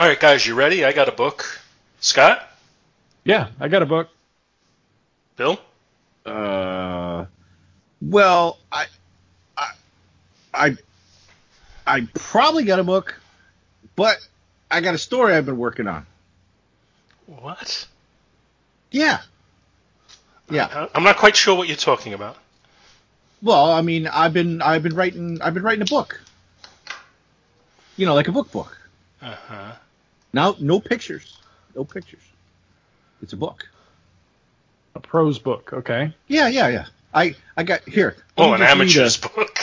All right, guys, you ready? I got a book. Scott? Yeah, I got a book. Bill? Uh, well, I, I, I, I probably got a book, but I got a story I've been working on. What? Yeah. Yeah. I- I'm not quite sure what you're talking about. Well, I mean, I've been I've been writing I've been writing a book. You know, like a book book. Uh huh. Now, no pictures, no pictures. It's a book. A prose book, okay. Yeah, yeah, yeah. I I got here. Oh, an just read amateur's book.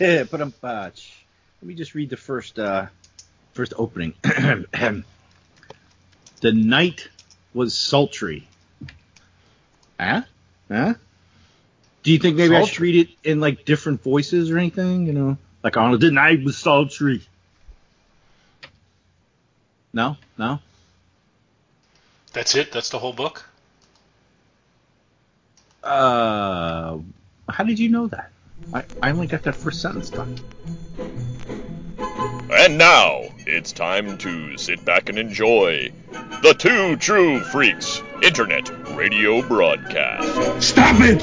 a- but I'm uh, let me just read the first uh, first opening. the night was sultry. Huh? Huh? Do you think maybe I should read it in like different voices or anything? You know, like on the night was sultry. No, no. That's it? That's the whole book? Uh, how did you know that? I, I only got that first sentence done. And now it's time to sit back and enjoy the Two True Freaks Internet Radio Broadcast. Stop it!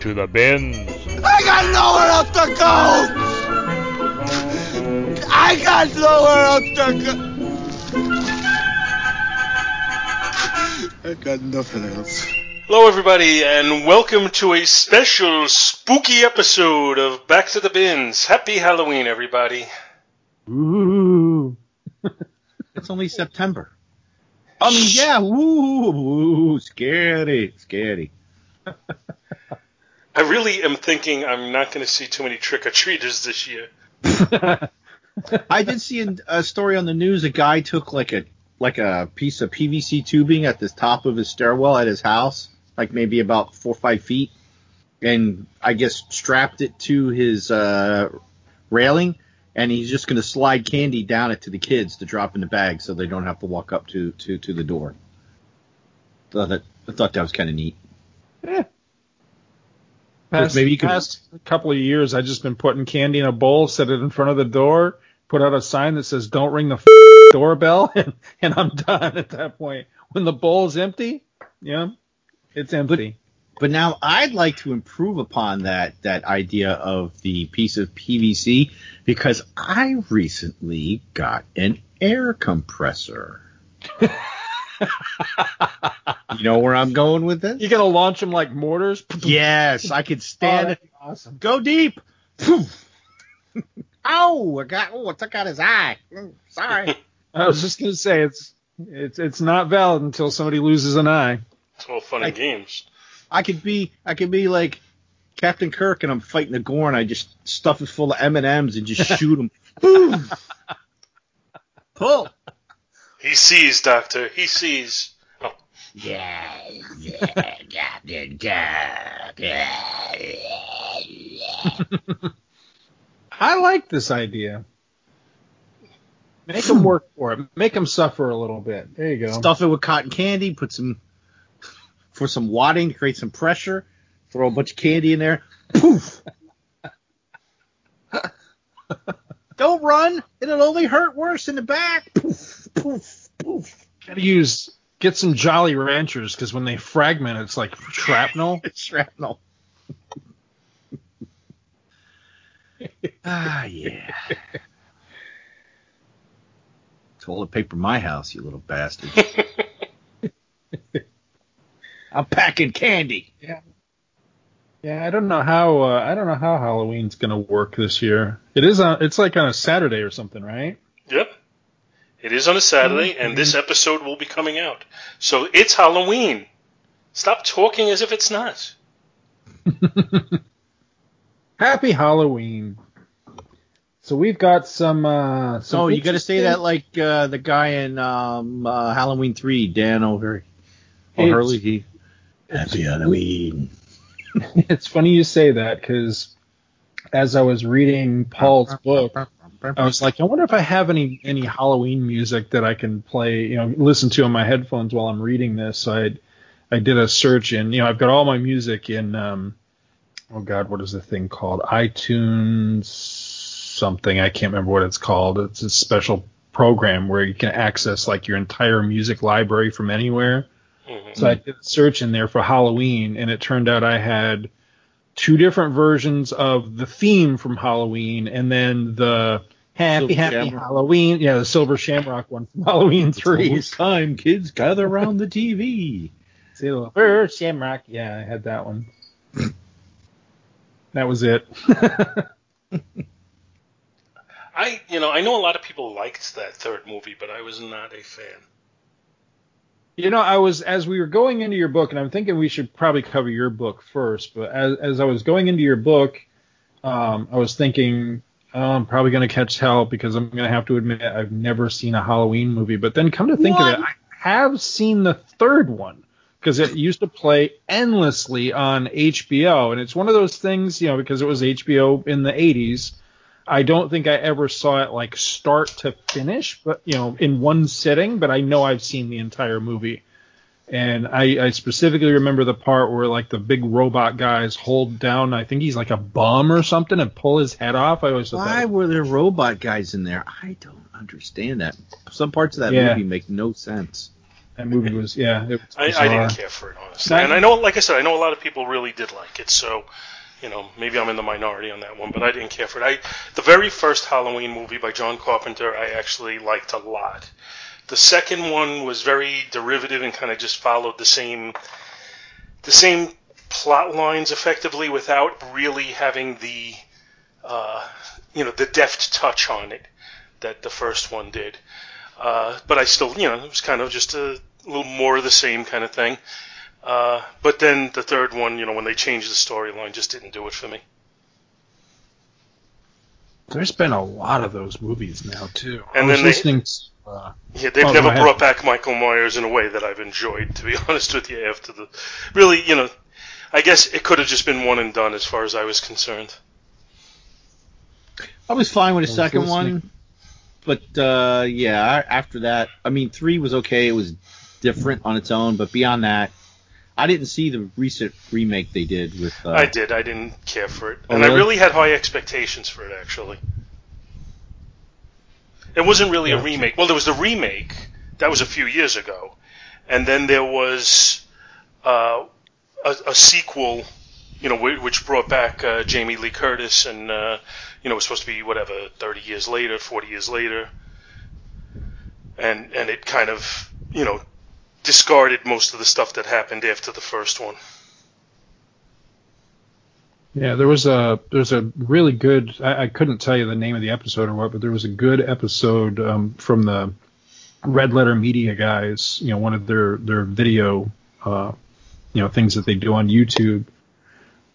to the bins. I got nowhere else to go! I got nowhere else to go! I got nothing else. Hello, everybody, and welcome to a special spooky episode of Back to the Bins. Happy Halloween, everybody. Ooh. It's only September. I mean, yeah, woo, woo, scary, scary. I really am thinking I'm not going to see too many trick or treaters this year. I did see a, a story on the news. A guy took like a like a piece of PVC tubing at the top of his stairwell at his house, like maybe about four or five feet, and I guess strapped it to his uh, railing, and he's just going to slide candy down it to the kids to drop in the bag, so they don't have to walk up to to, to the door. Thought that, I thought that was kind of neat. Yeah. Past, maybe you could- past couple of years, I've just been putting candy in a bowl, set it in front of the door, put out a sign that says "Don't ring the f- doorbell," and, and I'm done at that point. When the bowl's empty, yeah, it's empty. But now I'd like to improve upon that that idea of the piece of PVC because I recently got an air compressor. you know where I'm going with this? You're gonna launch them like mortars? Yes, I could Oh, stand that'd it. be awesome. Go deep. Poof. oh, I got. Oh, I took out his eye. Mm, Sorry. I was just gonna say it's it's it's not valid until somebody loses an eye. It's all fun and games. I could be. I could be like Captain Kirk, and I'm fighting the Gorn. I just stuff it full of M and M's and just shoot him. Boom. Pull. He sees, Doctor. He sees. Oh, Yeah, yeah I like this idea. Make them work for it. Make them suffer a little bit. There you go. Stuff it with cotton candy. Put some for some wadding to create some pressure. Throw a bunch of candy in there. Poof. Don't run. It'll only hurt worse in the back. Poof, poof, poof. Gotta use get some Jolly Ranchers because when they fragment, it's like shrapnel. It's shrapnel. ah, yeah. Toilet paper my house, you little bastard. I'm packing candy. Yeah, Yeah, I don't know how uh, I don't know how Halloween's gonna work this year. It is on. It's like on a Saturday or something, right? yep. It is on a Saturday, and this episode will be coming out. So it's Halloween. Stop talking as if it's not. Happy Halloween. So we've got some. Uh, some So you got to say that like uh, the guy in um, uh, Halloween three, Dan O'Herlihy. O'Herlihy. He, Happy Halloween. it's funny you say that because as I was reading Paul's book, I was like, I wonder if I have any any Halloween music that I can play, you know, listen to on my headphones while I'm reading this. So I I did a search and you know, I've got all my music in um oh god, what is the thing called? iTunes something. I can't remember what it's called. It's a special program where you can access like your entire music library from anywhere. Mhm. So I did a search in there for Halloween, and it turned out I had two different versions of the theme from Halloween, and then the Happy Silver Happy Shamrock. Halloween, yeah, the Silver Shamrock one from Halloween Three. Almost time, kids, gather around the TV. Silver Shamrock, yeah, I had that one. that was it. I, you know, I know a lot of people liked that third movie, but I was not a fan. You know, I was as we were going into your book, and I'm thinking we should probably cover your book first. But as as I was going into your book, um, I was thinking oh, I'm probably going to catch hell because I'm going to have to admit I've never seen a Halloween movie. But then come to think of it, I have seen the third one because it used to play endlessly on HBO, and it's one of those things, you know, because it was HBO in the 80s. I don't think I ever saw it like start to finish, but you know, in one sitting. But I know I've seen the entire movie, and I, I specifically remember the part where like the big robot guys hold down. I think he's like a bum or something and pull his head off. I always thought Why that. were there robot guys in there? I don't understand that. Some parts of that Yeah. movie make no sense. That movie was yeah. It was I, I didn't care for it honestly, and I know, like I said, I know a lot of people really did like it. So, you know, maybe I'm in the minority on that one, but I didn't care for it. I the very first Halloween movie by John Carpenter, I actually liked a lot. The second one was very derivative and kind of just followed the same the same plot lines effectively without really having the uh, you know the deft touch on it that the first one did. Uh, but I still, you know, it was kind of just a little more of the same kind of thing. Uh, but then the third one, you know, when they changed the storyline, just didn't do it for me. There's been a lot of those movies now too. And I was then they- listening. to, uh, Yeah, they've Oh, never brought back Michael Myers in a way that I've enjoyed, to be honest with you. After the, really, you know, I guess it could have just been one and done as far as I was concerned. I was fine with the second listening. one, but uh, yeah, after that, I mean, three was okay. It was different on its own, but beyond that, I didn't see the recent remake they did with. Uh, I did. I didn't care for it, Oh, and I really? really had high expectations for it. Actually, it wasn't really a remake. Well, there was the remake that was a few years ago, and then there was uh, a, a sequel, you know, which brought back uh, Jamie Lee Curtis, and uh, you know, it was supposed to be whatever, 30 years later, 40 years later, and and it kind of, you know, discarded most of the stuff that happened after the first one. Yeah, there was a there's a really good. I, I couldn't tell you the name of the episode or what, but there was a good episode um, from the Red Letter Media guys. You know, one of their their video, uh, you know, things that they do on YouTube,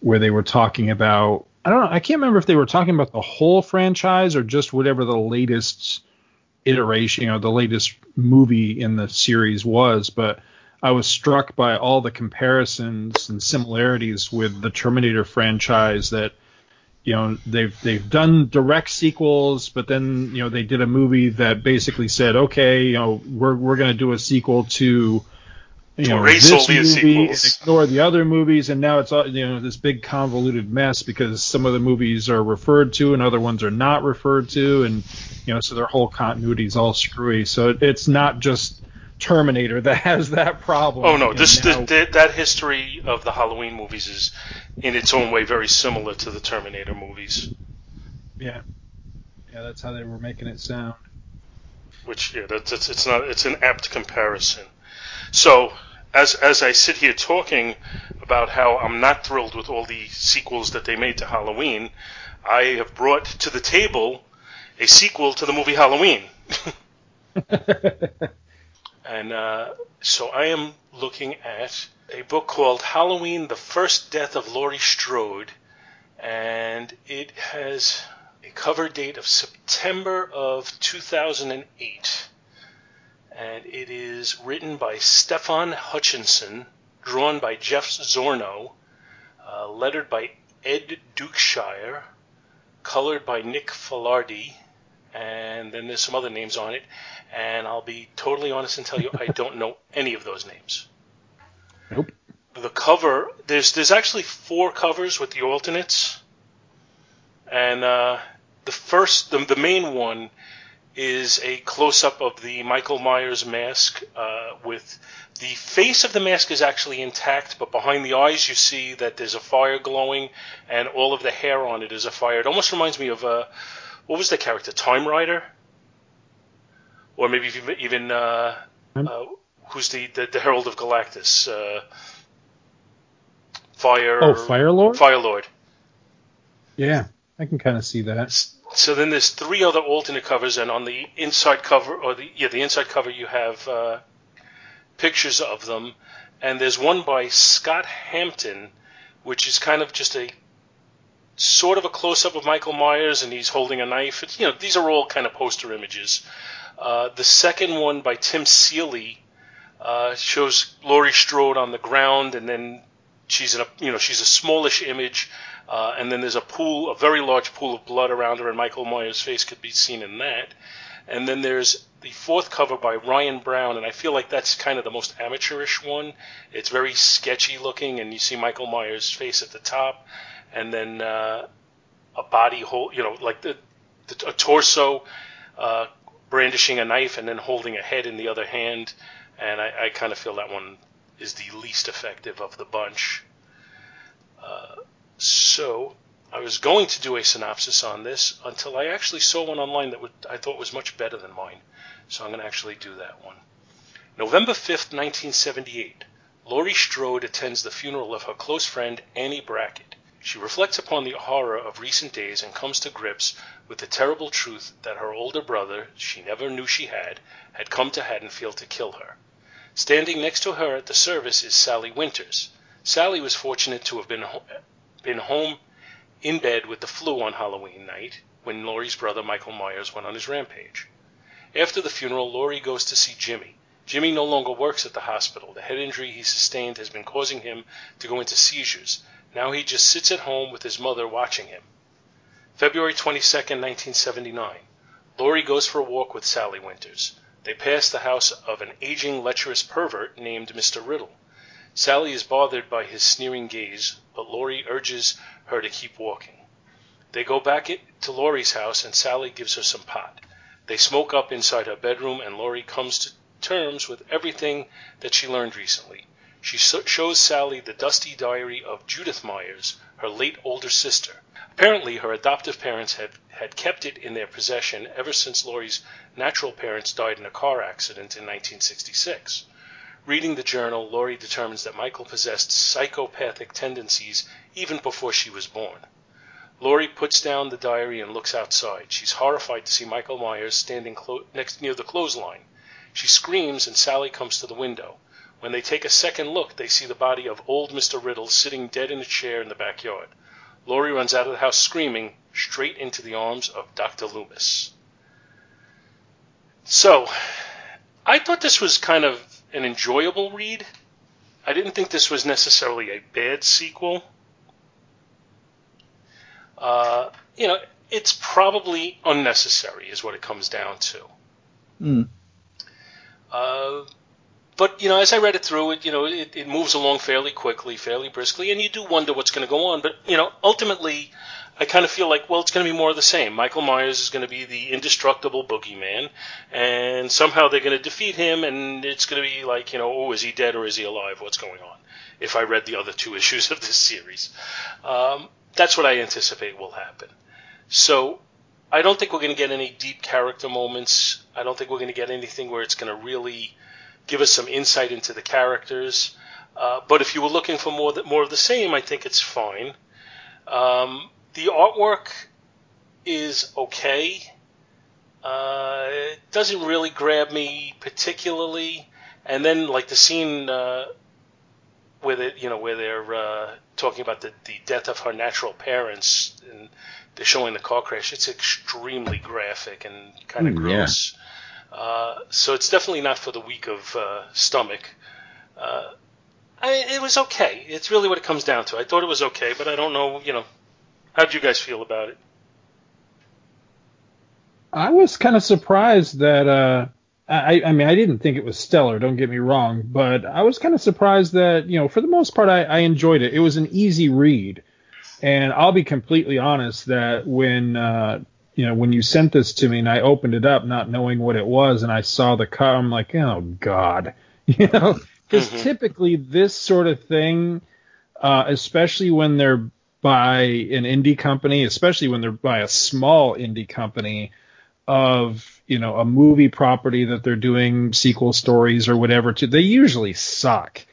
where they were talking about. I don't know. I can't remember if they were talking about the whole franchise or just whatever the latest iteration, you know, the latest movie in the series was, but I was struck by all the comparisons and similarities with the Terminator franchise that you know they've they've done direct sequels, but then you know they did a movie that basically said, okay, you know we're we're going to do a sequel to you know Erase this all the movie sequels. ignore the other movies, and now it's all you know this big convoluted mess because some of the movies are referred to and other ones are not referred to, and you know so their whole continuity is all screwy. So it, it's not just Terminator that has that problem. Oh no, this now- the, the, that history of the Halloween movies is, in its own way, very similar to the Terminator movies. yeah, yeah, that's how they were making it sound. Which yeah, that's it's, it's not it's an apt comparison. So as as I sit here talking about how I'm not thrilled with all the sequels that they made to Halloween, I have brought to the table a sequel to the movie Halloween. And uh, so I am looking at a book called Halloween: The First Death of Laurie Strode, and and it has a cover date of September of 2008. And it is written by Stefan Hutchinson, drawn by Jeff Zornow, uh, lettered by Ed Dukeshire, colored by Nick Filardi, and then there's some other names on it. And I'll be totally honest and tell you, I don't know any of those names. Nope. The cover, there's there's actually four covers with the alternates, and uh, the first, the, the main one, is a close up of the Michael Myers mask uh, with the face of the mask is actually intact, but behind the eyes you see that there's a fire glowing, and all of the hair on it is a fire. It almost reminds me of uh, what was the character Time Rider, or maybe even, uh, uh, who's the, the, the Herald of Galactus, uh, Fire. Oh, Fire Lord. Fire Lord. Yeah, I can kind of see that. So then there's three other alternate covers, and on the inside cover, or the yeah, the inside cover, you have uh, pictures of them, and there's one by Scott Hampton, which is kind of just a sort of a close up of Michael Myers, and he's holding a knife. It's, you know, these are all kind of poster images. Uh, the second one by Tim Seeley uh, shows Laurie Strode on the ground, and then she's in a you know she's a smallish image, uh, and then there's a pool, a very large pool of blood around her, and Michael Myers' face could be seen in that. And then there's the fourth cover by Ryan Brown, and I feel like that's kind of the most amateurish one. It's very sketchy looking, and you see Michael Myers' face at the top, and then uh, a body hold, you know, like the, the a torso uh, brandishing a knife and then holding a head in the other hand. And I, I kind of feel that one is the least effective of the bunch. Uh, so I was going to do a synopsis on this until I actually saw one online that I thought was much better than mine. So I'm going to actually do that one. November 5th, 1978. Laurie Strode attends the funeral of her close friend Annie Brackett. She reflects upon the horror of recent days and comes to grips with the terrible truth that her older brother, she never knew she had, had come to Haddonfield to kill her. Standing next to her at the service is Sally Winters. Sally was fortunate to have been, been home in bed with the flu on Halloween night when Laurie's brother Michael Myers went on his rampage. After the funeral, Laurie goes to see Jimmy. Jimmy no longer works at the hospital. The head injury he sustained has been causing him to go into seizures. Now he just sits at home with his mother watching him. February 22, 1979. Laurie goes for a walk with Sally Winters. They pass the house of an aging, lecherous pervert named Mr. Riddle. Sally is bothered by his sneering gaze, but Laurie urges her to keep walking. They go back to Laurie's house, and Sally gives her some pot. They smoke up inside her bedroom, and Laurie comes to terms with everything that she learned recently. She shows Sally the dusty diary of Judith Myers, her late older sister. Apparently, her adoptive parents had, had kept it in their possession ever since Laurie's natural parents died in a car accident in 1966. Reading the journal, Laurie determines that Michael possessed psychopathic tendencies even before she was born. Laurie puts down the diary and looks outside. She's horrified to see Michael Myers standing clo- next near the clothesline. She screams, and Sally comes to the window. When they take a second look, they see the body of old Mr. Riddle sitting dead in a chair in the backyard. Laurie runs out of the house screaming, straight into the arms of Dr. Loomis. So, I thought this was kind of an enjoyable read. I didn't think this was necessarily a bad sequel. Uh, you know, it's probably unnecessary, is what it comes down to. Mm. Uh, but you know, as I read it through, it you know it, it moves along fairly quickly, fairly briskly, and you do wonder what's going to go on. But you know, ultimately, I kind of feel like well, it's going to be more of the same. Michael Myers is going to be the indestructible boogeyman, and somehow they're going to defeat him, and it's going to be like you know, oh, is he dead or is he alive? What's going on? If I read the other two issues of this series, um, that's what I anticipate will happen. So. I don't think we're going to get any deep character moments. I don't think we're going to get anything where it's going to really give us some insight into the characters. Uh, but if you were looking for more more of the same, I think it's fine. Um, the artwork is okay. Uh, it doesn't really grab me particularly. And then, like the scene uh, where they, you know, where they're uh, talking about the, the death of her natural parents, and they're showing the car crash. It's extremely graphic and kind of Mm, yeah. gross. Uh, so it's definitely not for the weak of uh, stomach. Uh, I, it was okay. It's really what it comes down to. I thought it was okay, but I don't know. You know, how did you guys feel about it? I was kind of surprised that uh I, I mean I didn't think it was stellar, don't get me wrong, but I was kind of surprised that, you know, for the most part I, I enjoyed it. It was an easy read. And I'll be completely honest that when uh you know, when you sent this to me and I opened it up not knowing what it was and I saw the cover, I'm like, oh God. You know, because Mhm. typically this sort of thing, uh, especially when they're by an indie company, especially when they're by a small indie company, of you know a movie property that they're doing sequel stories or whatever to they usually suck.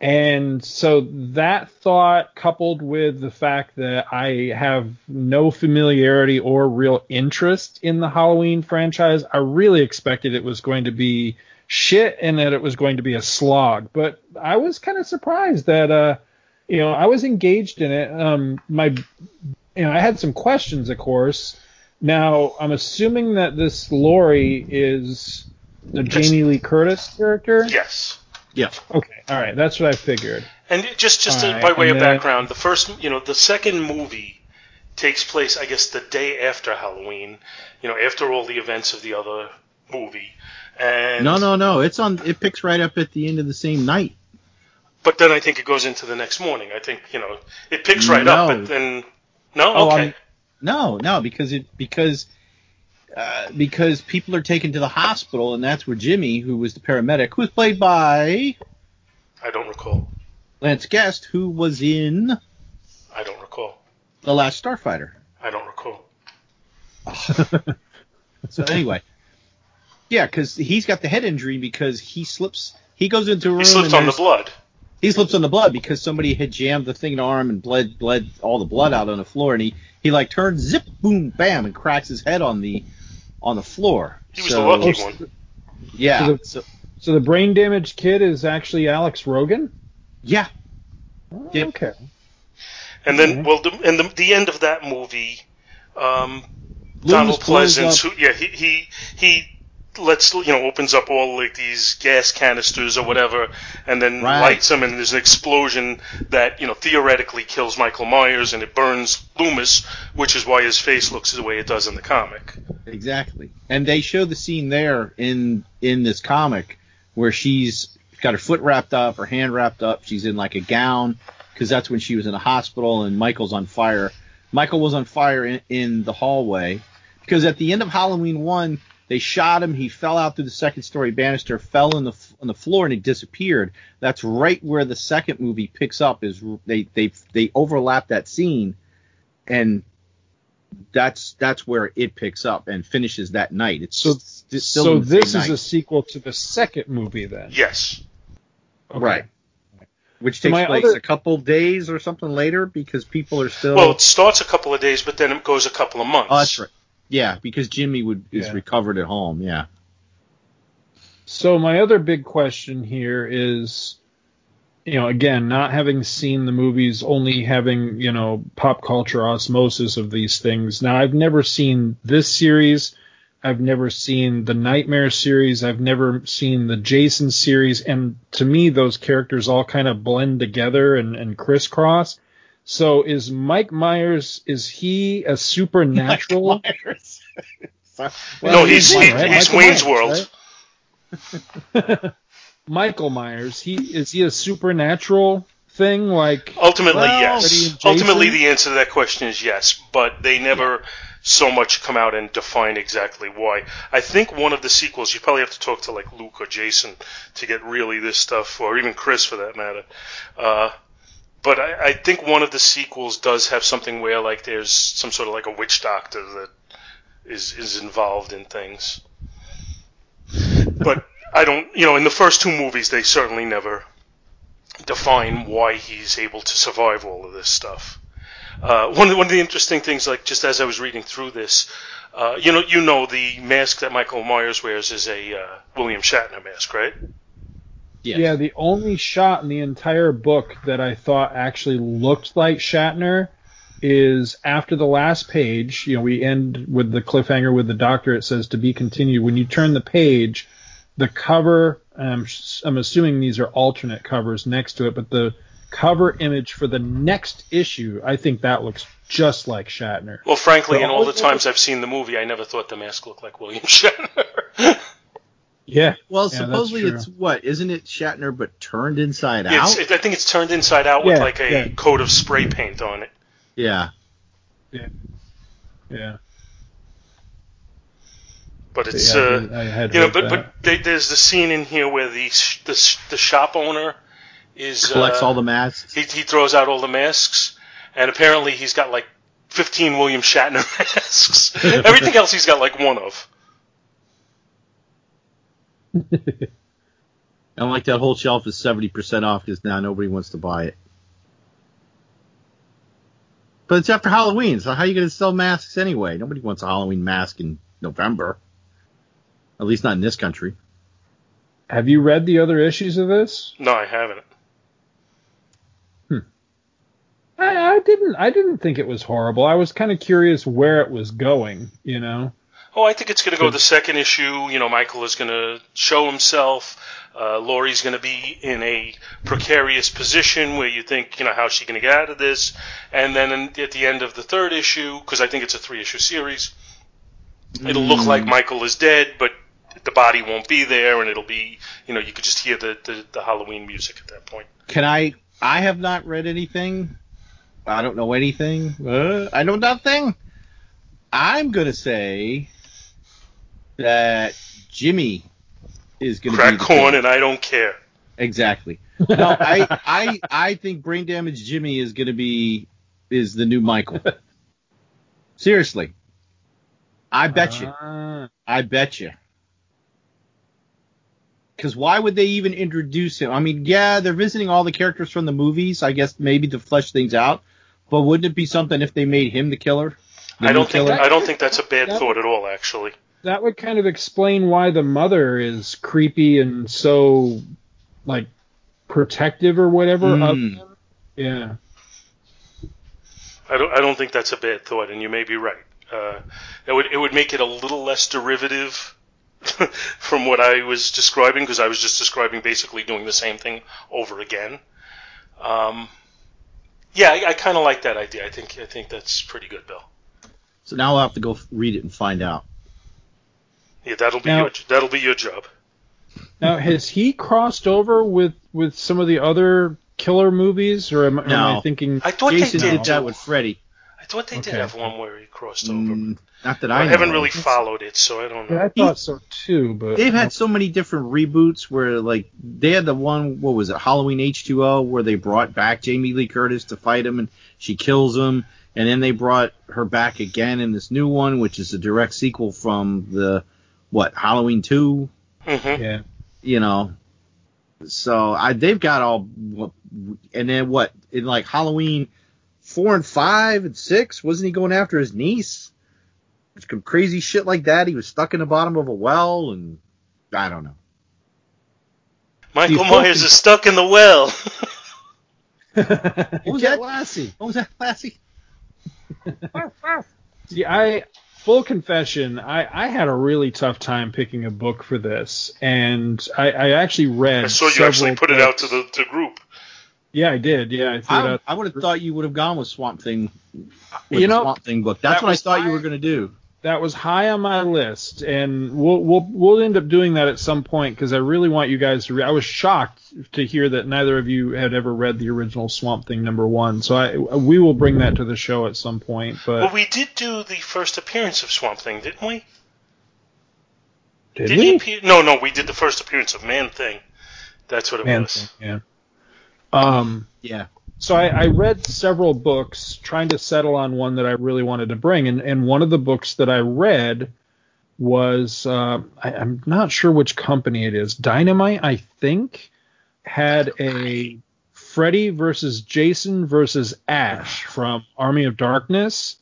And so that thought coupled with the fact that i have no familiarity or real interest in the halloween franchise i really expected it was going to be shit and that it was going to be a slog. But i was kind of surprised that uh you know i was engaged in it um my you know i had some questions of course now, I'm assuming that this Laurie is the Jamie Lee Curtis character. Yes. Yeah. Okay, all right, that's what I figured. And just just to, Alright, by way and of then- background, the first, you know, the second movie takes place, I guess, the day after Halloween. You know, after all the events of the other movie. And No, no, no. It's on. It picks right up at the end of the same night. But then I think it goes into the next morning. I think you know it picks right up, No. but then no, Oh, okay. I'm- No, no, because it because uh, because people are taken to the hospital, and that's where Jimmy, who was the paramedic, who was played by I don't recall. Lance Guest, who was in I don't recall. The Last Starfighter. I don't recall. So anyway, yeah, because he's got the head injury because he slips. He goes into a room. He slips on the blood. He slips on the blood because somebody had jammed the thing in the arm and bled bled all the blood out on the floor, and he he like turns zip boom bam and cracks his head on the on the floor. He was so, the lucky one. Yeah. So the- So, So the brain damaged kid is actually Alex Rogan. yeah. Oh, Yep. Okay. And then, Okay. well, the, and the, the end of that movie, um, Loomis Donald blows Pleasance, up- who, yeah, he, he he lets you know opens up all like these gas canisters or whatever, and then Right. lights them, and there's an explosion that you know theoretically kills Michael Myers, and it burns Loomis, which is why his face looks the way it does in the comic. Exactly. And they show the scene there in in this comic where she's got her foot wrapped up, her hand wrapped up. She's in like a gown because that's when she was in a hospital and Michael's on fire. Michael was on fire in, in the hallway because at the end of Halloween one, they shot him. He fell out through the second story banister, fell on the on the floor, and he disappeared. That's right where the second movie picks up. Is they they they overlap that scene, and that's that's where it picks up and finishes that night. It's So- s- still So this same is a sequel to the second movie then. Yes. Okay. right, which takes place other- a couple days or something later because people are still. Well, it starts a couple of days, but then it goes a couple of months. oh, that's right. Yeah, because Jimmy would is Yeah. recovered at home. Yeah. So my other big question here is, you know, again, not having seen the movies, only having you know pop culture osmosis of these things. Now I've never seen this series. I've never seen the Nightmare series. I've never seen the Jason series, and to me, those characters all kind of blend together and, and crisscross. So is Mike Myers? Is he a supernatural? Michael Myers. no, Well, he's he- right? he's Michael Wayne's Myers, World. right? Michael Myers. He is he a supernatural thing like Ultimately, Well, yes. Freddy and Jason? Ultimately, the answer to that question is yes, but they never so much come out and define exactly why. I think one of the sequels, you probably have to talk to like Luke or Jason to get really this stuff, or even Chris for that matter. Uh, but I, I think one of the sequels does have something where like there's some sort of like a witch doctor that is is involved in things. But I don't, you know, in the first two movies, they certainly never define why he's able to survive all of this stuff. Uh, one, one of the interesting things, like just as I was reading through this, uh, you know, you know, the mask that Michael Myers wears is a uh, William Shatner mask, right? Yes. Yeah, the only shot in the entire book that I thought actually looked like Shatner is after the last page. You know, we end with the cliffhanger with the doctor. It says to be continued. When you turn the page, the cover. I'm, I'm assuming these are alternate covers next to it, but the cover image for the next issue, I think that looks just like Shatner. Well, frankly, The in all the times I've seen the movie, I never thought the mask looked like William Shatner. Yeah. Well, Yeah, supposedly it's what? Isn't it Shatner but turned inside Yeah, out? it, I think it's turned inside out with like a yeah. coat of spray paint on it. yeah. Yeah. Yeah. But it's Yeah, uh, I had you know, but that. but they, there's the scene in here where the sh- the, sh- the shop owner is Collects uh, all the masks. he he throws out all the masks, and apparently he's got like 15 William Shatner masks. Everything else he's got like one of. And like that whole shelf is seventy percent off because now nobody wants to buy it. But it's after Halloween, so how are you going to sell masks anyway? Nobody wants a Halloween mask in November. At least not in this country. Have you read the other issues of this? No, I haven't. Hmm. I, I didn't. I didn't think it was horrible. I was kind of curious where it was going. You know. Oh, I think it's going to go the second issue. You know, Michael is going to show himself. Uh, Laurie's going to be in a precarious position where you think, you know, how's she going to get out of this? And then in, at the end of the third issue, because I think it's a three-issue series, it'll look like Michael is dead, but the body won't be there, and it'll be, you know, you could just hear the, the, the Halloween music at that point. Can I? I have not read anything. I don't know anything. Uh, I know nothing. I'm gonna say that Jimmy is gonna Crack be corn, king. and I don't care. Exactly. No, I, I, I think brain damage Jimmy is gonna be is the new Michael. Seriously, I bet you. Ah. I bet you. Because why would they even introduce him? I mean, yeah, they're visiting all the characters from the movies. I guess maybe to flesh things out. But wouldn't it be something if they made him the killer? The I don't think killer? I don't think that's a bad That- thought at all, actually. That would kind of explain why the mother is creepy and so like protective or whatever of Mm. him. Yeah. I don't, I don't think that's a bad thought, and you may be right. Uh, it would it would make it a little less derivative from what I was describing because I was just describing basically doing the same thing over again. Um, yeah, I, I kind of like that idea. I think I think that's pretty good, Bill. So now I'll have to go read it and find out. Yeah, that'll be Now- your that'll be your job. Now has he crossed over with with some of the other killer movies, or am, am No. I thinking? I thought Jason they did did that with Freddy. I thought they did have one where he crossed over. Mm, not that I, I, know haven't of. really followed it, so I don't know. Yeah, I thought so too, but They've had so many different reboots where, like, they had the one, what was it, Halloween H2O, where they brought back Jamie Lee Curtis to fight him and she kills him. And then they brought her back again in this new one, which is a direct sequel from the, what, Halloween 2? hmm yeah. You know. So I, they've got all, what- and then what, in like Halloween 4 and 5 and 6, wasn't he going after his niece? Some crazy shit like that. He was stuck in the bottom of a well and I don't know. Michael Myers Fulton- is stuck in the well. What was that? Lassie. What was that, Lassie? See, I full confession, I, I had a really tough time picking a book for this, and I, I actually read. I saw you actually several put it out to the to group. Yeah, I did. Yeah, I threw it I. I would have thought you would have gone with Swamp Thing. With You know, Swamp Thing book. That's that what I was thought you were going to do. That was high on my list, and we'll we'll we'll end up doing that at some point because I really want you guys to. Re- I was shocked to hear that neither of you had ever read the original Swamp Thing number one. So I we will bring that to the show at some point. But Well, we did do the first appearance of Swamp Thing, didn't we? did Did we? he appear? No, no, we did the first appearance of Man Thing. That's what it Man was. Thing, yeah. Um. Yeah. So I, I read several books trying to settle on one that I really wanted to bring, and, and one of the books that I read was uh, I, I'm not sure which company it is. Dynamite, I think, had a Freddy versus Jason versus Ash from Army of Darkness,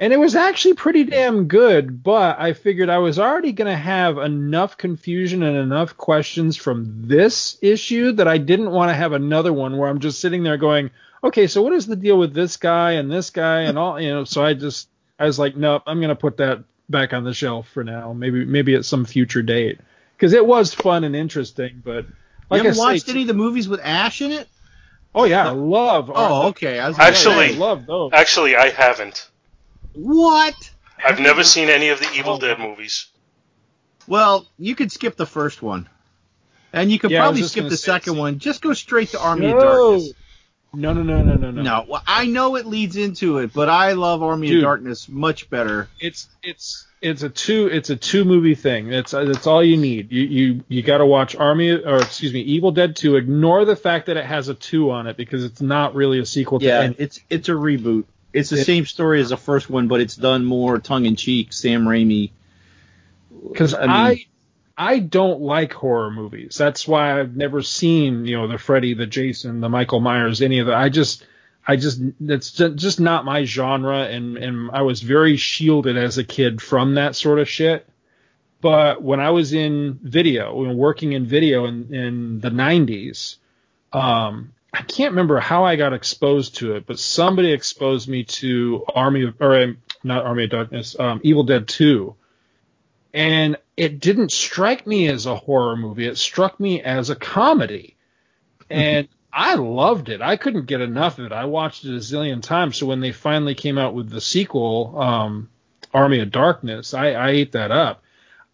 and it was actually pretty damn good. But I figured I was already going to have enough confusion and enough questions from this issue that I didn't want to have another one where I'm just sitting there going, okay, so what is the deal with this guy and this guy and all, you know? So I just I was like, nope, I'm going to put that back on the shelf for now. Maybe maybe at some future date because it was fun and interesting, but. Like you haven't I watched say, any of the movies with Ash in it? Oh yeah, I love. Oh, okay. I was Actually- I love those. Actually, I haven't. What? I've never seen any of the Evil Oh, Dead movies. Well, you could skip the first one, and you could Yeah, probably skip the second see- one. Just go straight to Army of Darkness. No, no, no, no, no, no. No, well, I know it leads into it, but I love Army Dude. of Darkness much better. It's it's it's a two it's a two movie thing. That's that's all you need. You you you got to watch Army or excuse me, Evil Dead 2. Ignore the fact that it has a 2 on it because it's not really a sequel to Yeah, any- it's it's a reboot. It's the It- same story as the first one, but it's done more tongue in cheek. Sam Raimi. because I I, mean- I don't like horror movies. That's why I've never seen you know the Freddy, the Jason, the Michael Myers, any of that. I just I just that's just not my genre, and and I was very shielded as a kid from that sort of shit. But when I was in video, when working in video in, in the 90s, um, I can't remember how I got exposed to it, but somebody exposed me to Army of, or um, not Army of Darkness, um, Evil Dead 2. And it didn't strike me as a horror movie. It struck me as a comedy. And I loved it. I couldn't get enough of it. I watched it a zillion times. So when they finally came out with the sequel, um, Army of Darkness, I, I ate that up.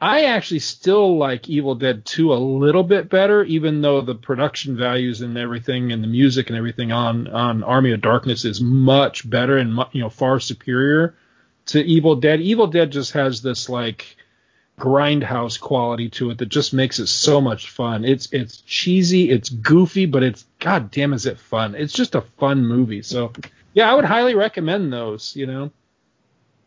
I actually still like Evil Dead 2 a little bit better, even though the production values and everything and the music and everything on, on Army of Darkness is much better and you know far superior to Evil Dead. Evil Dead just has this like grindhouse quality to it that just makes it so much fun. It's it's cheesy, it's goofy, but it's god damn is it fun. It's just a fun movie. So yeah, I would highly recommend those, you know.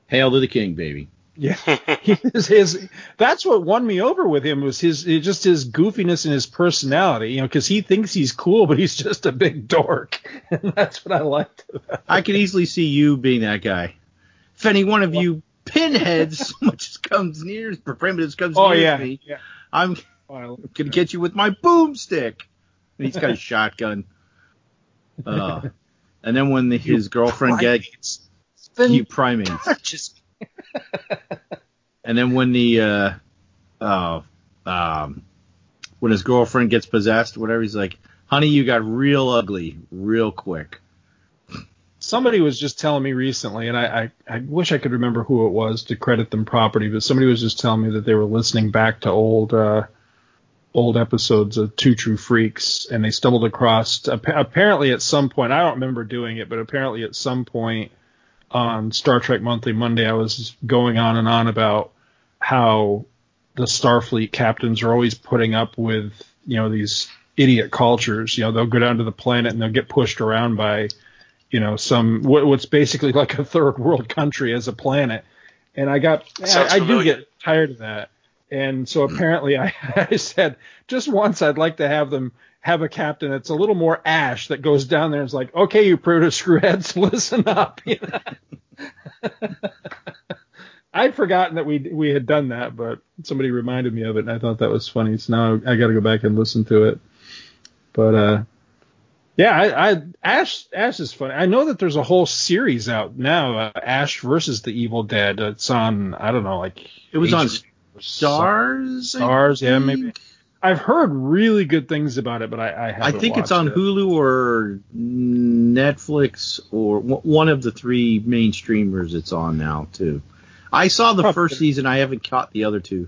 Hail to the King, baby. Yeah, his, his that's what won me over with him was his just his goofiness and his personality. You know, because he thinks he's cool, but he's just a big dork, and that's what I liked. About I could easily see you being that guy. If any one of you pinheads so much as comes near, primitives comes Oh near yeah, me, yeah. I'm Well, gonna get you with my boomstick. And he's got a shotgun. Uh, and then when the, his girlfriend gets you primates, just and then when the uh, uh, um, when his girlfriend gets possessed, whatever, he's like, "Honey, you got real ugly, real quick." somebody was just telling me recently, and I, I, I wish I could remember who it was to credit them properly, but somebody was just telling me that they were listening back to old uh, old episodes of Two True Freaks, and they stumbled across apparently at some point. I don't remember doing it, but apparently at some point on Star Trek Monthly Monday, I was going on and on about how the Starfleet captains are always putting up with you know these idiot cultures. You know, they'll go down to the planet and they'll get pushed around by you know some what, what's basically like a third world country as a planet. And I got I, I do get tired of that. And so apparently I, I said just once I'd like to have them have a captain that's a little more ash that goes down there and is like, okay, you proto screwheads, listen up. You know? I'd forgotten that we we had done that, but somebody reminded me of it, and I thought that was funny. So now I got to go back and listen to it. But uh, yeah, I, I Ash Ash is funny. I know that there's a whole series out now, uh, Ash versus the Evil Dead. It's on I don't know, like It was on HBO Starz. Starz, yeah, maybe. I've heard really good things about it, but I, I I haven't. I think it's on it. Hulu or Netflix or w- one of the three main streamers it's on now too. I saw the Probably. first season. I haven't caught the other two.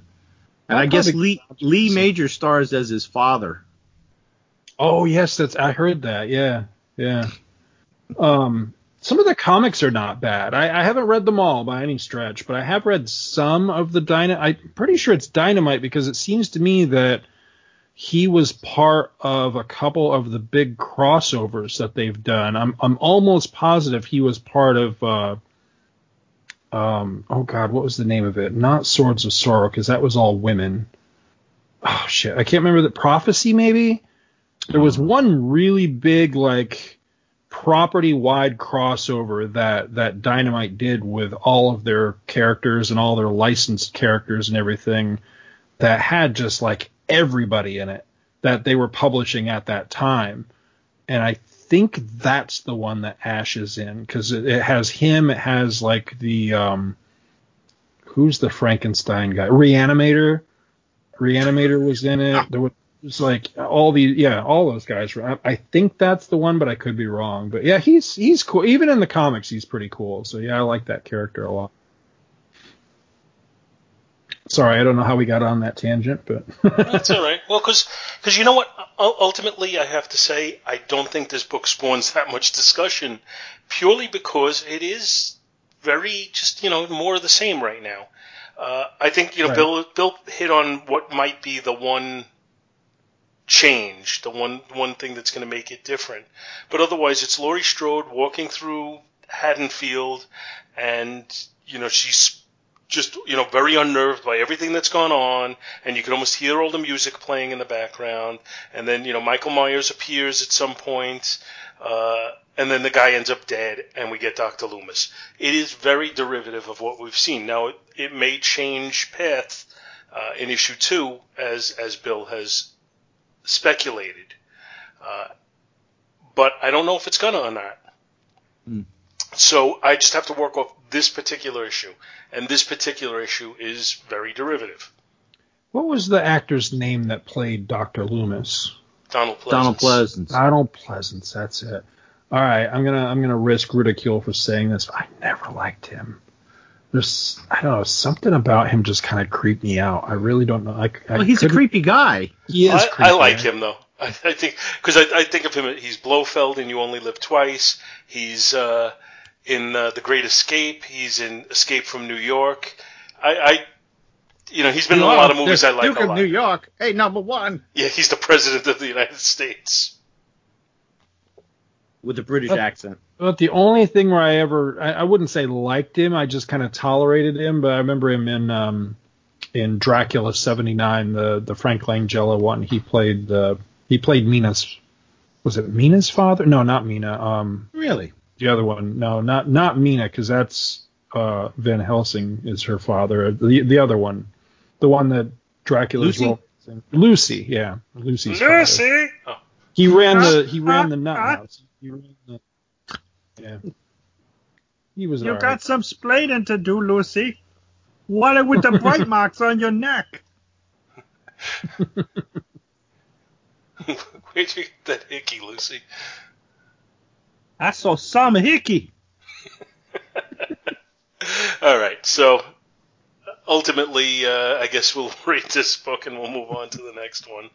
And I'll I guess Lee Lee Major stars as his father. Oh yes, that's I heard that. Yeah, yeah. Um, some of the comics are not bad. I, I haven't read them all by any stretch, but I have read some of the Dynamite. I'm pretty sure it's Dynamite because it seems to me that he was part of a couple of the big crossovers that they've done. I'm I'm almost positive he was part of. Uh, um, oh God, what was the name of it? Not Swords of Sorrow because that was all women. Oh shit, I can't remember the prophecy maybe there was one really big like property wide crossover that that Dynamite did with all of their characters and all their licensed characters and everything that had just like everybody in it that they were publishing at that time. And I think that's the one that Ash is in because it, it has him. It has like the um, who's the Frankenstein guy? Reanimator. Reanimator was in it. There was it's like all the yeah all those guys I, I think that's the one but i could be wrong but yeah he's he's cool even in the comics he's pretty cool so yeah i like that character a lot sorry i don't know how we got on that tangent but That's all right. Well, because because you know what? U- Ultimately, I have to say I don't think this book spawns that much discussion, purely because it is very just you know more of the same right now. Uh, I think you know Right. Bill Bill hit on what might be the one change, the one one thing that's going to make it different. But otherwise, it's Laurie Strode walking through Haddonfield, and you know she's just you know very unnerved by everything that's gone on, and you can almost hear all the music playing in the background. And then you know Michael Myers appears at some point, uh, and then the guy ends up dead, and we get Doctor Loomis. It is very derivative of what we've seen. Now it, it may change path uh, in issue two, as as Bill has speculated, uh, but I don't know if it's gonna or not. Hmm. So I just have to work off this particular issue, and this particular issue is very derivative. what was the actor's name that played dr loomis Donald Pleasence. Donald Pleasence. donald pleasence that's it all right i'm gonna i'm gonna risk ridicule for saying this but i never liked him there's i don't know something about him just kind of creeped me out i really don't know I, I Well, he's a creepy guy. he is I, I like him though. I, I think because I, I think of him. He's Blofeld in You Only Live Twice. He's uh, in uh, The Great Escape. He's in Escape from New York. I, I you know, he's been in a lot of movies I like Duke a of lot. New York. Hey, number one. Yeah, he's the president of the United States. With a British Oh. accent. But the only thing where I ever, I, I wouldn't say liked him, I just kind of tolerated him. But I remember him in um, in Dracula '79, the the Frank Langella one. He played the he played Mina's. Was it Mina's father? No, not Mina. Um, Really? the other one. No, not not Mina, because that's uh, Van Helsing is her father. The the other one, the one that Dracula's Lucy? role. Lucy, yeah, Lucy's father. Lucy. Oh, He ran the he ran the nut house. He ran the, yeah. He was You alright. got some splaining to do, Lucy. What are with the bite marks on your neck? where'd you get that hickey, Lucy? I saw some hickey. All right, so ultimately, uh, I guess we'll read this book and we'll move on to the next one.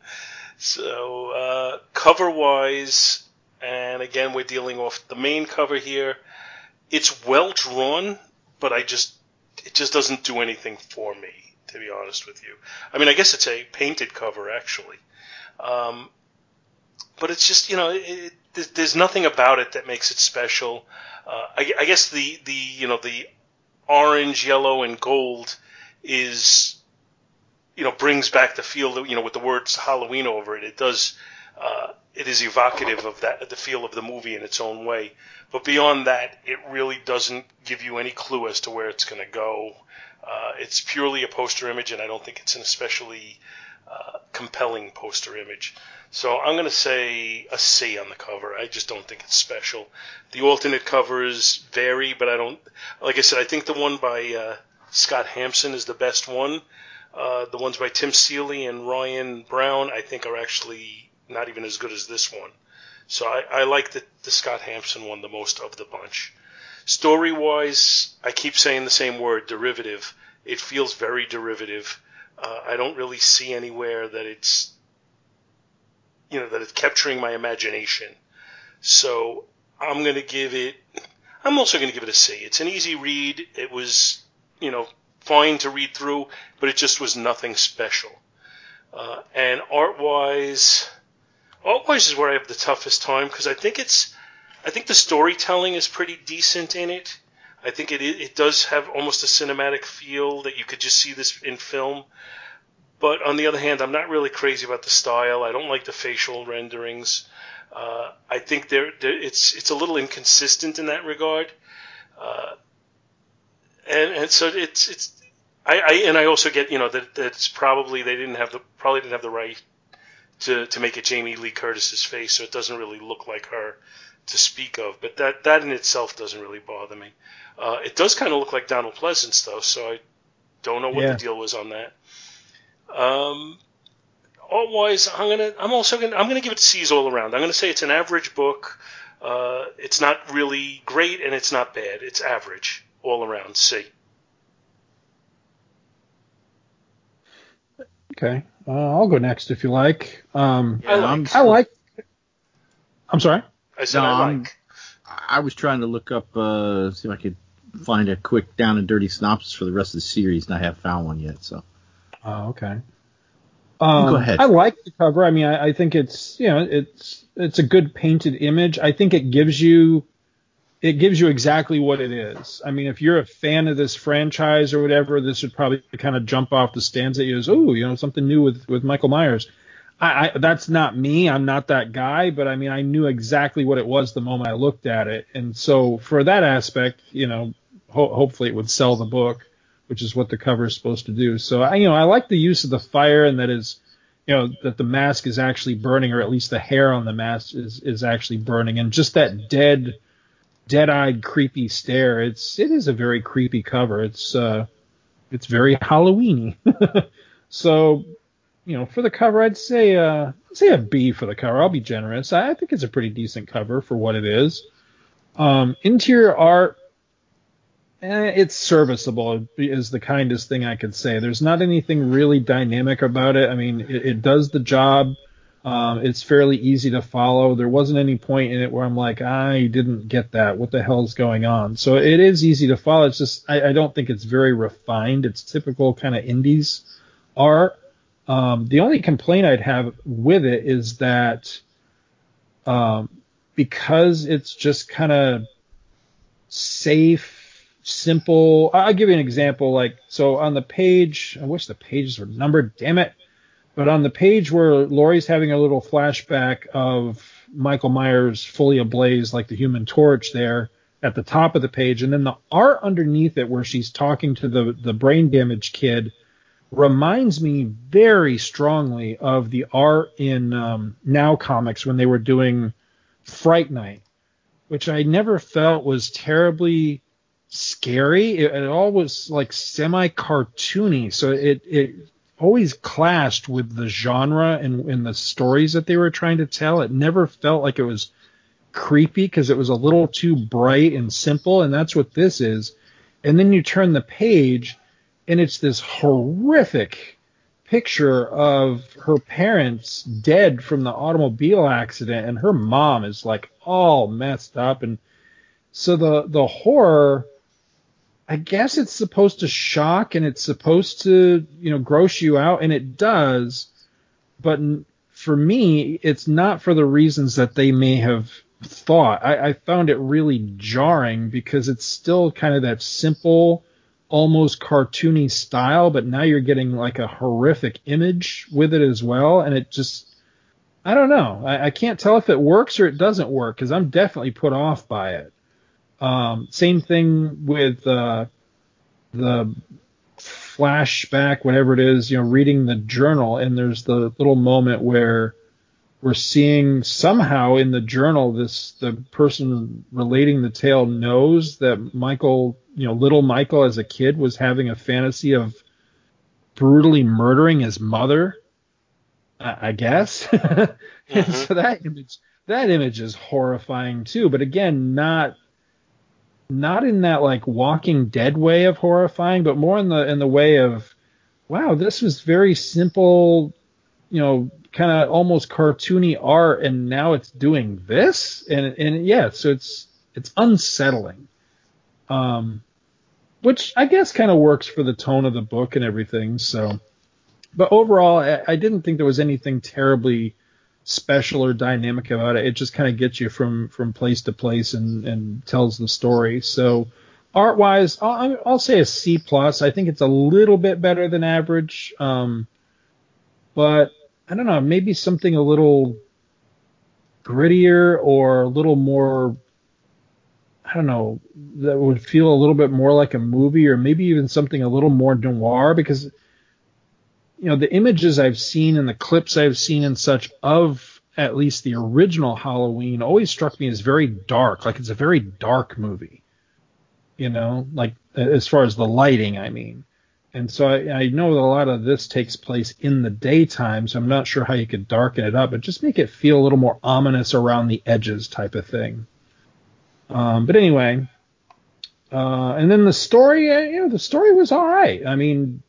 So, uh, cover wise, and again, we're dealing off the main cover here. It's well drawn, but I just, it just doesn't do anything for me, to be honest with you. I mean, I guess it's a painted cover, actually. Um, but it's just, you know, it, it, there's- nothing about it that makes it special. Uh, I, I guess the, the, you know, the orange, yellow, and gold is, you know, brings back the feel you know, with the words Halloween over it, it does, uh, it is evocative of that, the feel of the movie in its own way. But beyond that, it really doesn't give you any clue as to where it's going to go. Uh, it's purely a poster image, and I don't think it's an especially uh, compelling poster image. So I'm going to say a C on the cover. I just don't think it's special. The alternate covers vary, but I don't. Like I said, I think the one by uh, Scott Hampton is the best one. Uh, the ones by Tim Seeley and Ryan Brown, I think, are actually not even as good as this one. So I, I like the, the Scott Hampton one the most of the bunch. Story wise, I keep saying the same word, derivative. It feels very derivative. Uh, I don't really see anywhere that it's, you know, that it's capturing my imagination. So I'm going to give it, I'm also going to give it a C. It's an easy read. It was, you know, fine to read through, but it just was nothing special. Uh, and art wise, wise is where I have the toughest time because I think it's, I think the storytelling is pretty decent in it. I think it it does have almost a cinematic feel that you could just see this in film. But on the other hand, I'm not really crazy about the style. I don't like the facial renderings. Uh, I think there, it's it's a little inconsistent in that regard, uh, and and so it's it's I, I and I also get you know that that's probably they didn't have the probably didn't have the right to to make it Jamie Lee Curtis's face, so it doesn't really look like her to speak of. But that that in itself doesn't really bother me. Uh, it does kind of look like Donald Pleasence though, so I don't know what Yeah. the deal was on that. Um, Otherwise, I'm gonna I'm also gonna I'm gonna give it C's all around. I'm gonna say it's an average book. Uh, it's not really great and it's not bad. It's average all around. C. Okay, uh, I'll go next if you like. Um, I like. I'm- I like. I'm sorry. I said No, I like. I was trying to look up, uh, see if I could find a quick down and dirty synopsis for the rest of the series, and I haven't found one yet. So Oh, okay. Um, Go ahead. I like the cover. I mean, I, I think it's you know it's it's a good painted image. I think it gives you it gives you exactly what it is. I mean, if you're a fan of this franchise or whatever, this would probably kind of jump off the stands at you as oh, you know, something new with with Michael Myers. I, I that's not me. I'm not that guy, but I mean, I knew exactly what it was the moment I looked at it, and so for that aspect, you know, ho- hopefully it would sell the book which is what the cover is supposed to do. So I, you know, I like the use of the fire and that is, you know, that the mask is actually burning, or at least the hair on the mask is is actually burning, and just that dead, dead-eyed, creepy stare. It's it is a very creepy cover. It's uh, it's very Halloweeny. so, you know, for the cover, I'd say uh, I'd say a B for the cover. I'll be generous. I, I think it's a pretty decent cover for what it is. Um, interior art Eh, it's serviceable is the kindest thing I could say. There's not anything really dynamic about it. I mean, it, it does the job. Um, it's fairly easy to follow. There wasn't any point in it where I'm like, I didn't get that. What the hell's going on? So it is easy to follow. It's just I, I don't think it's very refined. It's typical kind of indies are. Um, the only complaint I'd have with it is that um, because it's just kind of safe, simple. I'll give you an example. Like, so on the page, I wish the pages were numbered, damn it. But on the page where Laurie's having a little flashback of Michael Myers fully ablaze, like the human torch there at the top of the page, and then the art underneath it where she's talking to the, the brain damaged kid reminds me very strongly of the art in um, Now Comics when they were doing Fright Night, which I never felt was terribly scary. It, it all was like semi cartoony, so it it always clashed with the genre and, and the stories that they were trying to tell. It never felt like it was creepy because it was a little too bright and simple, and that's what this is. And then you turn the page, and it's this horrific picture of her parents dead from the automobile accident, and her mom is like all messed up, and so the the horror I guess it's supposed to shock and it's supposed to, you know, gross you out, and it does. But for me, it's not for the reasons that they may have thought. I, I found it really jarring because it's still kind of that simple, almost cartoony style, but now you're getting like a horrific image with it as well, and it just. I don't know. I, I can't tell if it works or it doesn't work because I'm definitely put off by it. Um, same thing with uh, the flashback, whatever it is, you know, reading the journal, and there's the little moment where we're seeing somehow in the journal this the person relating the tale knows that Michael, you know, little Michael as a kid was having a fantasy of brutally murdering his mother. I I guess. and Mhm. so that image that image is horrifying too, but again, not not in that like Walking Dead way of horrifying, but more in the in the way of, wow, this was very simple, you know, kind of almost cartoony art, and now it's doing this, and and yeah, so it's it's unsettling, um, which I guess kind of works for the tone of the book and everything. So, but overall, I, I didn't think there was anything terribly special or dynamic about it. It just kind of gets you from from place to place and and tells the story. So art wise, I'll, I'll say a C plus. I think it's a little bit better than average. Um, but I don't know, maybe something a little grittier or a little more I don't know, that would feel a little bit more like a movie or maybe even something a little more noir because you know, the images I've seen and the clips I've seen and such of at least the original Halloween always struck me as very dark, like it's a very dark movie. You know, like as far as the lighting, I mean. And so I, I know a lot of this takes place in the daytime, so I'm not sure how you could darken it up, but just make it feel a little more ominous around the edges type of thing. Um, but anyway, uh, and then the story, you know, the story was all right. I mean,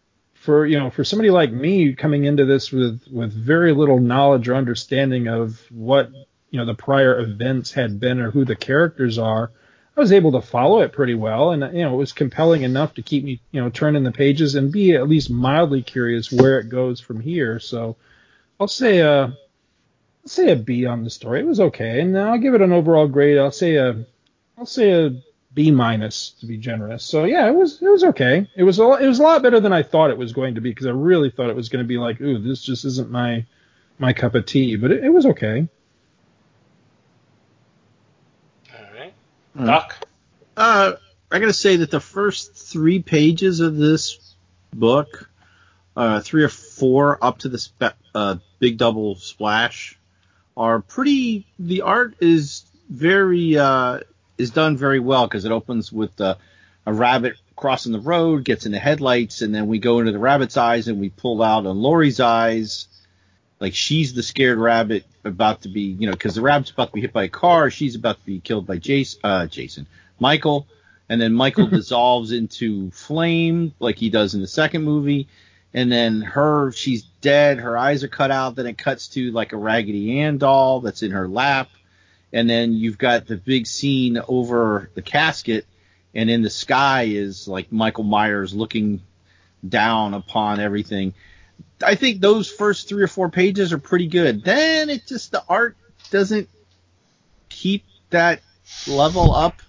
for you know, for somebody like me coming into this with with very little knowledge or understanding of what you know the prior events had been or who the characters are, I was able to follow it pretty well, and you know, it was compelling enough to keep me you know turning the pages and be at least mildly curious where it goes from here. So I'll say a I'll say a B on the story. It was okay, and I'll give it an overall grade. I'll say a I'll say a B minus to be generous. So yeah, it was it was okay. It was a it was a lot better than I thought it was going to be because I really thought it was going to be like, ooh, this just isn't my my cup of tea. But it, it was okay. All right, Doc. Uh, I gotta say that the first three pages of this book, uh, three or four up to the spe- uh, big double splash, are pretty. The art is very uh, is done very well because it opens with uh, a rabbit crossing the road, gets in the headlights, and then we go into the rabbit's eyes and we pull out on Laurie's eyes. Like she's the scared rabbit about to be, you know, because the rabbit's about to be hit by a car, she's about to be killed by Jason, uh, Jason, Michael, and then Michael dissolves into flame like he does in the second movie, and then her, she's dead, her eyes are cut out, then it cuts to like a Raggedy Ann doll that's in her lap, and then you've got the big scene over the casket, and in the sky is like Michael Myers looking down upon everything. I think those first three or four pages are pretty good. Then it just the art doesn't keep that level up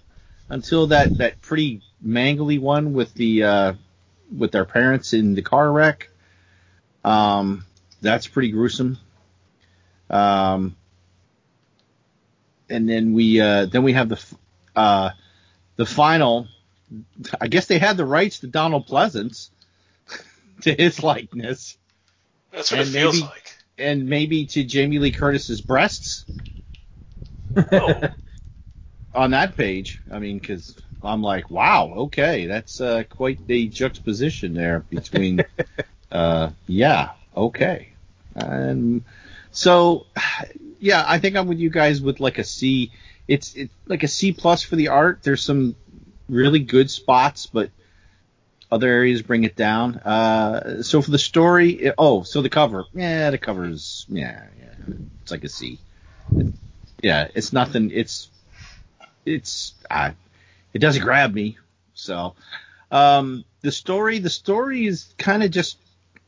until that that pretty mangly one with the uh, with their parents in the car wreck. Um, that's pretty gruesome. Um, and then we uh, then we have the uh, the final. I guess they had the rights to Donald Pleasence to his likeness, That's what and it feels maybe- like. and maybe to Jamie Lee Curtis's breasts Oh, on that page. I mean, because I'm like, wow, okay, that's uh, quite the juxtaposition there between. uh, yeah, okay, and so yeah, I think I'm with you guys with like a C. It's it's like a C plus for the art. There's some really good spots, but other areas bring it down. Uh, so for the story, it- oh, so the cover, yeah, the cover's yeah, yeah, it's like a C. Yeah, it's nothing. It's it's uh, it doesn't grab me. So um, the story, the story is kind of just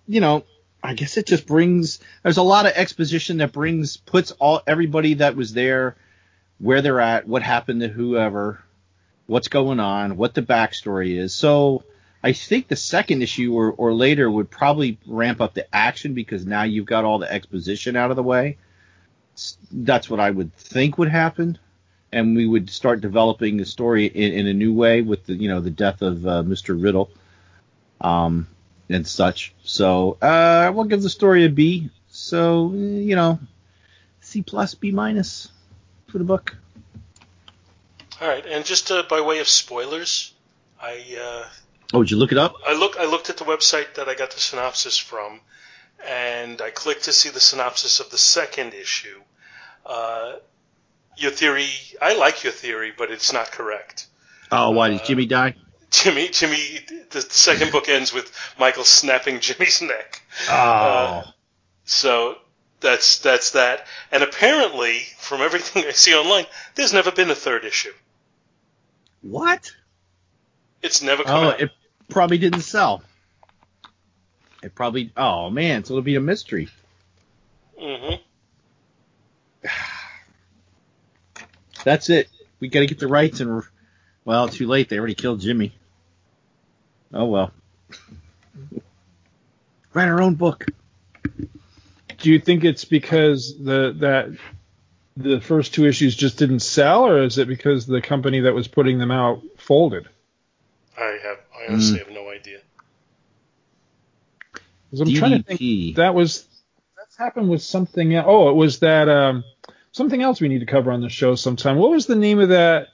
you know, I guess it just brings. There's a lot of exposition that brings puts all everybody that was there where they're at, what happened to whoever, what's going on, what the backstory is. So I think the second issue or, or later would probably ramp up the action because now you've got all the exposition out of the way. That's what I would think would happen, and we would start developing the story in, in a new way with the you know the death of uh, Mr. Riddle, um, and such. So uh, we'll give the story a B. So you know, C plus B minus for the book. all right. And just uh, by way of spoilers, I uh, Oh, did you look it up? I look I looked at the website that I got the synopsis from, and I clicked to see the synopsis of the second issue. Uh, your theory, I like your theory, but it's not correct. Oh, why did Jimmy die? Jimmy, Jimmy, the second book ends with Michael snapping Jimmy's neck. Oh, Uh, so that's that's that. And apparently, from everything I see online, there's never been a third issue. what? It's never come Oh, out. it probably didn't sell. It probably. Oh man, so it'll be a mystery. Mm-hmm. That's it. We got to get the rights, and well, too late. They already killed Jimmy. Oh well. Write our own book. Do you think it's because the that the first two issues just didn't sell, or is it because the company that was putting them out folded? I have I honestly have no idea. 'Cause I'm trying to think. That was that's happened with something. Oh, it was that um, something else we need to cover on the show sometime. What was the name of that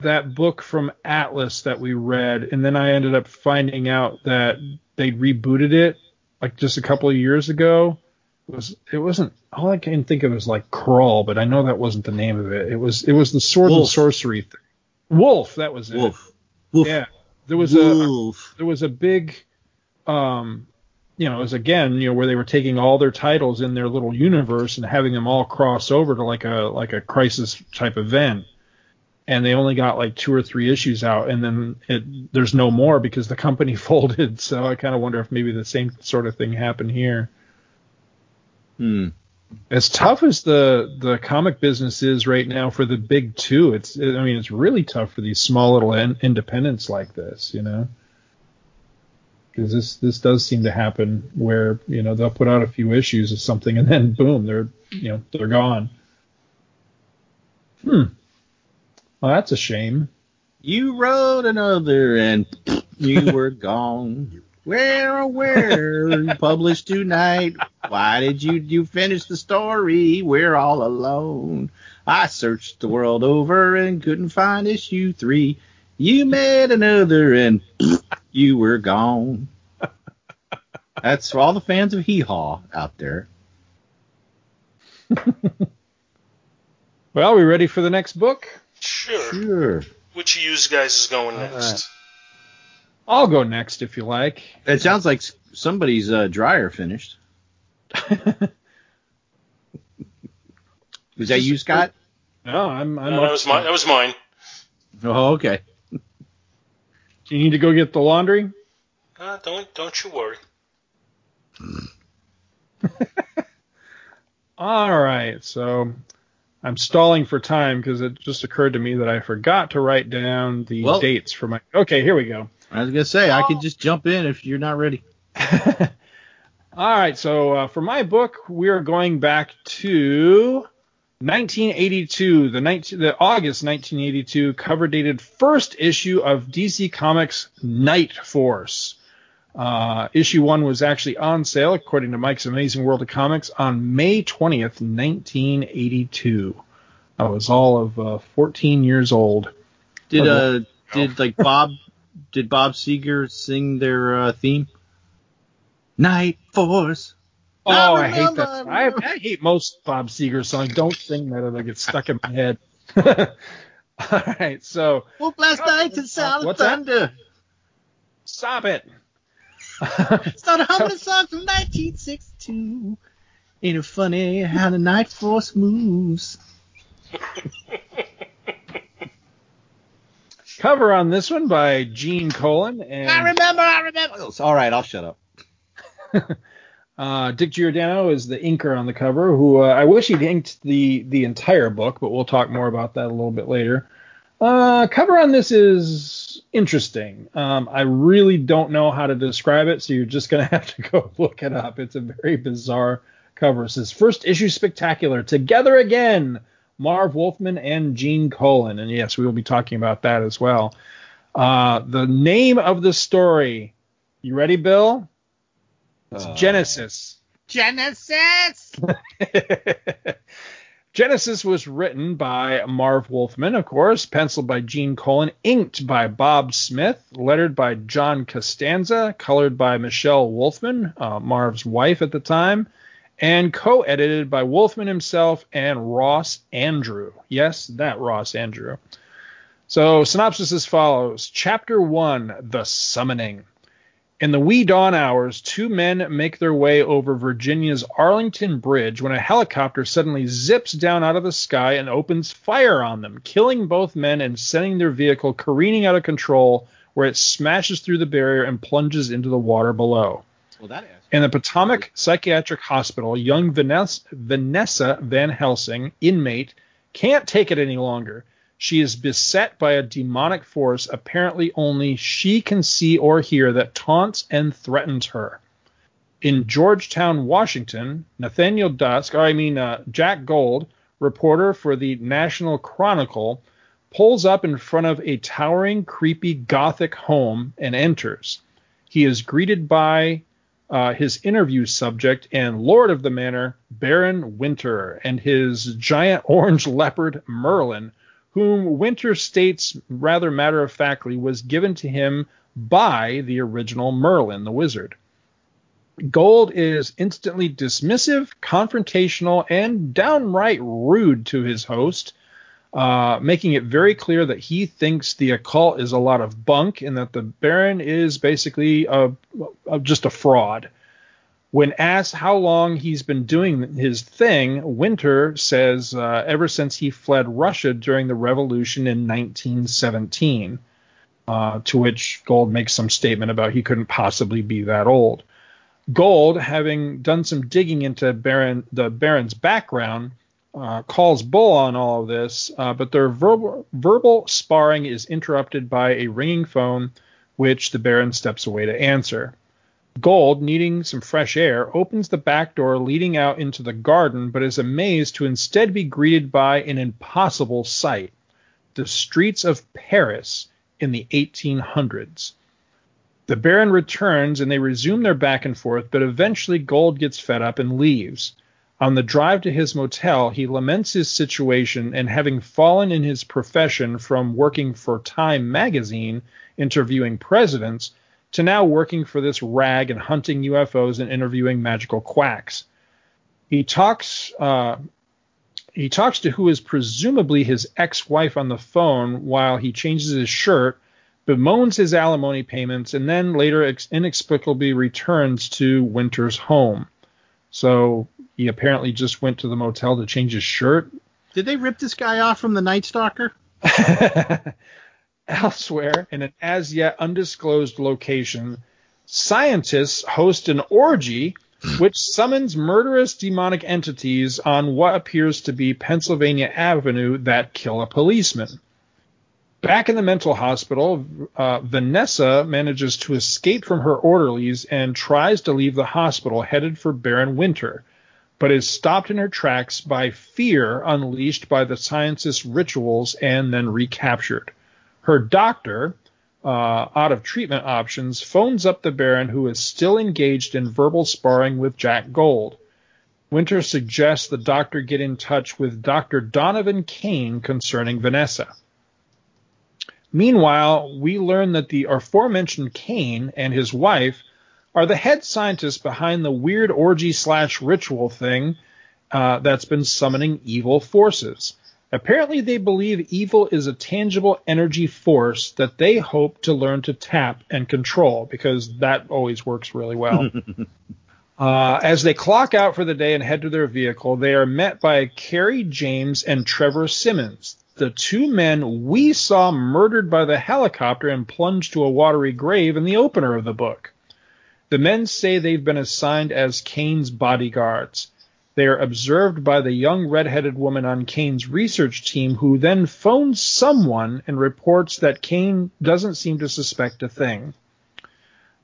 that book from Atlas that we read? And then I ended up finding out that they rebooted it like just a couple of years ago. It was it wasn't all I can think of is like Crawl, but I know that wasn't the name of it. It was it was the sword and sorcery thing. Wulf, that was it. Wulf. Wulf. Yeah, there was a Wulf. there was a big um you know it was again you know where they were taking all their titles in their little universe and having them all cross over to like a like a crisis type event and they only got like two or three issues out and then it there's no more because the company folded. So i kind of wonder if maybe the same sort of thing happened here. Hmm. as tough as the the comic business is right now for the big two it's i mean it's really tough for these small little in, independents like this you know? Because this this does seem to happen where you know they'll put out a few issues of something and then boom they're you know they're gone. Hmm well that's a shame You wrote another and you were gone. Where, oh, where, you published tonight? Why did you you finish the story? We're all alone. I searched the world over and couldn't find issue three. You made another and you were gone. That's for all the fans of Hee Haw out there. well are we ready for the next book Sure. Sure. Which of you guys is going All next? i'll go next if you like It sounds like somebody's uh, dryer finished. Was that you, Scott? no i'm i'm No, that was mine. That was mine. Oh, okay. do you need to go get the laundry Uh, don't don't you worry. All right, so I'm stalling for time because it just occurred to me that I forgot to write down the Well- dates for my. Okay, here we go. I was gonna say I could just jump in if you're not ready. All right, so uh, for my book, we are going back to 1982, the 19, the August 1982 cover dated first issue of DC Comics Night Force. Uh, issue one was actually on sale, according to Mike's Amazing World of Comics, on May 20th, 1982. I was all of uh, 14 years old. Did uh did like Bob did Bob Seger sing their uh, theme? Night Force. Oh, I I, hate that. I I, I hate most Bob Seger songs. Don't sing that; it'll get stuck in my head. All right, so Well, last night to sound of What's that? stop it. Started humming a song from 1962. Ain't it funny how the Night Force moves? Cover on this one by Gene Colan I remember, I remember. Oh, all right, I'll shut up. uh, Dick Giordano is the inker on the cover. Who uh, I wish he'd inked the the entire book, but we'll talk more about that a little bit later. Uh, cover on this is interesting. Um, I really don't know how to describe it, so you're just gonna have to go look it up. It's a very bizarre cover. It says first issue spectacular, together again. Marv Wolfman and Gene Colan, and yes, we will be talking about that as well. Uh, the name of the story. You ready, Bill? It's Genesis. Genesis. Genesis was written by Marv Wolfman, of course, penciled by Gene Colan, inked by Bob Smith, lettered by John Costanza, colored by Michelle Wolfman, uh, Marv's wife at the time, and co-edited by Wolfman himself and Ross Andru. Yes, that Ross Andru. So, synopsis as follows: Chapter one: The Summoning. In the wee dawn hours, two men make their way over Virginia's Arlington Bridge when a helicopter suddenly zips down out of the sky and opens fire on them, killing both men and sending their vehicle careening out of control where it smashes through the barrier and plunges into the water below. Well, that In the Potomac Psychiatric Hospital, young Vanessa, Vanessa Van Helsing, inmate, can't take it any longer. She is beset by a demonic force apparently only she can see or hear that taunts and threatens her. In Georgetown, Washington, Nathaniel Dusk, or I mean uh, Jack Gold, reporter for the National Chronicle, pulls up in front of a towering, creepy Gothic home and enters. He is greeted by uh, his interview subject and lord of the manor, Baron Winter, and his giant orange leopard, Merlin, whom Winter states rather matter of factly was given to him by the original Merlin, the wizard. Gold is instantly dismissive, confrontational, and downright rude to his host, uh, making it very clear that he thinks the occult is a lot of bunk and that the Baron is basically a, a, just a fraud. When asked how long he's been doing his thing, Winter says uh, ever since he fled Russia during the revolution in 1917, uh, to which Gold makes some statement about he couldn't possibly be that old. Gold, having done some digging into Baron, the Baron's background, uh, calls bull on all of this, uh, but their verbal, verbal sparring is interrupted by a ringing phone, which the Baron steps away to answer. Gold, needing some fresh air, opens the back door leading out into the garden, but is amazed to instead be greeted by an impossible sight the streets of Paris in the 1800s. The Baron returns and they resume their back and forth, but eventually Gold gets fed up and leaves. On the drive to his motel, he laments his situation and having fallen in his profession from working for Time magazine, interviewing presidents, to now working for this rag and hunting UFOs and interviewing magical quacks. He talks uh, he talks to who is presumably his ex-wife on the phone while he changes his shirt, bemoans his alimony payments, and then later ex- inexplicably returns to Winter's home. So he apparently just went to the motel to change his shirt. Did they rip this guy off from the Night Stalker? Elsewhere, in an as yet undisclosed location, scientists host an orgy which summons murderous demonic entities on what appears to be Pennsylvania Avenue that kill a policeman. Back in the mental hospital, uh, Vanessa manages to escape from her orderlies and tries to leave the hospital headed for Baron Winter, but is stopped in her tracks by fear unleashed by the scientist's rituals and then recaptured. Her doctor, uh, out of treatment options, phones up the Baron, who is still engaged in verbal sparring with Jack Gold. Winter suggests the doctor get in touch with Dr. Donovan Kane concerning Vanessa. Meanwhile, we learn that the aforementioned Kane and his wife are the head scientists behind the weird orgy slash ritual thing uh, that's been summoning evil forces. Apparently, they believe evil is a tangible energy force that they hope to learn to tap and control because that always works really well. uh, as they clock out for the day and head to their vehicle, they are met by Kerry James and Trevor Simmons, the two men we saw murdered by the helicopter and plunged to a watery grave in the opener of the book. The men say they've been assigned as Kane's bodyguards. They are observed by the young red-headed woman on Kane's research team, who then phones someone and reports that Kane doesn't seem to suspect a thing.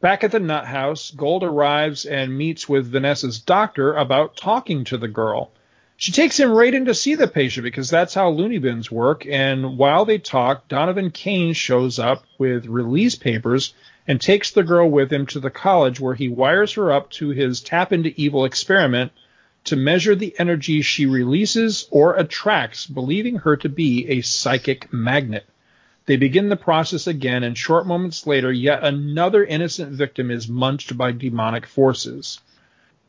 Back at the nut house, Gold arrives and meets with Vanessa's doctor about talking to the girl. She takes him right in to see the patient because that's how loony bins work. And while they talk, Donovan Kane shows up with release papers and takes the girl with him to the college where he wires her up to his tap into evil experiment to measure the energy she releases or attracts, believing her to be a psychic magnet. They begin the process again, and short moments later, yet another innocent victim is munched by demonic forces.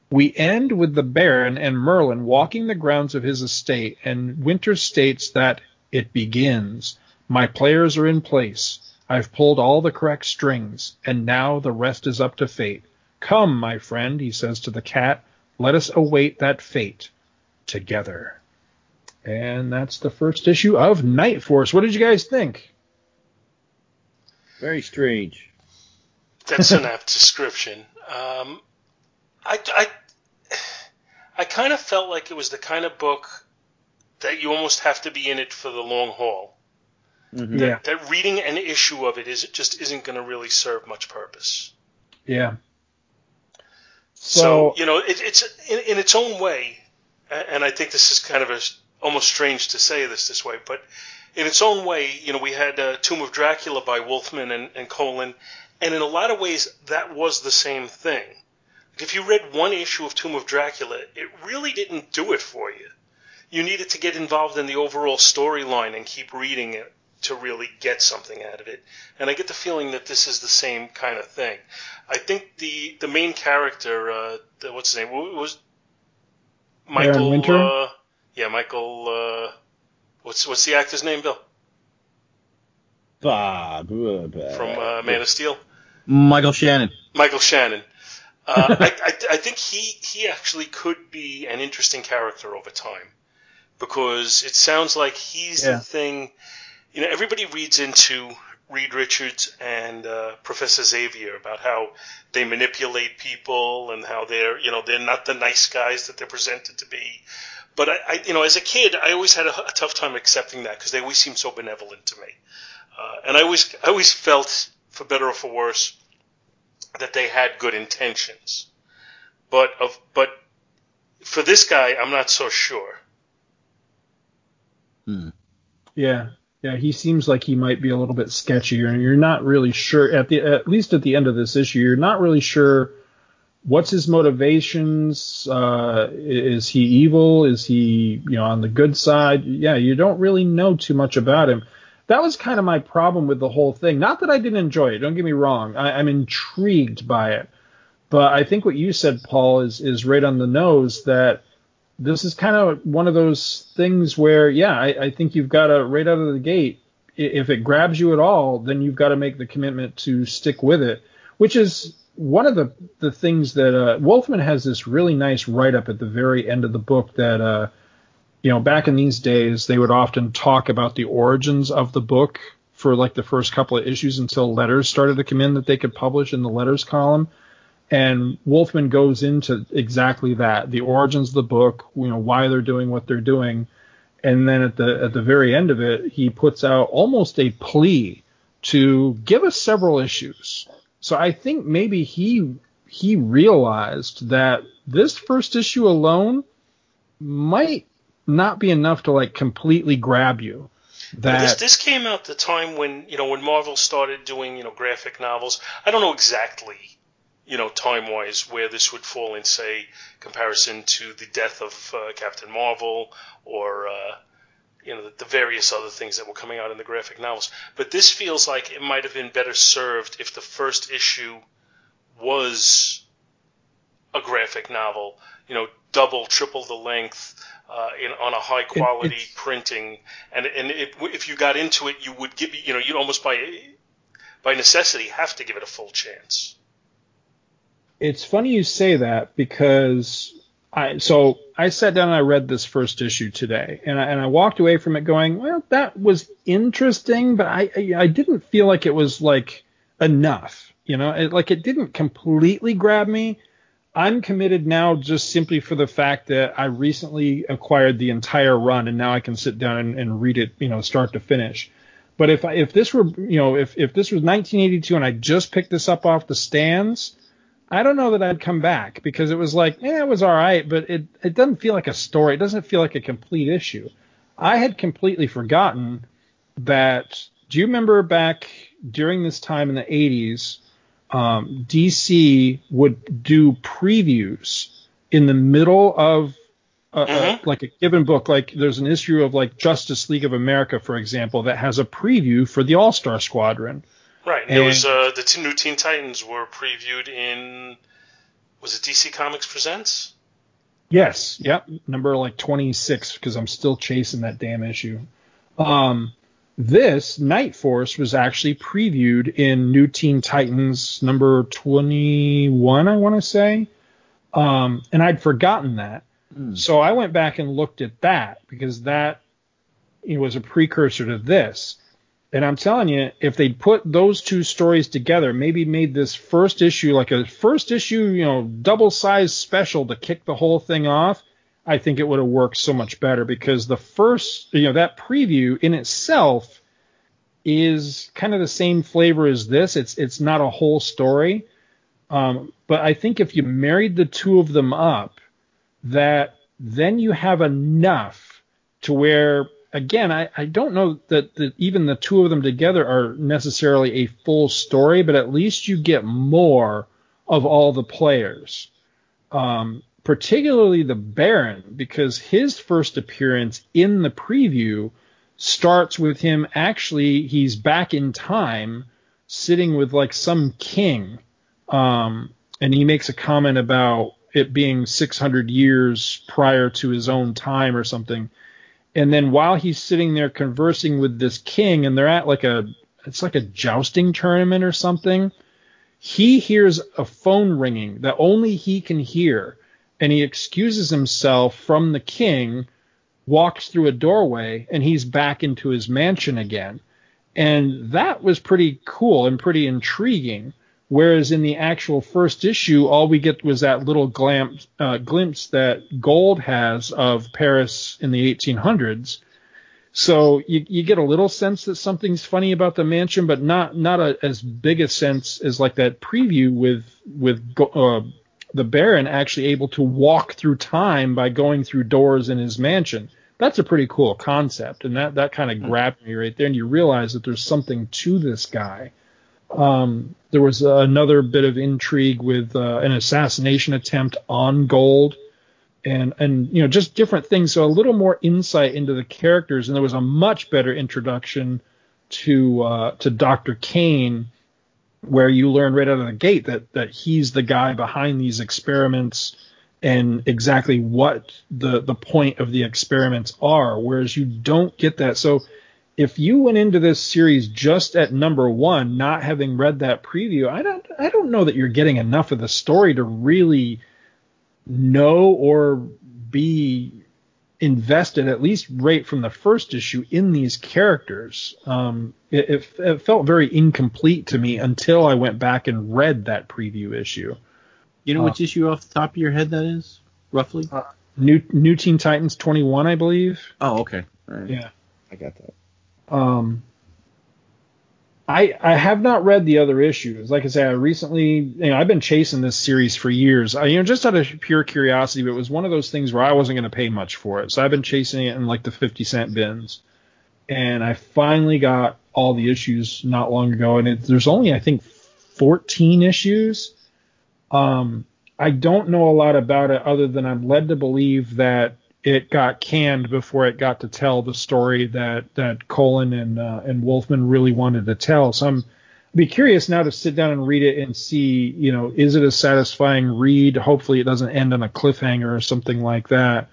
We end with the Baron and Merlin walking the grounds of his estate, and Winter states that it begins. My players are in place. I've pulled all the correct strings, and now the rest is up to fate. Come, my friend, he says to the cat, let us await that fate together. And that's the first issue of Night Force. What did you guys think? Very strange. That's an apt description. Um, I, I, I kind of felt like it was the kind of book that you almost have to be in it for the long haul. Mm-hmm. That, Yeah. that reading an issue of it is just isn't going to really serve much purpose. Yeah. So, So, you know, it, it's in, in its own way, and I think this is kind of a almost strange to say this this way, but in its own way, you know, we had uh, Tomb of Dracula by Wolfman and, and Colan, and in a lot of ways, that was the same thing. If you read one issue of Tomb of Dracula, it really didn't do it for you. You needed to get involved in the overall storyline and keep reading it to really get something out of it. And I get the feeling that this is the same kind of thing. I think the the main character, uh, the, what's his name, was Michael. Winter? Uh, yeah, Michael. Uh, what's what's the actor's name, Bill? Bob. From uh, Man of Steel. Michael Shannon. Michael Shannon. Uh, I, I, I think he he actually could be an interesting character over time because it sounds like he's Yeah. the thing. You know, everybody reads into Reed Richards and uh, Professor Xavier about how they manipulate people and how they're you know they're not the nice guys that they're presented to be. But I, I you know, as a kid, I always had a, a tough time accepting that because they always seemed so benevolent to me, uh, and I always I always felt, for better or for worse, that they had good intentions. But of but for this guy, I'm not so sure. Yeah, yeah, he seems like he might be a little bit sketchier, and you're not really sure at the at least at the end of this issue, you're not really sure what's his motivations. Uh, is he evil? Is he you know on the good side? Yeah, you don't really know too much about him. That was kind of my problem with the whole thing. Not that I didn't enjoy it. Don't get me wrong. I, I'm intrigued by it, but I think what you said, Paul, is is right on the nose. That this is kind of one of those things where, yeah, I, I think you've got to right out of the gate. If it grabs you at all, then you've got to make the commitment to stick with it, which is one of the the things that uh, Wolfman has this really nice write up at the very end of the book that. Uh, you know, back in these days, they would often talk about the origins of the book for like the first couple of issues until letters started to come in that they could publish in the letters column. And Wolfman goes into exactly that, the origins of the book, you know, why they're doing what they're doing. And then at the at the very end of it, he puts out almost a plea to give us several issues. So I think maybe he he realized that this first issue alone might not be enough to like completely grab you. But this this came out the time when you know when Marvel started doing you know graphic novels. I don't know exactly you know time wise where this would fall in say comparison to the death of uh, Captain Marvel or uh, you know the, the various other things that were coming out in the graphic novels. But this feels like it might have been better served if the first issue was a graphic novel. You know, double, triple the length. Uh, in, on a high quality it's- printing, and and it, if you got into it, you would give you know you'd almost by by necessity have to give it a full chance. It's funny you say that because I so I sat down and I read this first issue today and I, and I walked away from it going, well, that was interesting, but I I, didn't feel like it was like enough, you know, it, like it didn't completely grab me. I'm committed now just simply for the fact that I recently acquired the entire run and now I can sit down and, and read it, you know, start to finish. But if if this were, you know, if if this was 1982 and I just picked this up off the stands, I don't know that I'd come back because it was like, yeah, it was all right, but it it doesn't feel like a story. It doesn't feel like a complete issue. I had completely forgotten that. Do you remember back during this time in the 80s, um, DC would do previews in the middle of a, a- Mhm. like a given book. Like there's an issue of like Justice League of America, for example, that has a preview for the All Star Squadron. Right. And there And- was uh, the t- new Teen Titans were previewed in was it DC Comics Presents? Yes, yep, number like 26 because I'm still chasing that damn issue. Um, this Night Force was actually previewed in New Teen Titans number 21, I want to say. Um, and I'd forgotten that. So I went back and looked at that because that it was a precursor to this. And I'm telling you, if they'd put those two stories together, maybe made this first issue like a first issue, you know, double sized special to kick the whole thing off, I think it would have worked so much better because the first, you know, that preview in itself is kind of the same flavor as this. It's it's not a whole story. Um, but I think if you married the two of them up, that then you have enough to where again, I, I don't know that, even the two of them together are necessarily a full story, but at least you get more of all the players. Um, particularly the Baron, because his first appearance in the preview starts with him actually, he's back in time sitting with like some king. Um, and he makes a comment about it being 600 years prior to his own time or something and then while he's sitting there conversing with this king and they're at like a it's like a jousting tournament or something he hears a phone ringing that only he can hear. And he excuses himself from the king walks through a doorway and he's back into his mansion again. And that was pretty cool and pretty intriguing Whereas in the actual first issue, all we get was that little glimpse, uh, glimpse that Gold has of Paris in the 1800s. So you, you get a little sense that something's funny about the mansion, but not not a, as big a sense as like that preview with with uh, the Baron actually able to walk through time by going through doors in his mansion. That's a pretty cool concept, and that that kind of hmm. grabbed me right there. And you realize that there's something to this guy. Um, there was another bit of intrigue with uh, an assassination attempt on Gold, and and you know just different things. So a little more insight into the characters, and there was a much better introduction to uh, to Doctor Kane, where you learn right out of the gate that that he's the guy behind these experiments and exactly what the the point of the experiments are. Whereas you don't get that. So if you went into this series just at number one, not having read that preview, I don't I don't know that you're getting enough of the story to really know or be invested at least right from the first issue in these characters. Um, it, it, it, felt very incomplete to me until I went back and read that preview issue. You know uh, which issue off the top of your head that is roughly? Uh, New New Teen Titans 21, I believe. Oh, okay. Yeah, I got that. Um, I I have not read the other issues. Like I say, I recently, you know, I've been chasing this series for years. I, you know, just out of pure curiosity, but it was one of those things where I wasn't going to pay much for it. So I've been chasing it in like the 50 cent bins. And I finally got all the issues not long ago, and it, there's only I think 14 issues. Um, I don't know a lot about it other than I'm led to believe that it got canned before it got to tell the story that that Colan and uh, and Wolfman really wanted to tell. So I'm be curious now to sit down and read it and see, you know, is it a satisfying read? Hopefully, it doesn't end on a cliffhanger or something like that.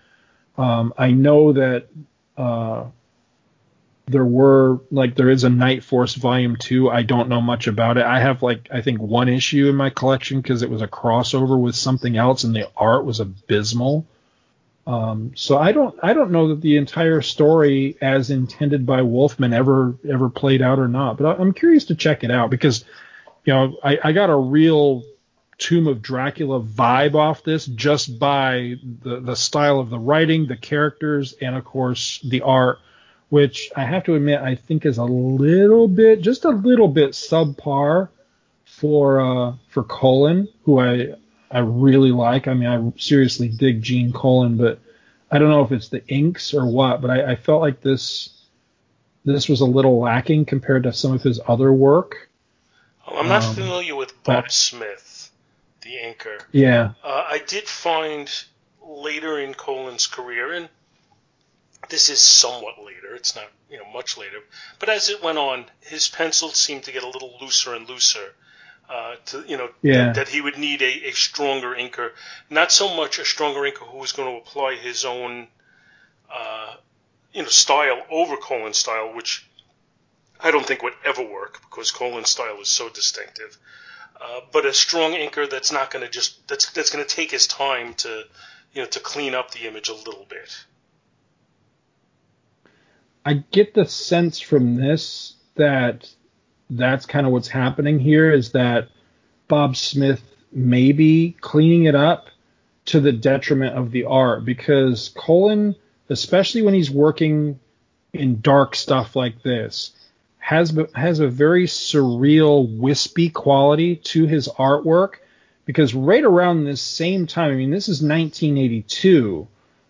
Um, I know that uh, there were like there is a Night Force Volume Two. I don't know much about it. I have like I think one issue in my collection because it was a crossover with something else, and the art was abysmal. Um, so I don't I don't know that the entire story as intended by Wolfman ever ever played out or not, but I'm curious to check it out because you know I, I got a real Tomb of Dracula vibe off this just by the the style of the writing, the characters, and of course the art, which I have to admit I think is a little bit just a little bit subpar for uh, for Colan, who I I really like. I mean, I seriously dig Gene Colan, but I don't know if it's the inks or what. But I, I felt like this this was a little lacking compared to some of his other work. Well, I'm not um, familiar with Bob but, Smith, the inker. Yeah. Uh, I did find later in Colan's career, and this is somewhat later. It's not you know much later, but as it went on, his pencils seemed to get a little looser and looser uh, to you know yeah. that, that, he would need a, a stronger inker, not so much a stronger inker who was going to apply his own uh, you know style over Colan's style, which I don't think would ever work because Colan's style is so distinctive. Uh, but a strong inker that's not going to just that's that's going to take his time to you know to clean up the image a little bit. I get the sense from this that that's kind of what's happening here is that Bob Smith may be cleaning it up to the detriment of the art because Colan, especially when he's working in dark stuff like this, has has a very surreal, wispy quality to his artwork. Because right around this same time, I mean, this is 1982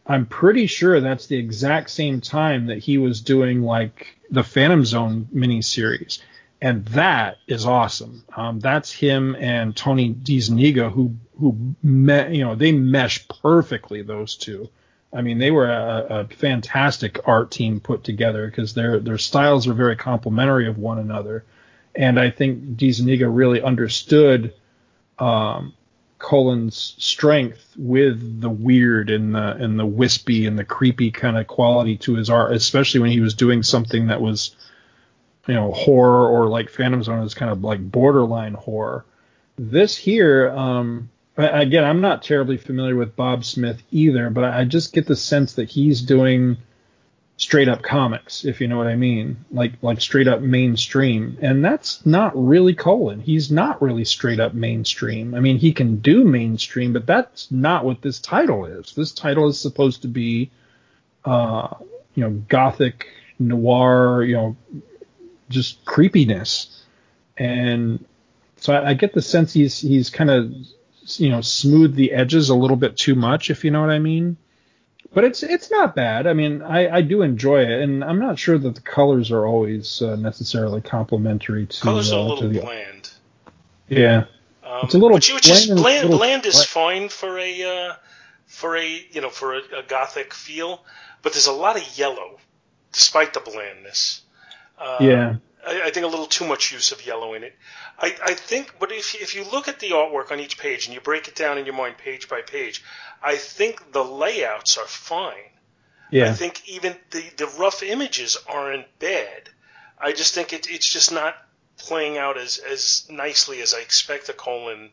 I'm pretty sure that's the exact same time that he was doing like the Phantom Zone miniseries. And that is awesome. Um, that's him and Tony DeZuniga who who you know they mesh perfectly those two. I mean they were a, a fantastic art team put together because their their styles are very complementary of one another. And I think DeZuniga really understood um, Colan's strength with the weird and the and the wispy and the creepy kind of quality to his art, especially when he was doing something that was, you know, horror or like Phantom Zone is kind of like borderline horror. This here, um, again, I'm not terribly familiar with Bob Smith either, but I just get the sense that he's doing straight up comics, if you know what I mean, like like straight up mainstream, and that's not really Colan. He's not really straight up mainstream. I mean, he can do mainstream, but that's not what this title is. This title is supposed to be, uh, you know, gothic noir, you know, just creepiness, and so I, I get the sense he's he's kind of you know smoothed the edges a little bit too much, if you know what I mean but it's it's not bad. I mean, I, I do enjoy it, and I'm not sure that the colors are always uh, necessarily complementary to. Colors uh, are a little to the, bland. Yeah, Um, It's a little which, which bland and a bland. little Bland is fine for a uh, for a you know for a, a gothic feel, but there's a lot of yellow, despite the blandness. Uh, yeah, I, I think a little too much use of yellow in it. I, I think, but if if you look at the artwork on each page and you break it down in your mind page by page, I think the layouts are fine. Yeah. I think even the, the rough images aren't bad. I just think it, it's just not playing out as, as nicely as I expect a Colan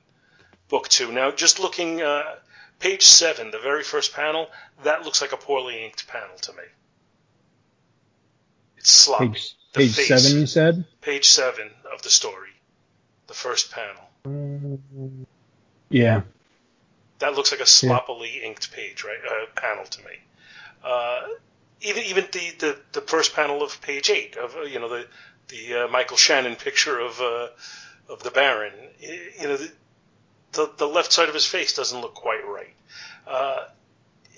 book to. Now, just looking, uh, page seven, the very first panel, that looks like a poorly inked panel to me. It's sloppy. page The page face. seven, you said. Page seven of the story, the first panel. Yeah, That looks like a sloppily inked page, right? Uh, panel to me. Uh, even even the, the, the first panel of page eight of uh, you know the the uh, Michael Shannon picture of uh, of the Baron. You know the, the the left side of his face doesn't look quite right.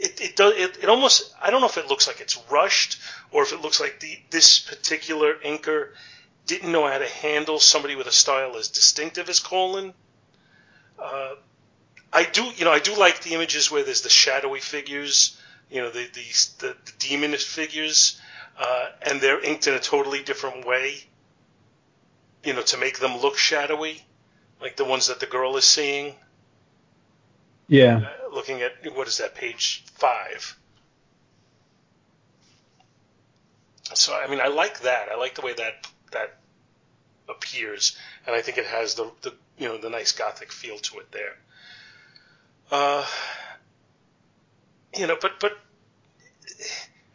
It it does it, it almost I don't know if it looks like it's rushed or if it looks like the this particular inker didn't know how to handle somebody with a style as distinctive as Colan. Uh, I do, you know, I do like the images where there's the shadowy figures, you know, the the the, the demon figures, uh, and they're inked in a totally different way, you know, to make them look shadowy, like the ones that the girl is seeing. yeah, Uh, looking at what is that page five. So I mean, I like that. I like the way that that appears, and I think it has the the you know the nice gothic feel to it there. Uh, you know, but but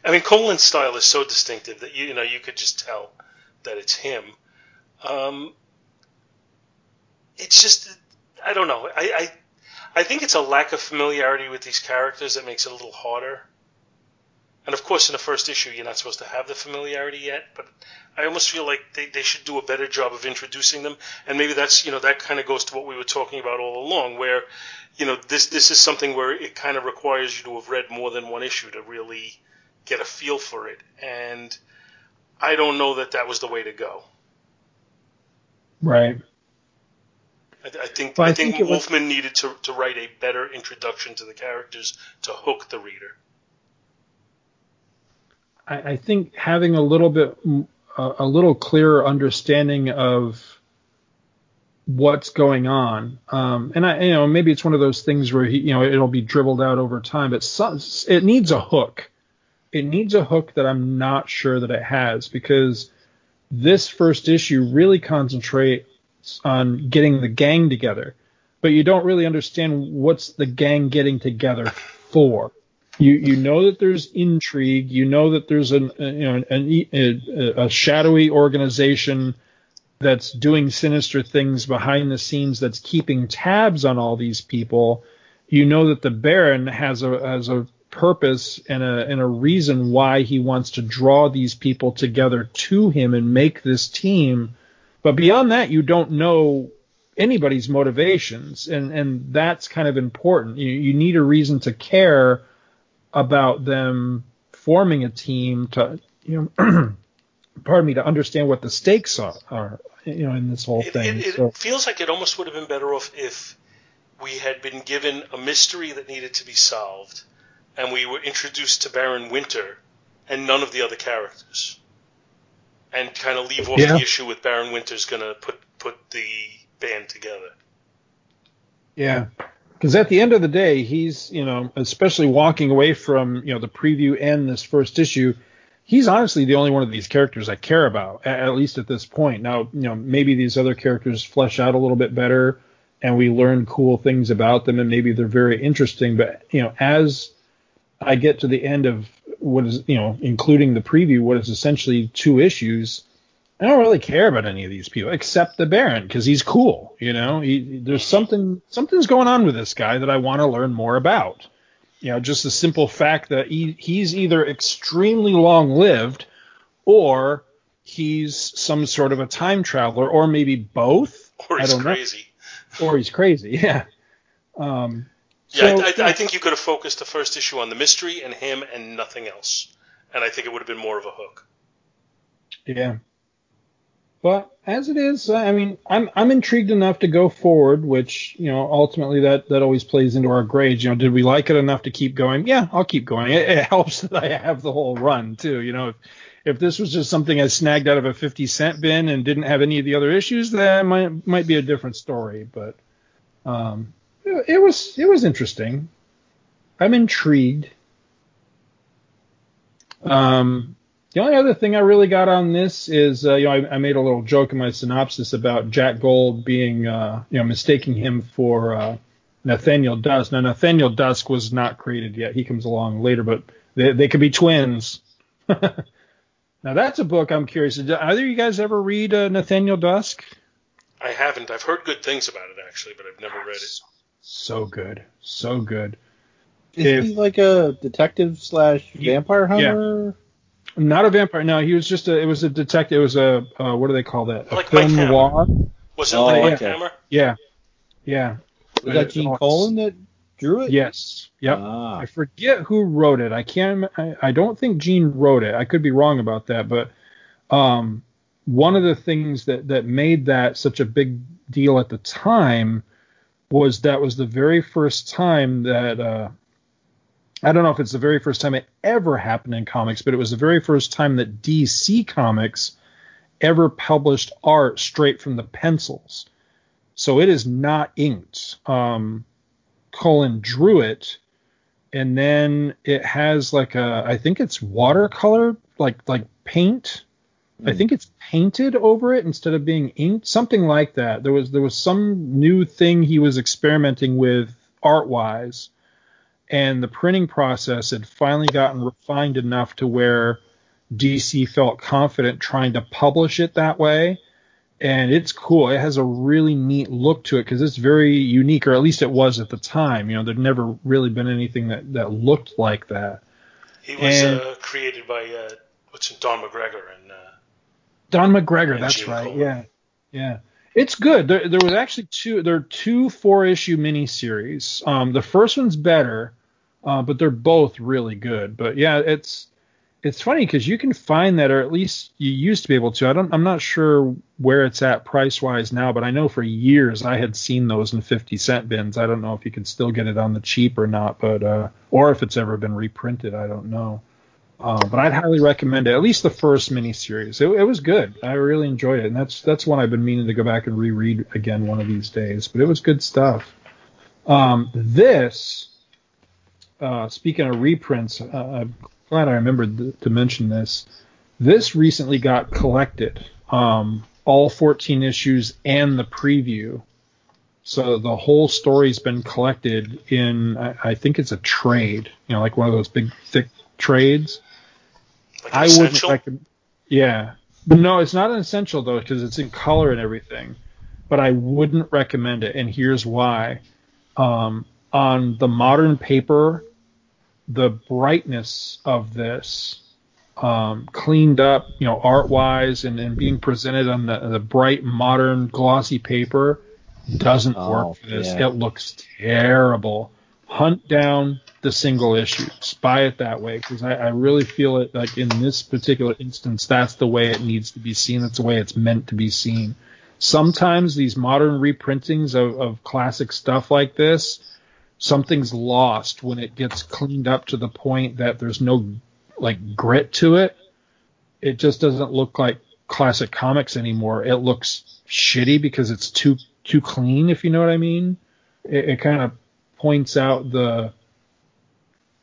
I mean, Colan's style is so distinctive that you you know you could just tell that it's him. Um, it's just I don't know. I, I I think it's a lack of familiarity with these characters that makes it a little harder. And of course, in the first issue, you're not supposed to have the familiarity yet, but I almost feel like they, they should do a better job of introducing them. And maybe that's, you know, that kind of goes to what we were talking about all along, where, you know, this, this is something where it kind of requires you to have read more than one issue to really get a feel for it. And I don't know that that was the way to go. right. I, I think Well, I, think, think it was- Wolfman needed to, to write a better introduction to the characters to hook the reader. I, I think having a little bit a, a little clearer understanding of what's going on, um, and I you know maybe it's one of those things where he, you know it'll be dribbled out over time, but so, it needs a hook. It needs a hook that I'm not sure that it has because this first issue really concentrates on getting the gang together, but you don't really understand what's the gang getting together for. You you know that there's intrigue. You know that there's an uh, you know an, a, a shadowy organization that's doing sinister things behind the scenes that's keeping tabs on all these people. You know that the Baron has a has a purpose and a and a reason why he wants to draw these people together to him and make this team. But beyond that, you don't know anybody's motivations, and and that's kind of important. You you need a reason to care about them forming a team to you know pardon me to understand what the stakes are, are you know in this whole It, thing. it, it feels like it almost would have been better off if we had been given a mystery that needed to be solved, and we were introduced to Baron Winter and none of the other characters, and kind of leave off Yeah. the issue with Baron Winter's going to put put the band together. Yeah. Because at the end of the day, he's, you know, especially walking away from, you know, the preview and this first issue, he's honestly the only one of these characters I care about, at, at least at this point. Now, you know, maybe these other characters flesh out a little bit better and we learn cool things about them and maybe they're very interesting. But, you know, as I get to the end of what is, you know, including the preview, what is essentially two issues, I don't really care about any of these people except the Baron because he's cool. You know, he, there's something something's going on with this guy that I want to learn more about. You know, just the simple fact that he, he's either extremely long lived or he's some sort of a time traveler or maybe both. Or he's know. crazy. Or he's crazy. Yeah. Um, Yeah, so- I, I, I think you could have focused the first issue on the mystery and him and nothing else, and I think it would have been more of a hook. Yeah. But as it is, I mean, I'm I'm intrigued enough to go forward, which you know ultimately that that always plays into our grades. You know, did we like it enough to keep going? Yeah, I'll keep going. It, it helps that I have the whole run too. You know, if if this was just something I snagged out of a 50 cent bin and didn't have any of the other issues, that might might be a different story. But um, it, was it was interesting. I'm intrigued. Um, the only other thing I really got on this is, uh, you know, I, I made a little joke in my synopsis about Jack Gold being, uh, you know, mistaking him for uh, Nathaniel Dusk. Now, Nathaniel Dusk was not created yet; he comes along later, but they, they could be twins. now, that's a book I'm curious. Did either of you guys ever read uh, Nathaniel Dusk? I haven't. I've heard good things about it actually, but I've never read it. So good, so good. Is If- he like a detective slash vampire hunter? Not a vampire. No, he was just a. It was a detective. It was a. Uh, what do they call that? A Like film noir. Was it Oh, like Mike okay. Hammer? Yeah, yeah. Was that Gene Uh, Colan that drew it? Yes. Yep. Ah. I forget who wrote it. I can't. I, I don't think Gene wrote it. I could be wrong about that, but um, one of the things that that made that such a big deal at the time was that was the very first time that uh, I don't know if it's the very first time it ever happened in comics, but it was the very first time that DC Comics ever published art straight from the pencils. So it is not inked. Um, Colan drew it, and then it has like a I think it's watercolor, like like paint. I think it's painted over it instead of being inked, something like that. There was there was some new thing he was experimenting with art wise, and the printing process had finally gotten refined enough to where DC felt confident trying to publish it that way. And it's cool. It has a really neat look to it because it's very unique, or at least it was at the time. You know, there'd never really been anything that, that looked like that. He was And- uh, created by uh, what's it, Don McGregor and uh, Don McGregor, And that's Gene right. Yeah, yeah. It's good. There, there was actually two. There are two four issue miniseries. Um, the first one's better, uh, but they're both really good. But yeah, it's it's funny because you can find that, or at least you used to be able to. I don't. I'm not sure where it's at price wise now, but I know for years I had seen those in 50 cent bins. I don't know if you can still get it on the cheap or not, but uh, or if it's ever been reprinted. I don't know. Uh, but I'd highly recommend it. At least the first miniseries. It, it was good. I really enjoyed it, and that's that's one I've been meaning to go back and reread again one of these days. But it was good stuff. Um, this, uh, speaking of reprints, uh, I'm glad I remembered th- to mention this. This recently got collected, um, all 14 issues and the preview. So the whole story's been collected in, I, I think it's a trade, you know, like one of those big thick trades. Like an I wouldn't essential. recommend. Yeah, but no, it's not an essential though because it's in color and everything. But I wouldn't recommend it, and here's why. Um, on the modern paper, the brightness of this, um, cleaned up, you know, art wise, and, and being presented on the, the bright modern glossy paper, doesn't Oh, work for this. yeah. It looks terrible. Hunt down the single issues, buy it that way, because I, I really feel it like in this particular instance, that's the way it needs to be seen. That's the way it's meant to be seen. Sometimes these modern reprintings of, of classic stuff like this, something's lost when it gets cleaned up to the point that there's no like grit to it. It just doesn't look like classic comics anymore. It looks shitty because it's too too clean, if you know what I mean. It, it kind of points out the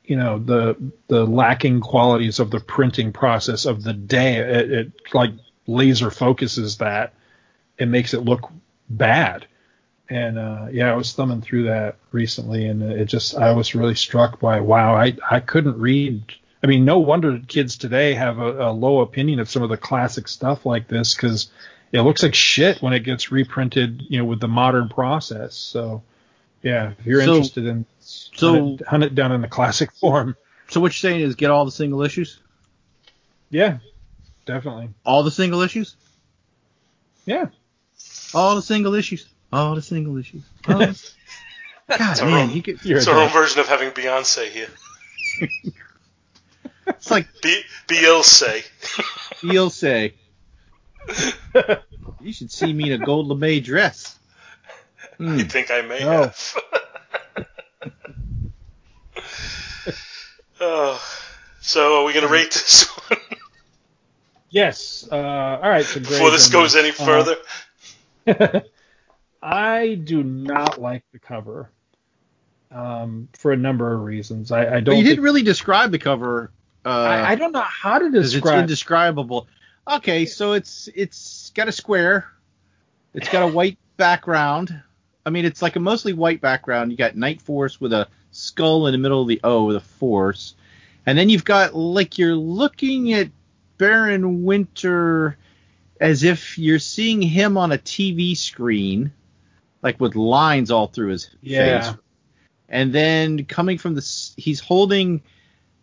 you know the the lacking qualities of the printing process of the day. It, it like laser focuses that. It makes it look bad. And uh, yeah, I was thumbing through that recently, and it just I was really struck by wow, I I couldn't read. I mean, no wonder kids today have a, a low opinion of some of the classic stuff like this because it looks like shit when it gets reprinted, you know, with the modern process. So yeah, if you're So- interested in so- hunt, it, hunt it down in the classic form. So what you're saying is get all the single issues? Yeah, definitely. All the single issues? Yeah. All the single issues. All the single issues. The- God, It's our man, own- you could, It's a our own version of having Beyonce here. it's like Be- Beyonce. you'll. You should see me in a gold lame dress. Hmm. I think I may No. have. oh, so are we going to rate this one Yes. Uh, all right. So before this goes any Uh, further? I do not like the cover um, for a number of reasons. I, I don't. you didn't really describe the cover. Uh, I, I don't know how to 'cause it's describe. indescribable. Okay, so it's it's got a square. It's got a white background. I mean, it's like a mostly white background. You got Night Force with a skull in the middle of the O with a force, and then you've got like you're looking at Baron Winter as if you're seeing him on a TV screen, like with lines all through his Yeah. face. And then coming from the, he's holding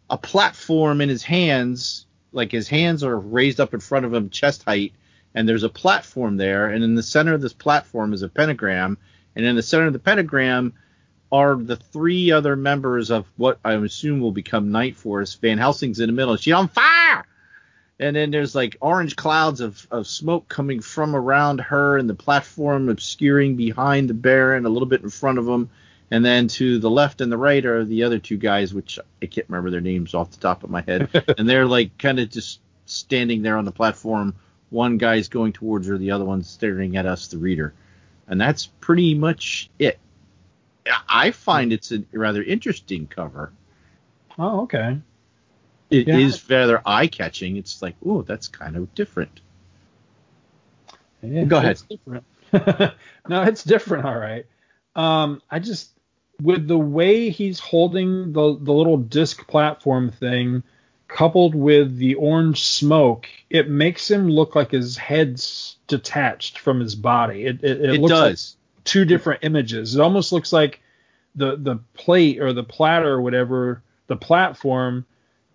a platform in his hands, like his hands are raised up in front of him, chest height, and there's a platform there, and in the center of this platform is a pentagram, and in the center of the pentagram are the three other members of what I assume will become Night Force. Van Helsing's in the middle, she's on fire, and then there's like orange clouds of, of smoke coming from around her, and the platform obscuring behind the Baron, a little bit in front of him. And then to the left and the right are the other two guys, which I can't remember their names off the top of my head. and they're like kind of just standing there on the platform. One guy's going towards her, the other one's staring at us, the reader. And that's pretty much it. I find it's a rather interesting cover. oh, okay. It is Yeah. rather eye catching. It's like, oh, that's kind of different. Yeah, Go ahead. It's different. no, it's different. All right. Um, I just with the way he's holding the the little disc platform thing, coupled with the orange smoke, it makes him look like his head's detached from his body. It it, it, It, looks like two different images. It almost looks like the the plate or the platter or whatever, the platform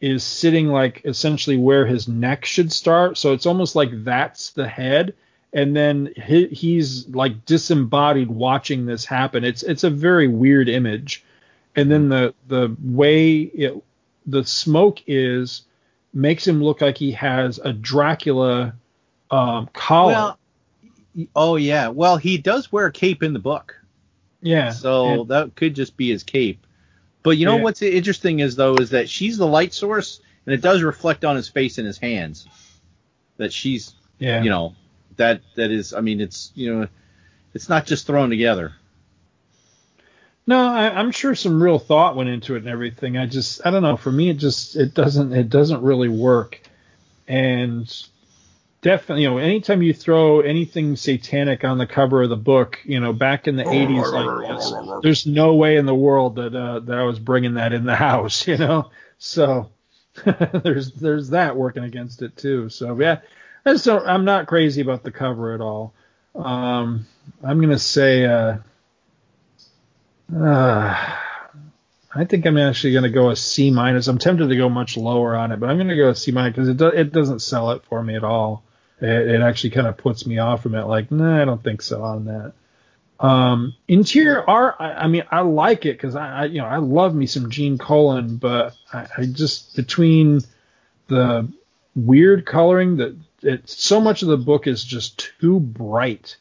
is sitting like essentially where his neck should start. So it's almost like that's the head, and then he, he's like disembodied watching this happen. It's it's a very weird image, and then the the way it the smoke is makes him look like he has a Dracula um, collar. Well, oh yeah. Well, he does wear a cape in the book. yeah. So and- that could just be his cape. But you know Yeah. what's interesting is though is that she's the light source, and it does reflect on his face and his hands. That she's, yeah. you know, that that is. I mean, it's you know, it's not just thrown together. No, I, I'm sure some real thought went into it and everything. I just, I don't know. For me, it just, it doesn't, it doesn't really work. And definitely, you know, anytime you throw anything satanic on the cover of the book, you know, back in the 80s, like there's no way in the world that uh, that I was bringing that in the house, you know. So there's there's that working against it too. So yeah, I I'm not crazy about the cover at all. Um, I'm gonna say. Uh, uh, I think I'm actually going to go a C minus. I'm tempted to go much lower on it, but I'm going to go a C minus because it do, it doesn't sell it for me at all. It, it actually kind of puts me off from it. Like, nah, I don't think so on that. Um, interior art, I, I mean, I like it because I, I, you know, I love me some Gene Colan, but I, I just between the weird coloring that it, so much of the book is just too bright,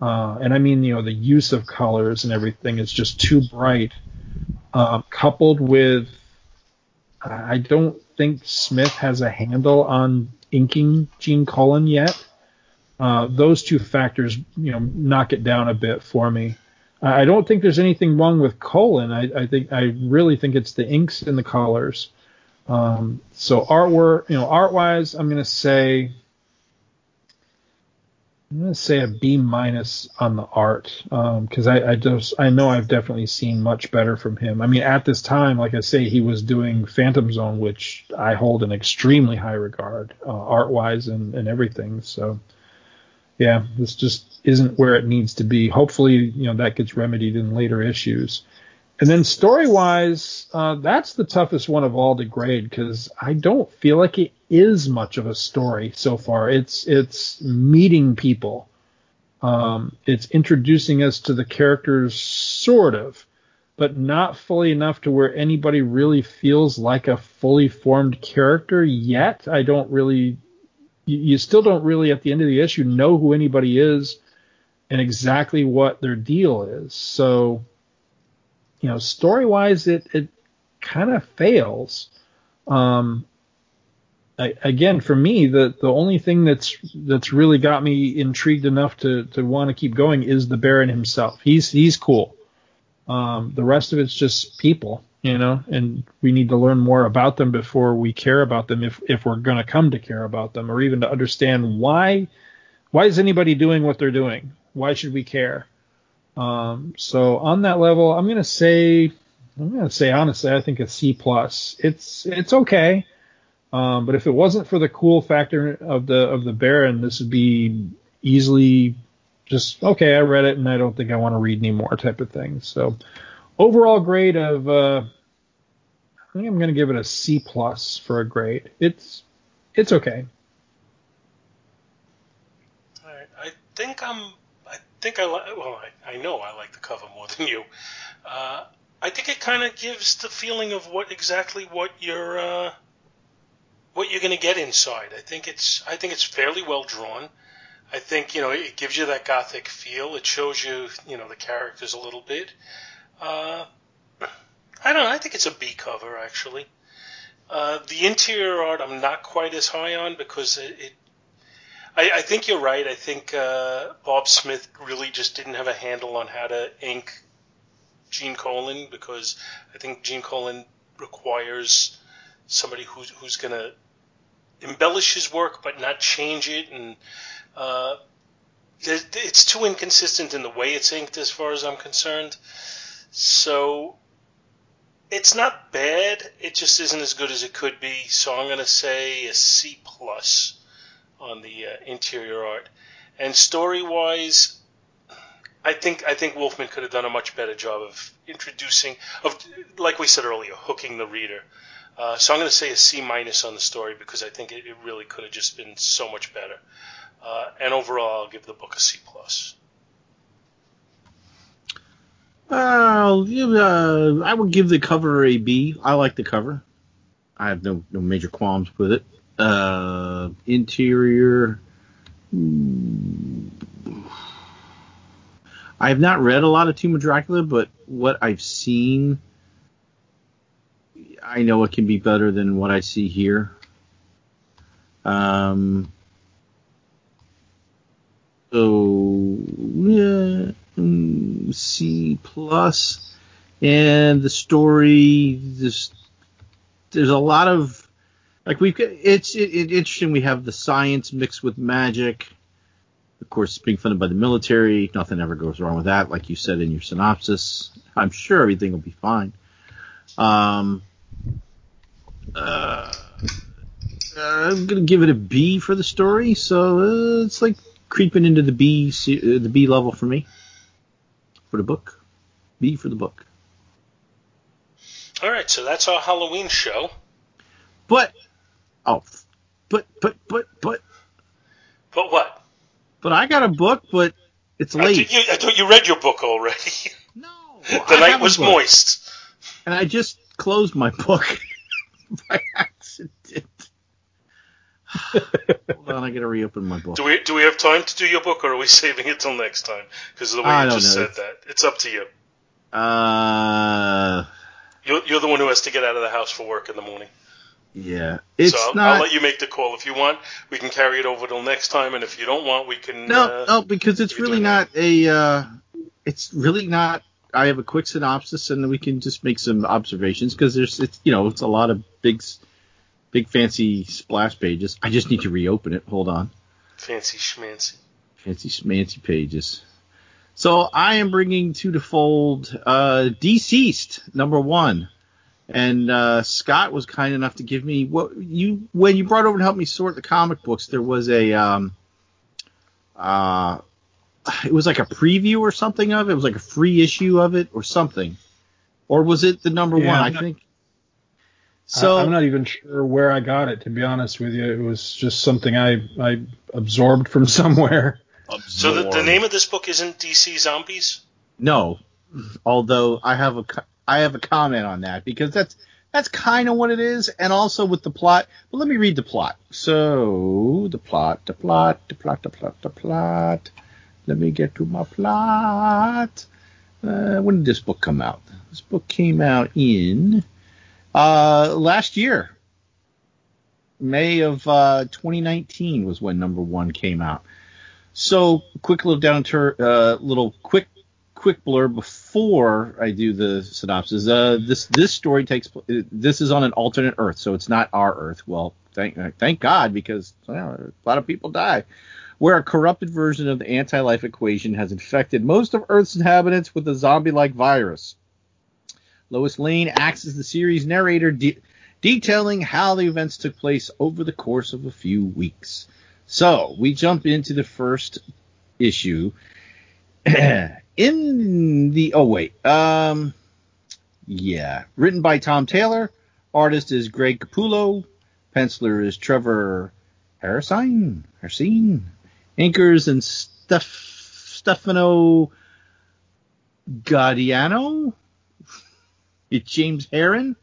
uh, and I mean, you know, the use of colors and everything is just too bright, uh, coupled with I don't think Smith has a handle on inking Gene Colan yet. Uh, those two factors, you know, knock it down a bit for me. I don't think there's anything wrong with Colan. I, I think I really think it's the inks and the colors. Um, so artwork, you know, art wise, I'm gonna say I'm gonna say a B minus on the art because um, I, I just I know I've definitely seen much better from him. I mean, at this time, like I say, he was doing Phantom Zone, which I hold in extremely high regard, uh, art wise and, and everything. So yeah, this just isn't where it needs to be. Hopefully, you know that gets remedied in later issues. And then story wise, uh, that's the toughest one of all to grade because I don't feel like it is much of a story so far. It's it's meeting people. Um, it's introducing us to the characters, sort of, but not fully enough to where anybody really feels like a fully formed character yet. I don't really you, you still don't really at the end of the issue know who anybody is and exactly what their deal is. So, you know, story wise, it it kind of fails. Um, I, again, for me, the the only thing that's that's really got me intrigued enough to to want to keep going is the Baron himself. He's he's cool. Um, the rest of it's just people you know, and we need to learn more about them before we care about them if if we're going to come to care about them or even to understand why why is anybody doing what they're doing? Why should we care? Um, so on that level, I'm to say I'm to say honestly, I think a C plus. It's it's okay. Um, but if it wasn't for the cool factor of the of the Baron, this would be easily just okay. I read it and I don't think I want to read anymore type of thing. So overall grade of uh, I think I'm to give it a C plus for a grade. It's it's okay. All right. I think I'm. I think I like. Well, I, I know I like the cover more than you. Uh, I think it kind of gives the feeling of what exactly what you're uh, what you're going to get inside. I think it's I think it's fairly well drawn. I think you know it gives you that gothic feel. It shows you you know the characters a little bit. Uh, I don't know. I think it's a B cover actually. Uh, the interior art I'm not quite as high on because it. it I, I, think you're right. I think uh, Bob Smith really just didn't have a handle on how to ink Gene Colan because I think Gene Colan requires somebody who's who's going to embellish his work but not change it and uh, it's too inconsistent in the way it's inked as far as I'm concerned. So it's not bad. It just isn't as good as it could be. So I'm going to say a C plus on the uh, interior art. And story wise, I think I think Wolfman could have done a much better job of introducing, of like we said earlier, hooking the reader. Uh, so I'm going to say a C minus on the story because I think it, it really could have just been so much better. Uh, and overall, I'll give the book a C plus. Uh, uh, I would give the cover a B. I like the cover. I have no no major qualms with it. Uh, interior. I have not read a lot of Tomb of Dracula, but what I've seen, I know it can be better than what I see here. Um. So yeah. C plus, and the story just there's a lot of like we've it's it, it, interesting. We have the science mixed with magic. Of course, being funded by the military, nothing ever goes wrong with that, like you said in your synopsis. I'm sure everything will be fine. Um, uh, I'm gonna give it a B for the story, so uh, it's like creeping into the B uh, the B level for me for the book. B for the book. All right, so that's our Halloween show. But oh, but but but but but what? But I got a book, but It's I, late. thought you, I thought you read your book already. no, the I night was moist. and I just closed my book by accident. Hold on, I gotta reopen my book. Do we do we have time to do your book, or are we saving it till next time? Because the way I you just know. said that, it's up to you. Uh, You're, you're the one who has to get out of the house for work in the morning. Yeah, it's so I'll, not. I'll let you make the call. If you want, we can carry it over till next time, and if you don't want, we can. No, uh, no, because it's really not a. Uh, it's really not. I have a quick synopsis, and we can just make some observations because there's, it's you know, it's a lot of big, big fancy splash pages. I just need to reopen it. Hold on, Fancy schmancy. fancy schmancy pages. So I am bringing to the fold uh, DCeased number one, and uh, Scott was kind enough to give me what you when you brought over to help me sort the comic books. There was a um, uh, it was like a preview or something of it. It was like a free issue of it or something, or was it the number Yeah, one? I'm I not- think. So So I'm not even sure where I got it. To be honest with you, it was just something I I absorbed from somewhere. So the, the name of this book isn't DC Zombies. No, although I have a co- I have a comment on that because that's that's kind of what it is, and also with the plot. But let me read the plot. So the plot, the plot, the plot, the plot, the plot. Let me get to my plot. Uh, when did this book come out? This book came out in uh, last year. May of uh, 2019 was when number one came out. So, quick little down to uh, little quick quick blur before I do the synopsis. Uh, this this story takes this is on an alternate Earth, so it's not our Earth. Well, thank thank God because well, a lot of people die. Where a corrupted version of the anti-life equation has infected most of Earth's inhabitants with a zombie-like virus. Lois Lane acts as the series narrator, de- detailing how the events took place over the course of a few weeks. So we jump into the first issue. In the oh wait, um, yeah, written by Tom Taylor, artist is Greg Capullo, penciler is Trevor Harrison, Harrison, inkers and Steph Stefano Gaudiano, it's James Heron,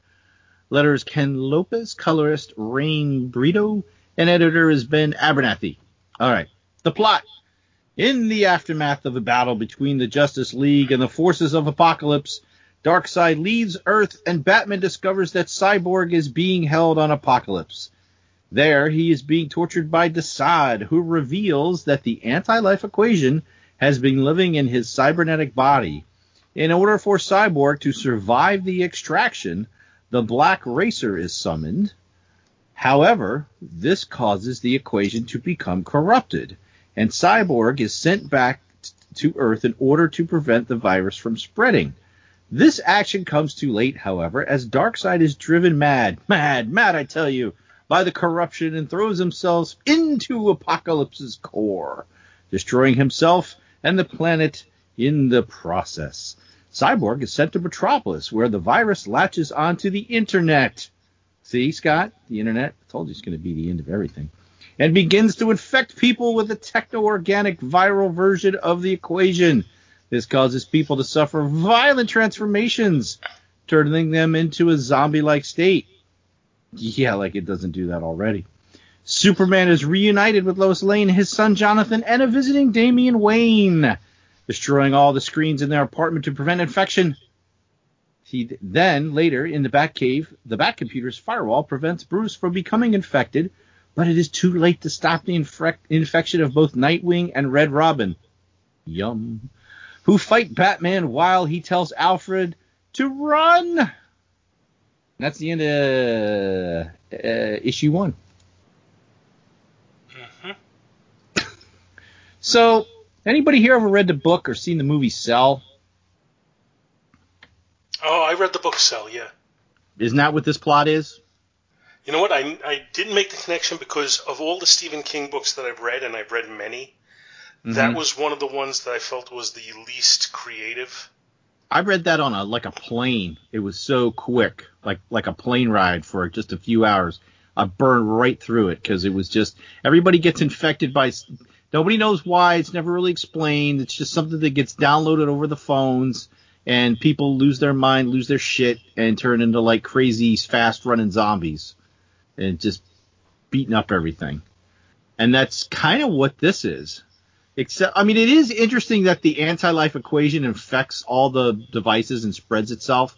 letters Ken Lopez, colorist Rain Beredo, and editor is Ben Abernathy. All right, the plot. In the aftermath of a battle between the Justice League and the forces of Apokolips, Darkseid leaves Earth and Batman discovers that Cyborg is being held on Apokolips. There, he is being tortured by Desaad, who reveals that the anti-life equation has been living in his cybernetic body. In order for Cyborg to survive the extraction, the Black Racer is summoned. However, this causes the equation to become corrupted, and Cyborg is sent back to Earth in order to prevent the virus from spreading. This action comes too late, however, as Darkseid is driven mad, mad, mad, I tell you, by the corruption and throws himself into Apokolips's core, destroying himself and the planet in the process. Cyborg is sent to Metropolis, where the virus latches onto the internet. See, Scott, the internet. I told you it's going to be the end of everything. And begins to infect people with a techno-organic viral version of the equation. This causes people to suffer violent transformations, turning them into a zombie-like state. Yeah, like it doesn't do that already. Superman is reunited with Lois Lane, his son Jonathan, and a visiting Damian Wayne, destroying all the screens in their apartment to prevent infection. He then later in the Batcave, the Batcomputer's firewall prevents Bruce from becoming infected, but it is too late to stop the infec- infection of both Nightwing and Red Robin. Yum. Who fight Batman while he tells Alfred to run. That's the end of uh, issue one. So, anybody here ever read the book or seen the movie Cell? Oh, I read the book Cell. Yeah. Isn't that what this plot is? You know what? I, I didn't make the connection because of all the Stephen King books that I've read, and I've read many, that Mhm. was one of the ones that I felt was the least creative. I read that on a like a plane. It was so quick, like like a plane ride for just a few hours. I burned right through it because it was just everybody gets infected by Nobody knows why. It's never really explained. It's just something that gets downloaded over the phones, and people lose their mind, lose their shit, and turn into like crazy, fast running zombies, and just beating up everything. And that's kind of what this is. Except, I mean, it is interesting that the anti-life equation infects all the devices and spreads itself.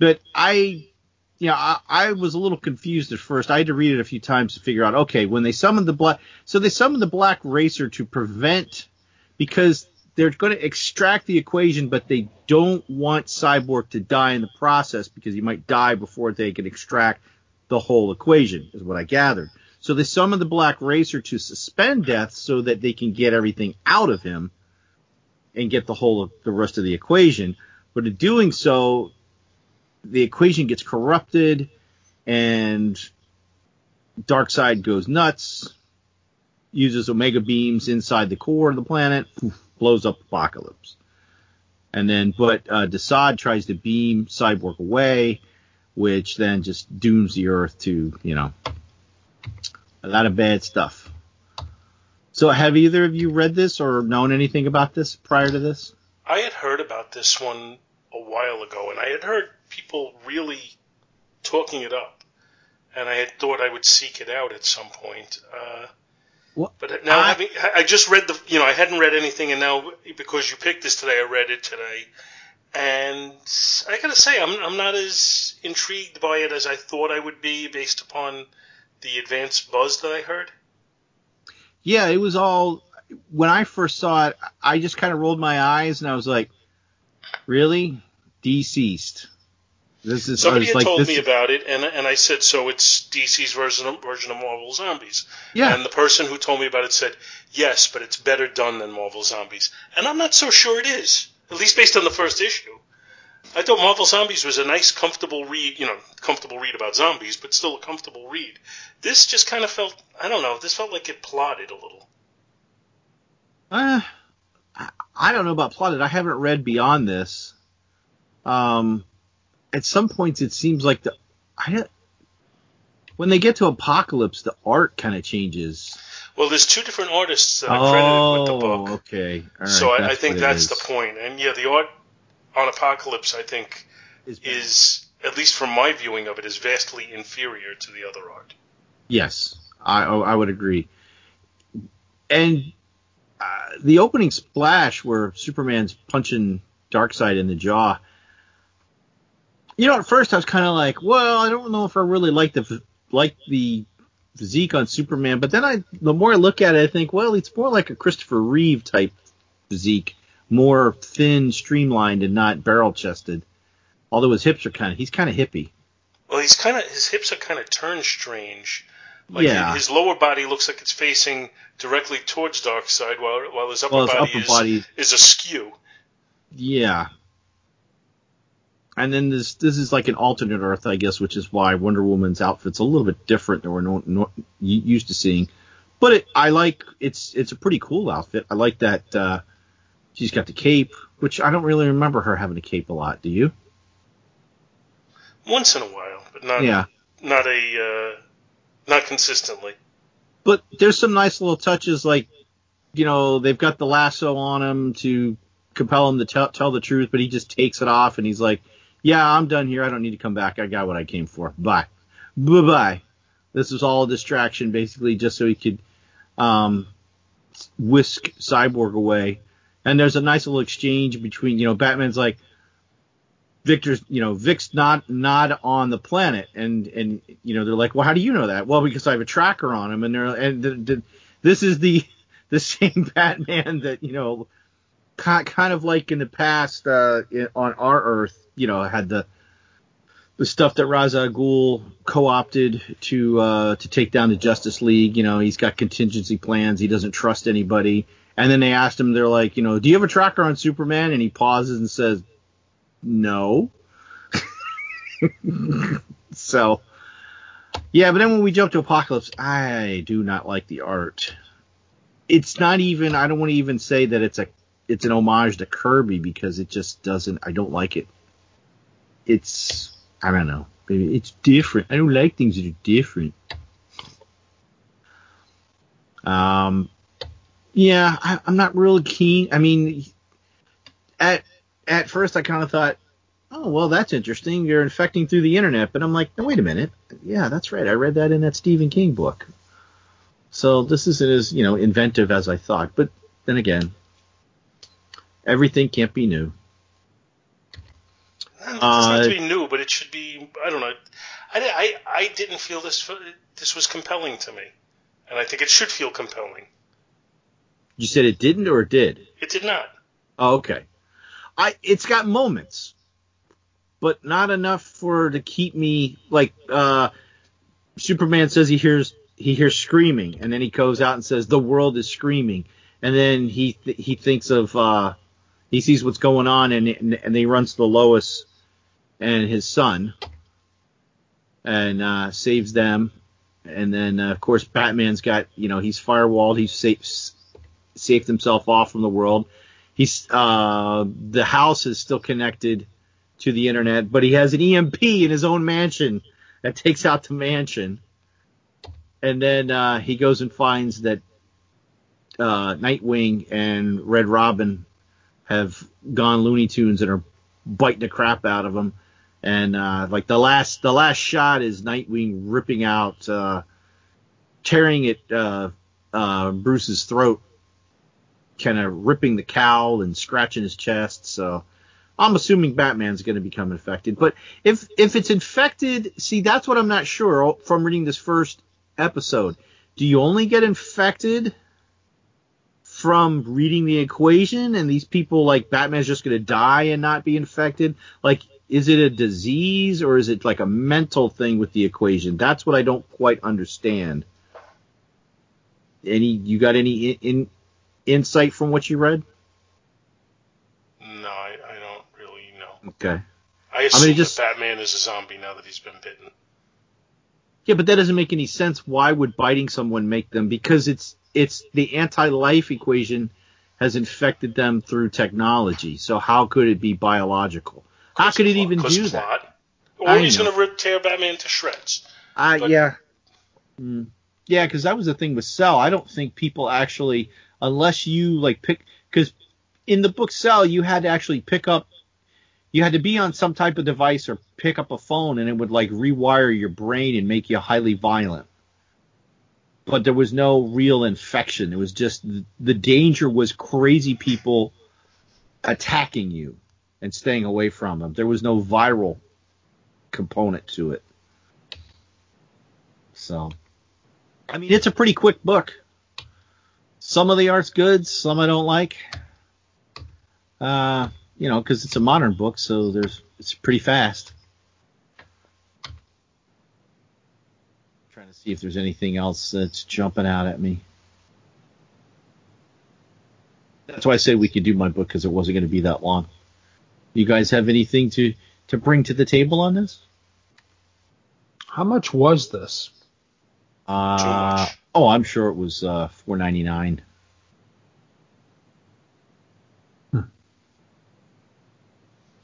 But I, you know, I, I was a little confused at first. I had to read it a few times to figure out. Okay, when they summoned the black, so they summoned the black racer to prevent because they're going to extract the equation, but they don't want Cyborg to die in the process because he might die before they can extract the whole equation, is what I gathered. So they summon the Black Racer to suspend death so that they can get everything out of him and get the whole of the rest of the equation. But in doing so, the equation gets corrupted and Darkseid goes nuts, uses Omega beams inside the core of the planet, blows up Apokolips. And then, but uh, Desaad tries to beam Cyborg away, which then just dooms the Earth to, you know, a lot of bad stuff. So, have either of you read this or known anything about this prior to this? I had heard about this one a while ago, and I had heard people really talking it up, and I had thought I would seek it out at some point. Uh, Well, but now I- having, I just read the, you know, I hadn't read anything, and now because you picked this today, I read it today, and I gotta say, I'm I'm not as intrigued by it as I thought I would be based upon the advanced buzz that I heard. Yeah, it was all. When I first saw it, I just kind of rolled my eyes and I was like, "Really, DCeased." This is Somebody had like, told me is- about it, and and I said, so it's DC's version of, version of Marvel Zombies. Yeah. And the person who told me about it said, yes, but it's better done than Marvel Zombies. And I'm not so sure it is, at least based on the first issue. I thought Marvel Zombies was a nice, comfortable read, you know, comfortable read about zombies, but still a comfortable read. This just kind of felt, I don't know, this felt like it plotted a little. Uh, I- I don't know about plotted. I haven't read beyond this. Um, at some points it seems like the I when they get to Apokolips, the art kind of changes. Well, there's two different artists that are credited with the book. Oh, okay. Right, so I, I think that's the point. And yeah, the art on Apokolips, I think, Is- is at least from my viewing of it, is vastly inferior to the other art. Yes, I oh, I would agree. And uh, the opening splash where Superman's punching Darkseid in the jaw. You know, at first I was kind of like, well, I don't know if I really like the like the physique on Superman, but then I, the more I look at it, I think, well, it's more like a Christopher Reeve type physique, more thin, streamlined, and not barrel chested. Although his hips are kind of, he's kind of hippie. Well, he's kind of his hips are kind of turned strange. Like Yeah. his lower body looks like it's facing directly towards Darkseid, while while his upper Well, his body, upper is, body- is askew. Yeah. And then this this is like an alternate Earth, I guess, which is why Wonder Woman's outfit's a little bit different than we're no, no, used to seeing. But it, I like it's it's a pretty cool outfit. I like that uh, she's got the cape, which I don't really remember her having a cape a lot. Do you? Once in a while, but not Yeah. not a uh, not consistently. But there's some nice little touches, like you know they've got the lasso on him to compel him to tell, tell the truth, but he just takes it off and he's like, "Yeah, I'm done here. I don't need to come back. I got what I came for. Bye, bye bye." This was all a distraction, basically, just so he could um, whisk Cyborg away. And there's a nice little exchange between, you know, Batman's like, Victor's, you know, Vic's not not on the planet, and and you know they're like, well, how do you know that? Well, because I have a tracker on him, and they're and the, the, this is the the same Batman that you know, kind of like in the past uh, on our Earth, you know, had the the stuff that Ra's al Ghul co-opted to uh, to take down the Justice League. You know, he's got contingency plans. He doesn't trust anybody. And then they asked him, they're like, you know, do you have a tracker on Superman? And he pauses and says, no. so, yeah, but then when we jump to Apokolips, I do not like the art. It's not even. I don't want to even say that it's a. It's an homage to Kirby because it just doesn't. I don't like it. It's. I don't know. Maybe it's different. I don't like things that are different. Um, Yeah, I, I'm not real keen. I mean, at at first I kind of thought, oh well, that's interesting. You're infecting through the internet, but I'm like, no, wait a minute. Yeah, that's right. I read that in that Stephen King book. So this isn't as you know inventive as I thought. But then again, everything can't be new. It doesn't have Uh, to be new, but it should be. I don't know. I, I, I didn't feel this this was compelling to me, and I think it should feel compelling. You said it didn't or it did? It did not. Oh, okay. I it's got moments, but not enough for to keep me like uh Superman says he hears he hears screaming and then he goes out and says the world is screaming and then he th- he thinks of uh he sees what's going on and and, and he runs to Lois and his son and uh saves them. And then uh, of course Batman's got you know he's firewalled. He's safe saved himself off from the world. He's uh the house is still connected to the internet, but he has an EMP in his own mansion that takes out the mansion. And then uh, he goes and finds that uh, Nightwing and Red Robin have gone Looney Tunes and are biting the crap out of him. And uh, like the last the last shot is Nightwing ripping out, uh, tearing at uh, uh, Bruce's throat kind of ripping the cowl and scratching his chest. So I'm assuming Batman's going to become infected. But if if it's infected, see that's what I'm not sure from reading this first episode. Do you only get infected from reading the equation and these people like Batman's just going to die and not be infected? Like is it a disease or is it like a mental thing with the equation? That's what I don't quite understand. Any you got any in, in insight from what you read? No, I, I don't really know. Okay. I assume just- that Batman is a zombie now that he's been bitten. Yeah, but that doesn't make any sense. Why would biting someone make them? Because it's it's the anti-life equation has infected them through technology. So how could it be biological? How could it even Because do that? plot. Or I he's going to rip tear Batman to shreds. Uh, But- yeah. Mm. Yeah, because that was the thing with Cell. I don't think people actually, unless you like pick, because in the book Cell, you had to actually pick up, you had to be on some type of device or pick up a phone, and it would like rewire your brain and make you highly violent. But there was no real infection. It was just the danger was crazy people attacking you and staying away from them. There was no viral component to it. So, I mean, it's a pretty quick book. Some of the art's good, some I don't like. Uh, you know, because it's a modern book, so there's it's pretty fast. Trying to see if there's anything else that's jumping out at me. That's why I say we could do my book because it wasn't going to be that long. You guys have anything to to bring to the table on this? How much was this? Uh, much. oh, I'm sure it was uh, 4.99.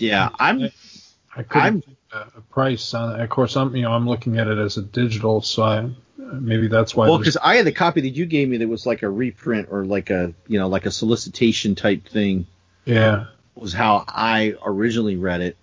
Yeah, I'm. I couldn't I'm- a a price on it. Of course, I'm you know I'm looking at it as a digital, so I, maybe that's why. Well, because I had the copy that you gave me that was like a reprint or like a you know like a solicitation type thing yeah, was how I originally read it,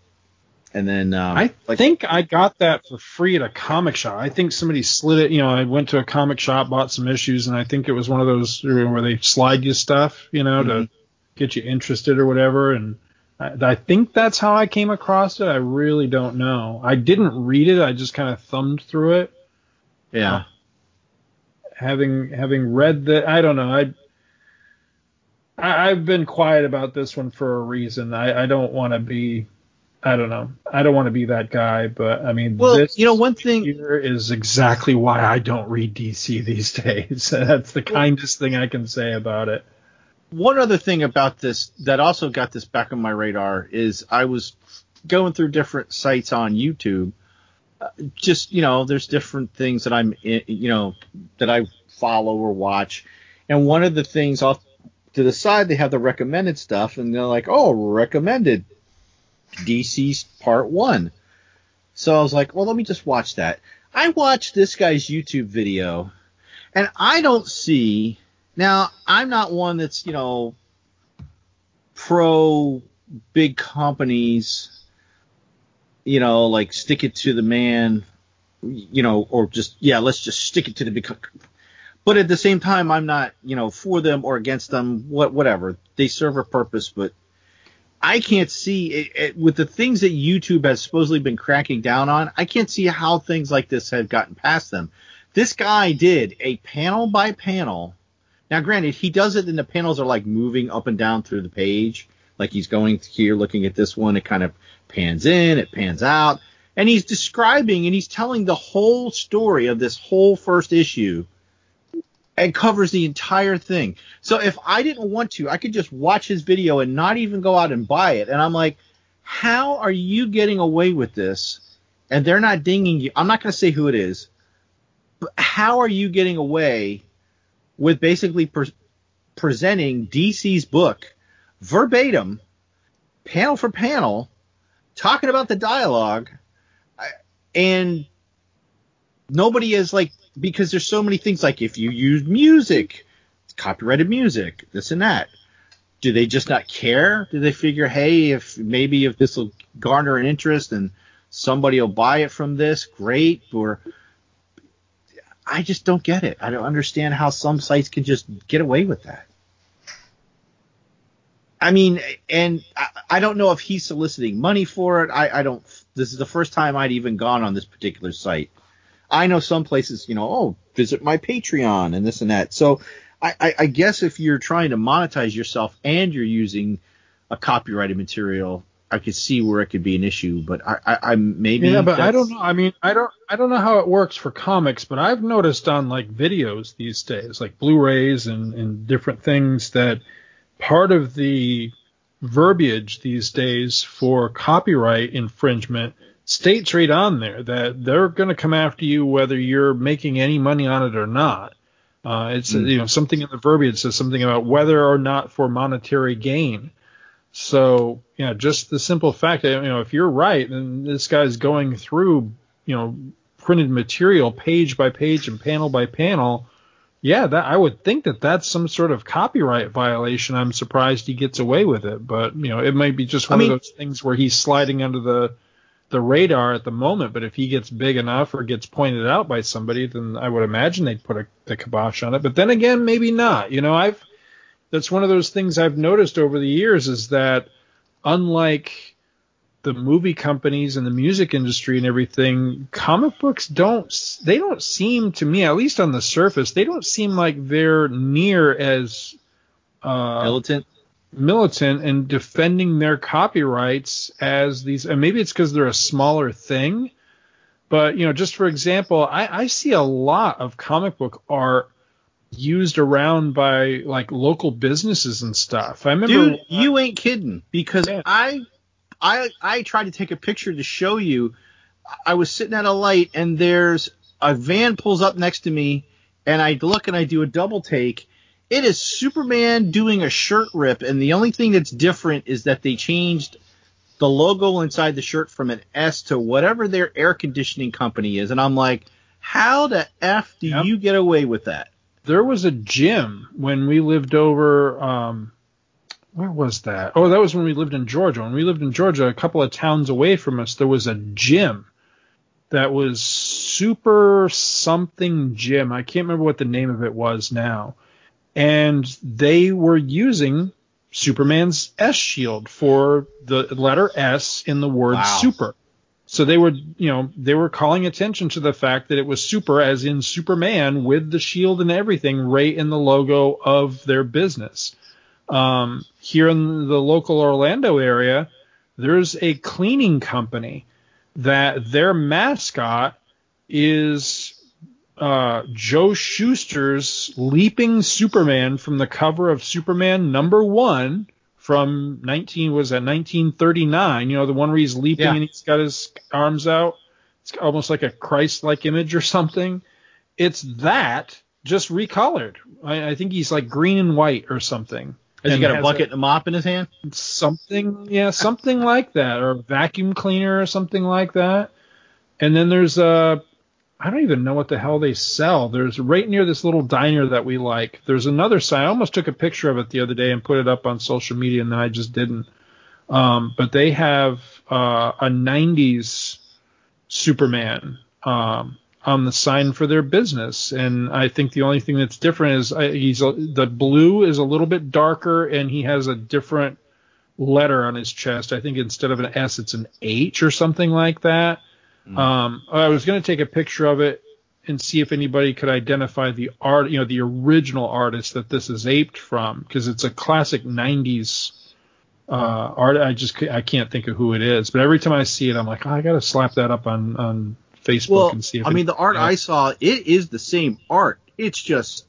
and then um, I like think I got that for free at a comic shop. I think somebody slid it. You know, I went to a comic shop, bought some issues, and I think it was one of those where they slide you stuff, you know, Mhm. to get you interested or whatever. And I, I think that's how I came across it. I really don't know. I didn't read it. I just kind of thumbed through it. yeah. Uh, having having read that I don't know I, I I've been quiet about this one for a reason I, I don't want to be I don't know I don't want to be that guy but I mean Well, this you know, one thing- here is exactly why I don't read DC these days that's the kindest thing I can say about it One other thing about this that also got this back on my radar is I was going through different sites on YouTube. Uh, just you know, there's different things that I'm in, you know that I follow or watch, and one of the things off to the side they have the recommended stuff, and they're like, oh, recommended DCeased Part One. So I was like, well, let me just watch that. I watched this guy's YouTube video, and I don't see Now, I'm not one that's, you know, pro big companies, you know, like stick it to the man, you know, or just, yeah, let's just stick it to the big. co- But at the same time, I'm not, you know, for them or against them, what, whatever. They serve a purpose, but I can't see it, it, with the things that YouTube has supposedly been cracking down on. I can't see how things like this have gotten past them. This guy did a panel by panel. Now, granted, he does it, and the panels are like moving up and down through the page. Like he's going here, looking at this one. It kind of pans in, it pans out, and he's describing and he's telling the whole story of this whole first issue and covers the entire thing. So if I didn't want to, I could just watch his video and not even go out and buy it. And I'm like, how are you getting away with this? And they're not dinging you. I'm not going to say who it is, but how are you getting away with basically pre- presenting DC's book verbatim, panel for panel, talking about the dialogue, and nobody is like because there's so many things like if you use music, copyrighted music, this and that. Do they just not care? Do they figure, hey, if maybe if this will garner an interest and somebody will buy it from this, great. Or I just don't get it. I don't understand how some sites can just get away with that. I mean, and I, I don't know if he's soliciting money for it. I, I don't. This is the first time I'd even gone on this particular site. I know some places, you know, oh, visit my Patreon and this and that. So I, I, I guess if you're trying to monetize yourself and you're using a copyrighted material, I could see where it could be an issue. But I, I, I maybe yeah, but I don't know. I mean, I don't I don't know how it works for comics, but I've noticed on like videos these days, like Blu-rays and, and different things, that part of the verbiage these days for copyright infringement states right on there that they're going to come after you whether you're making any money on it or not. Uh, it's you know something in the verbiage says something about whether or not for monetary gain. So, you know, just the simple fact that, you know, if you're right, then this guy's going through, you know, printed material page by page and panel by panel. Yeah, that I would think that that's some sort of copyright violation. I'm surprised he gets away with it, but you know, it might be just I one mean- of those things where he's sliding under the the radar at the moment. But if he gets big enough or gets pointed out by somebody, then I would imagine they'd put a the kibosh on it. But then again, maybe not. You know, I've that's one of those things I've noticed over the years is that unlike the movie companies and the music industry and everything, comic books don't they don't seem to me, at least on the surface, they don't seem like they're near as uh, militant. militant in defending their copyrights as these and maybe it's because they're a smaller thing but you know just for example I, I see a lot of comic book art used around by like local businesses and stuff i remember Dude, you ain't kidding because Yeah. I I I tried to take a picture to show you. I was sitting at a light and there's a van pulls up next to me and I look and I do a double take. It is Superman doing a shirt rip and the only thing that's different is that they changed the logo inside the shirt from an S to whatever their air conditioning company is and I'm like, how the f do Yep. you get away with that? There was a gym when we lived over um where was that? Oh, that was when we lived in Georgia. When we lived in Georgia, a couple of towns away from us, there was a gym that was super something gym. I can't remember what the name of it was now. And they were using Superman's S shield for the letter S in the word Wow. super. So they were, you know, they were calling attention to the fact that it was super as in Superman with the shield and everything right in the logo of their business. Um, here in the local Orlando area, there's a cleaning company that their mascot is uh, Joe Shuster's leaping Superman from the cover of Superman number one from 19 was that 1939. You know the one where he's leaping Yeah. and he's got his arms out. It's almost like a Christ-like image or something. It's that just recolored. I, I think he's like green and white or something. Has he got a bucket and a mop in his hand? something yeah something like that or a vacuum cleaner or something like that and then there's a I don't even know what the hell they sell. There's right near this little diner that we like. There's another sign. I almost took a picture of it the other day and put it up on social media, and then I just didn't. Um, but they have uh, a 90s Superman um, on the sign for their business, and I think the only thing that's different is uh, he's a, the blue is a little bit darker, and he has a different letter on his chest. I think instead of an S, it's an H or something like that. Mm. Um, I was going to take a picture of it and see if anybody could identify the art, you know, the original artist that this is aped from, because it's a classic '90s uh, art. I just I can't think of who it is, but every time I see it, I'm like, oh, I got to slap that up on on Facebook well, and see if. I it, mean, the art you know, I saw, it is the same art. It's just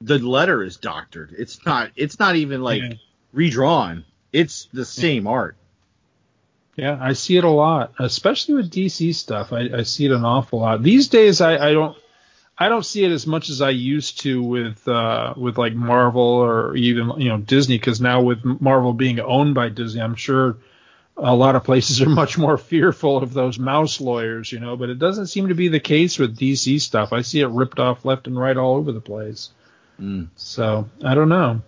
the letter is doctored. It's not. It's not even like Yeah. redrawn. It's the same art. Yeah, I see it a lot, especially with DC stuff. I, I see it an awful lot these days. I, I don't, I don't see it as much as I used to with uh, with like Marvel or even you know Disney, because now with Marvel being owned by Disney, I'm sure a lot of places are much more fearful of those mouse lawyers, you know. But it doesn't seem to be the case with DC stuff. I see it ripped off left and right all over the place. Mm. So I don't know.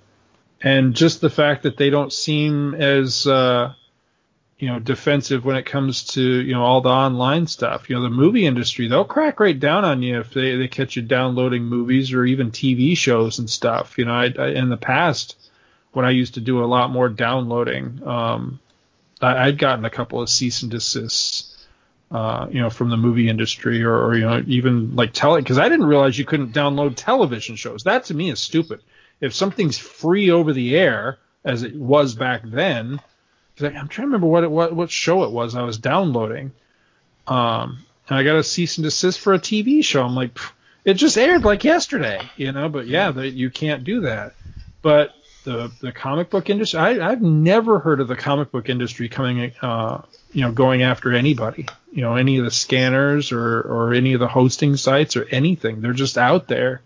And just the fact that they don't seem as uh, you know defensive when it comes to you know all the online stuff. You know the movie industry they'll crack right down on you if they, they catch you downloading movies or even TV shows and stuff. You know I, I, in the past when I used to do a lot more downloading, um, I, I'd gotten a couple of cease and desists. Uh, you know, from the movie industry, or, or you know, even like tele, because I didn't realize you couldn't download television shows. That to me is stupid. If something's free over the air, as it was back then, 'cause I, I'm trying to remember what it what what show it was I was downloading. Um, and I got a cease and desist for a TV show. I'm like, it just aired like yesterday, you know. But yeah, the, you can't do that. But the the comic book industry, I, I've never heard of the comic book industry coming, uh, you know, going after anybody. You know, any of the scanners or or any of the hosting sites or anything. They're just out there.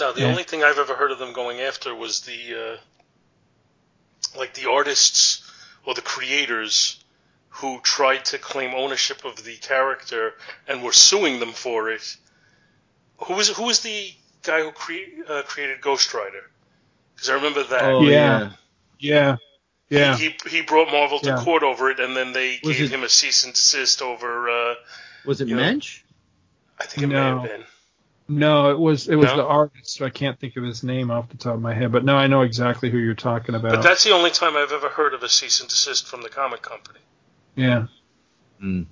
No, the Yeah. only thing I've ever heard of them going after was the uh, like the artists or the creators who tried to claim ownership of the character and were suing them for it. Who was who was the guy who cre- uh, created Ghost Rider? Because I remember that. Oh yeah. Yeah. Yeah. He he brought Marvel to Yeah. court over it, and then they Was gave it- him a cease and desist over. Uh, Was it Yeah. Mensch? I think it may have been. No, it was it was No? the artist. I can't think of his name off the top of my head, but no, I know exactly who you're talking about. But that's the only time I've ever heard of a cease and desist from the comic company. yeah, Mm.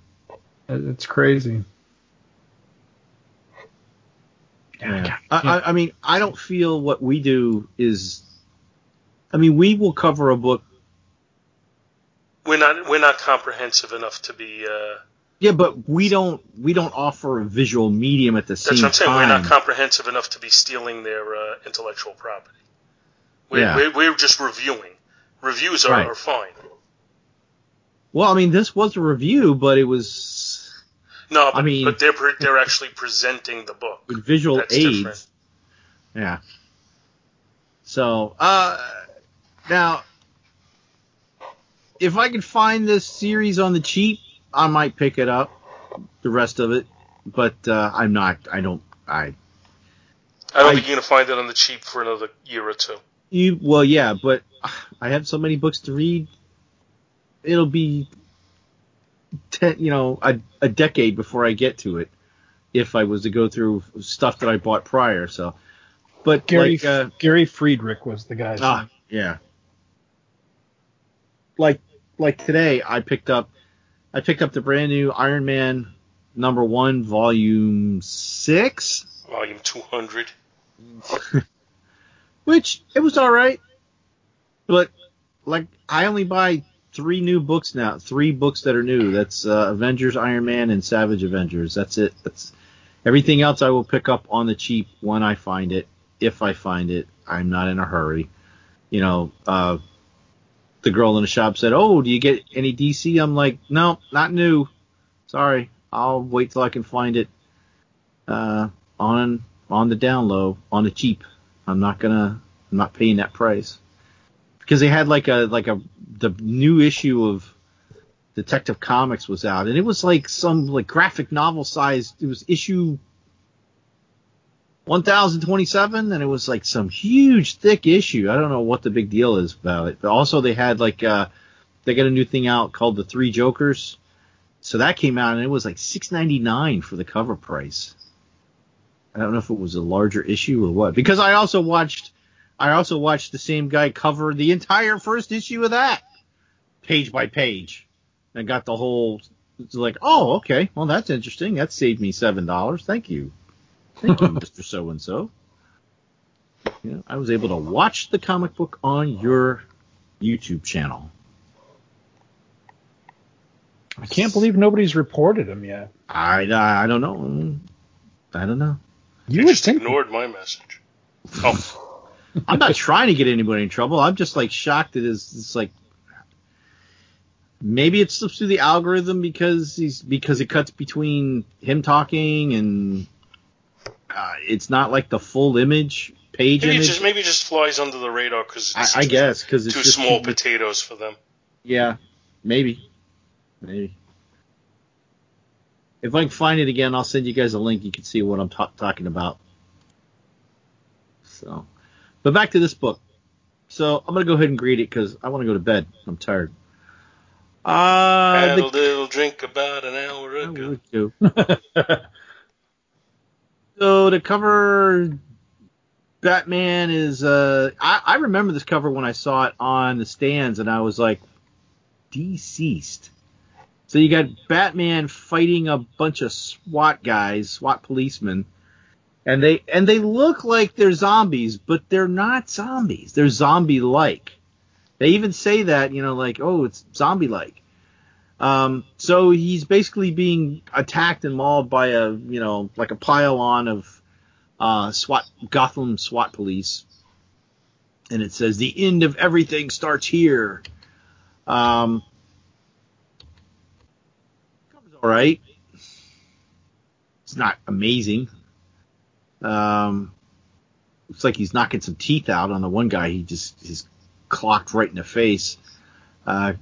It's crazy. Yeah. I, I, I mean, I don't feel what we do is. I mean, we will cover a book. We're not we're not comprehensive enough to be. Uh, Yeah, but we don't we don't offer a visual medium at the that's same what I'm saying. time. We're not comprehensive enough to be stealing their uh, intellectual property. We're, Yeah. we're, we're just reviewing. Reviews are, Right. are fine. well, I mean, this was a review, but it was No, but, I mean- but they're they're actually presenting the book. with visual That's aids. different. Yeah. So, uh, now, if I could find this series on the cheap, I might pick it up, the rest of it. But uh, I'm not. I don't. I I don't I- think you're gonna find it on the cheap for another year or two. you well, yeah, but I have so many books to read. It'll be ten, you know, a, a decade before I get to it, if I was to go through stuff that I bought prior. So, but Gary like, uh, Gary Friedrich was the guy. Ah, yeah. Like like today, I picked up I picked up the brand new Iron Man number one, volume six, Volume 200. which it was all right, but like I only buy three new books now, three books that are new. That's uh, Avengers, Iron Man, and Savage Avengers. That's it. That's everything else. I will pick up on the cheap when I find it, if I find it. I'm not in a hurry. You know, uh, the girl in the shop said, "Oh, do you get any DC?" I'm like, "No, not new. Sorry, I'll wait till I can find it uh, on on the down low, on the cheap. I'm not gonna, I'm not paying that price because they had like a like a the new issue of Detective Comics was out, and it was like some like graphic novel size. It was issue 1027, and it was like some huge thick issue. I don't know what the big deal is about it, but also they had like uh, they got a new thing out called the Three Jokers. So that came out, and it was like 6.99 for the cover price. I don't know if it was a larger issue or what, because I also watched, I also watched the same guy cover the entire first issue of that, page by page, and got the whole. It's like, oh, okay, well that's interesting. That saved me seven dollars. Thank you, thank you, Mister So and So. I was able to watch the comic book on your YouTube channel. I can't believe nobody's reported him yet. I I don't know. I don't know. You, You just think ignored my message. Oh, I'm not trying to get anybody in trouble. I'm just like shocked that it's, it's like maybe it slips through the algorithm because he's because it cuts between him talking and uh, it's not like the full image page maybe it image. just maybe just flies under the radar because I, I guess because it's too just small too- potatoes for them. Yeah, maybe, maybe. If I can find it again, I'll send you guys a link. You can see what I'm ta- talking about. So, but back to this book. So I'm gonna go ahead and grade it because I want to go to bed. I'm tired. Uh, Had the- a little drink about an hour ago. so the cover, Batman is. Uh, I, I remember this cover when I saw it on the stands, and I was like, DCeased. So you got Batman fighting a bunch of SWAT guys, SWAT policemen, and they and they look like they're zombies, but they're not zombies. They're zombie-like. They even say that, you know, like, oh, it's zombie-like. Um, so he's basically being attacked and mauled by a, you know, like a pile on of uh, SWAT, Gotham SWAT police. And it says, the end of everything starts here. Um, all right. It's not amazing. Um, looks like he's knocking some teeth out on the one guy. He just is clocked right in the face. Uh,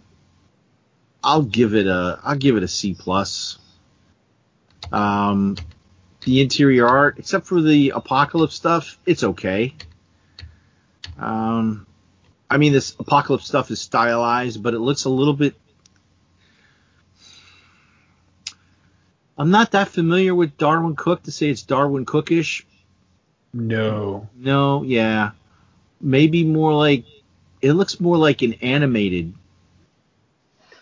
I'll give it a I'll give it a C plus. Um, the interior art, except for the Apokolips stuff, it's okay. Um, I mean this Apokolips stuff is stylized, but it looks a little bit. I'm not that familiar with Darwyn Cooke to say it's Darwyn Cookeish. no. No, yeah, maybe more like it looks more like an animated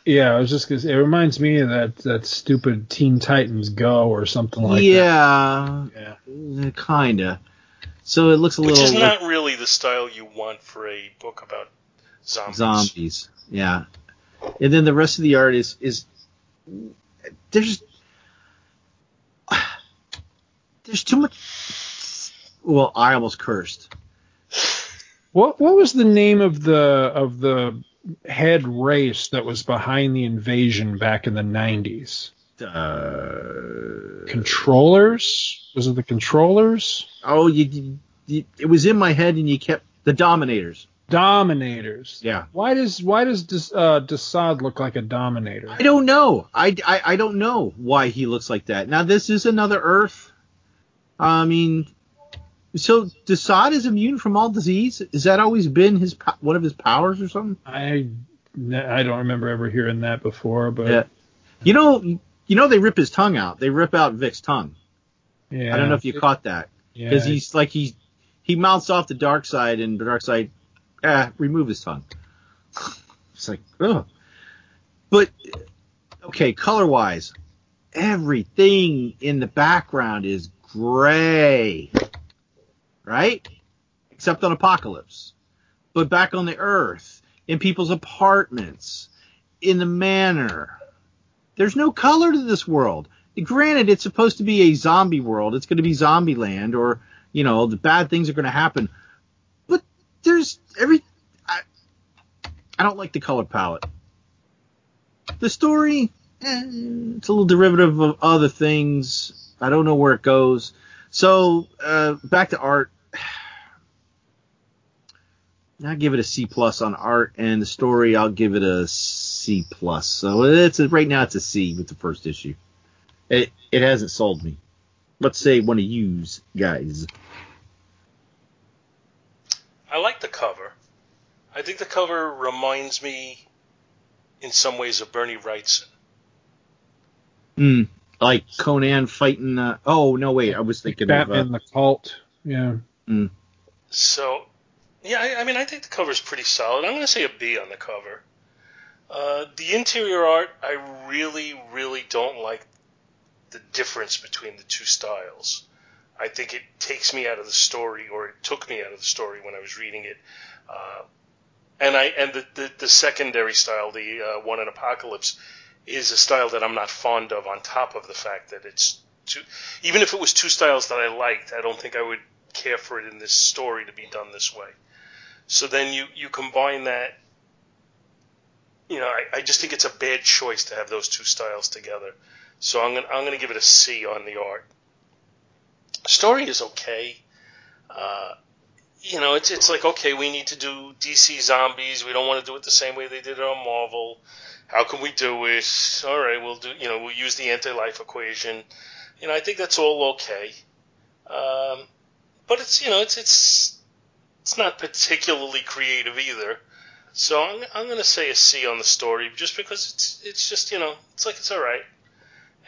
Yeah, I was just gonna say, it reminds me of that that stupid Teen Titans Go or something like that. yeah, Yeah. Uh, kinda. So it looks a Which little is like not really the style you want for a book about zombies. zombies. Yeah, and then the rest of the art is is there's there's too much. Well, I almost cursed. What what was the name of the of the head race that was behind the invasion back in the 90s? Uh, Controllers? Was it the controllers? oh, you, you, it was in my head, and you kept the Dominators. Dominators. Yeah. Why does why does Des, uh, Desaad look like a Dominator? I don't know. I, I, I don't know why he looks like that. Now this is another Earth. I mean, so Desaad is immune from all disease. Has that always been his po- one of his powers or something? I I don't remember ever hearing that before, but Yeah. You know, you know they rip his tongue out. They rip out Vic's tongue. yeah. I don't know if you caught that yeah. because he's like he he mounts off the Darkseid and the Darkseid, ah, remove his tongue. It's like, oh. But okay, color wise, everything in the background is gray, right? Except on Apokolips. But back on the Earth, in people's apartments, in the manor, there's no color to this world. Granted, it's supposed to be a zombie world. It's going to be zombie land, or you know, the bad things are going to happen. But there's every. I, I don't like the color palette. The story, eh, it's a little derivative of other things. I don't know where it goes. So uh, back to art. I give it a C plus on art, and the story I'll give it a C plus. So it's a, right now it's a C with the first issue. It it hasn't sold me. Let's say one of yous guys. I like the cover. I think the cover reminds me, in some ways, of Bernie Wrightson. Mm, like Conan fighting. Uh, oh no, wait, I was thinking Batman of. Uh, the Cult. Yeah. mm, So, yeah, I, I mean, I think the cover's pretty solid. I'm going to say a B on the cover. Uh, the interior art, I really, really don't like the difference between the two styles. I think it takes me out of the story, or it took me out of the story when I was reading it. Uh, and I and the, the, the secondary style, the uh, one in Apokolips, is a style that I'm not fond of. On top of the fact that it's two, even if it was two styles that I liked, I don't think I would care for it in this story to be done this way. So then you you combine that. You know, I, I just think it's a bad choice to have those two styles together. So I'm gonna I'm gonna give it a C on the art. Story is okay. Uh, you know, it's it's like okay, we need to do DC zombies. We don't want to do it the same way they did it on Marvel. How can we do it? All right, we'll do. You know, we'll use the anti-life equation. You know, I think that's all okay. Um, but it's you know, it's it's it's not particularly creative either. So I'm I'm gonna say a C on the story just because it's it's just you know it's like it's all right.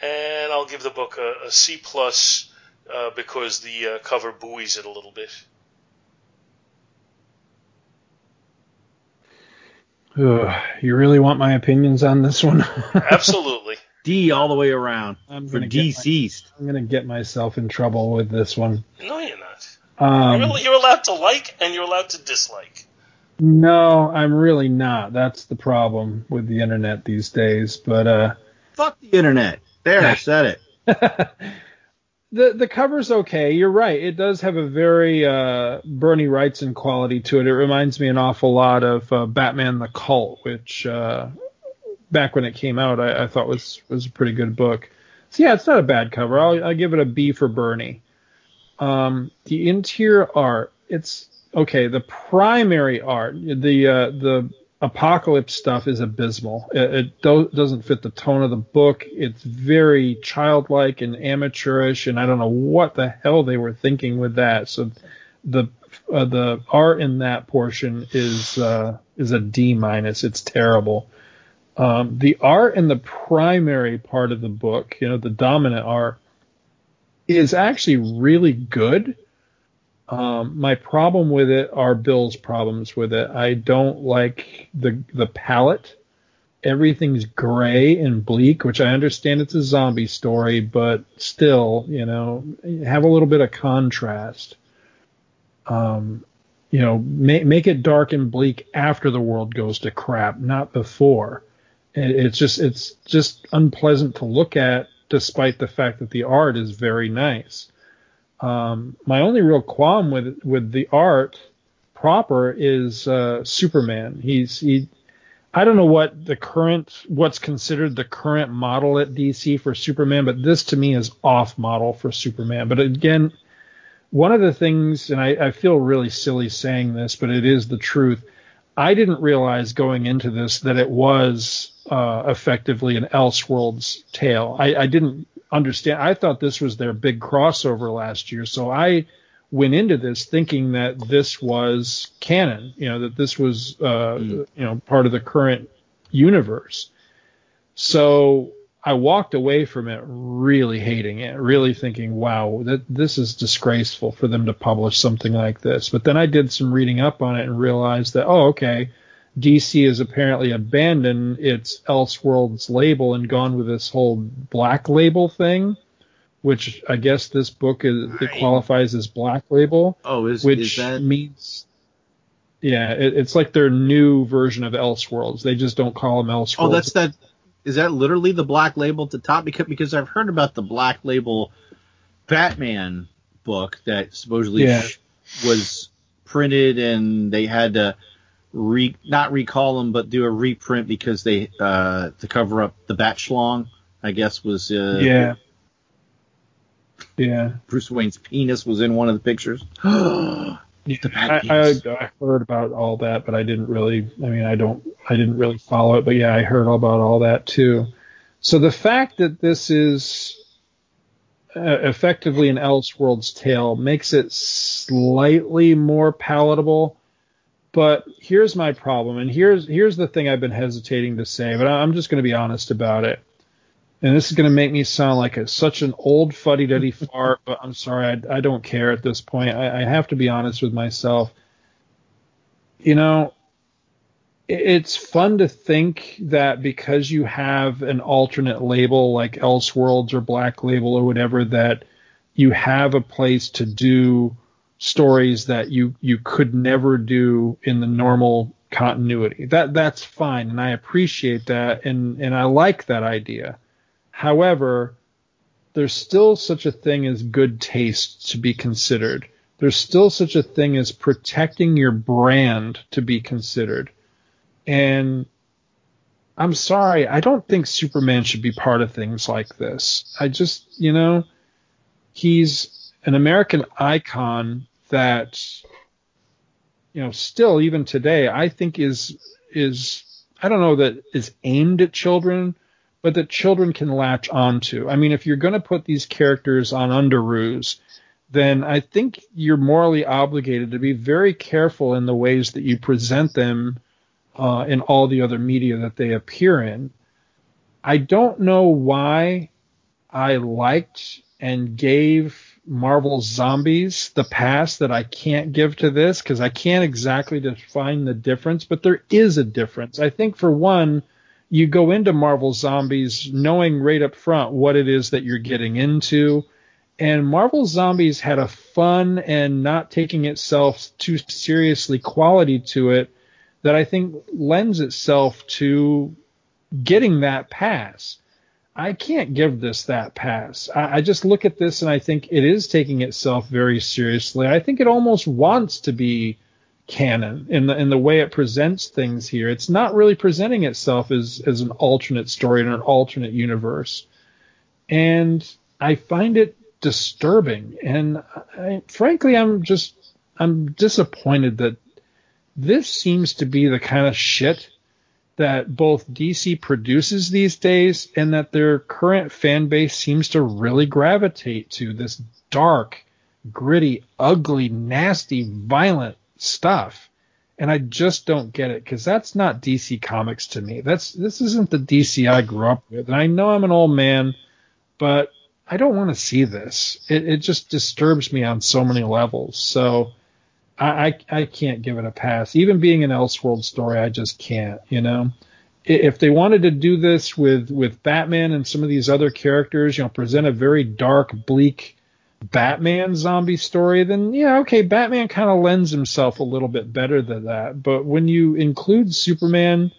And I'll give the book a, a C plus uh, because the uh, cover buoys it a little bit. You really want my opinions on this one? Absolutely. D all the way around I'm for gonna get my- DCeased. I'm gonna get myself in trouble with this one. No, you're not. Um, you're, you're allowed to like and you're allowed to dislike. no, I'm really not. That's the problem with the internet these days. But uh, Fuck the internet. There, I said it. the the cover's okay. You're right. It does have a very uh, Bernie Wrightson quality to it. It reminds me an awful lot of uh, Batman the Cult, which uh, back when it came out, I, I thought was was a pretty good book. So yeah, it's not a bad cover. I'll, I'll give it a B for Bernie. Um, the interior art, it's okay. The primary art, the uh, the Apokolips stuff is abysmal. It, it do, doesn't fit the tone of the book. It's very childlike and amateurish, and I don't know what the hell they were thinking with that. So the uh, the art in that portion is uh, is a D minus. It's terrible. Um, the art in the primary part of the book, you know, the dominant art, is actually really good. Um, my problem with it are Bill's problems with it. I don't like the the palette. Everything's gray and bleak, which I understand it's a zombie story, but still, you know, have a little bit of contrast. Um, you know, make make it dark and bleak after the world goes to crap, not before. It, it's just it's just unpleasant to look at, despite the fact that the art is very nice. Um, my only real qualm with with the art proper is uh, Superman. He's he. I don't know what the current what's considered the current model at DC for Superman, but this to me is off model for Superman. But again, one of the things, and I, I feel really silly saying this, but it is the truth. I didn't realize going into this that it was uh, effectively an Elseworlds tale. I, I didn't understand. I thought this was their big crossover last year, so I went into this thinking that this was canon. You know, that this was uh, you know part of the current universe. So I walked away from it really hating it, really thinking, wow, that this is disgraceful for them to publish something like this. But then I did some reading up on it and realized that, oh, okay, DC has apparently abandoned its Elseworlds label and gone with this whole black label thing, which I guess this book is it qualifies as black label, Oh, is, which is that? means yeah, it, it's like their new version of Elseworlds. They just don't call them Elseworlds. Oh, that's that. Is that literally the black label at the top? Because because I've heard about the black label Batman book that supposedly Yeah. was printed and they had to re not recall them but do a reprint because they uh to cover up the bat schlong I guess was uh yeah, yeah. Bruce Wayne's penis was in one of the pictures. The I, I. I heard about all that, but I didn't really. I mean, I don't. I didn't really follow it, but yeah, I heard about all that too. So the fact that this is uh, effectively an Elseworlds tale makes it slightly more palatable. But here's my problem, and here's here's the thing I've been hesitating to say, but I'm just going to be honest about it. And this is going to make me sound like a, such an old fuddy-duddy fart, but I'm sorry, I, I don't care at this point. I, I have to be honest with myself. You know, it- it's fun to think that because you have an alternate label like Elseworlds or Black Label or whatever, that you have a place to do stories that you you could never do in the normal continuity. That that's fine, and I appreciate that, and and I like that idea. However, there's still such a thing as good taste to be considered. There's still such a thing as protecting your brand to be considered. And I'm sorry, I don't think Superman should be part of things like this. I just, you know, he's an American icon that you know still even today I think is is I don't know that is aimed at children, but that children can latch onto. I mean, if you're going to put these characters on Underoos, then I think you're morally obligated to be very careful in the ways that you present them uh, in all the other media that they appear in. I don't know why I liked and gave Marvel Zombies the pass that I can't give to this because I can't exactly define the difference, but there is a difference. I think for one, you go into Marvel Zombies knowing right up front what it is that you're getting into. And Marvel Zombies had a fun and not taking itself too seriously quality to it that I think lends itself to getting that pass. I can't give this that pass. I, I, just look at this and I think it is taking itself very seriously. I think it almost wants to be canon in the in the way it presents things here. It's not really presenting itself as as an alternate story in an alternate universe, and I find it disturbing. And I, frankly, I'm just I'm disappointed that this seems to be the kind of shit that both DC produces these days and that their current fan base seems to really gravitate to this dark, gritty, ugly, nasty, violent stuff. And I just don't get it because that's not DC Comics to me. That's this isn't the DC I grew up with. And I know I'm an old man, but I don't want to see this. It, it just disturbs me on so many levels. So I, I, I can't give it a pass. Even being an Elseworld story, I just can't. You know, if they wanted to do this with with Batman and some of these other characters, you know, present a very dark, bleak Batman zombie story, then yeah, okay, Batman kind of lends himself a little bit better than that. But when you include Superman,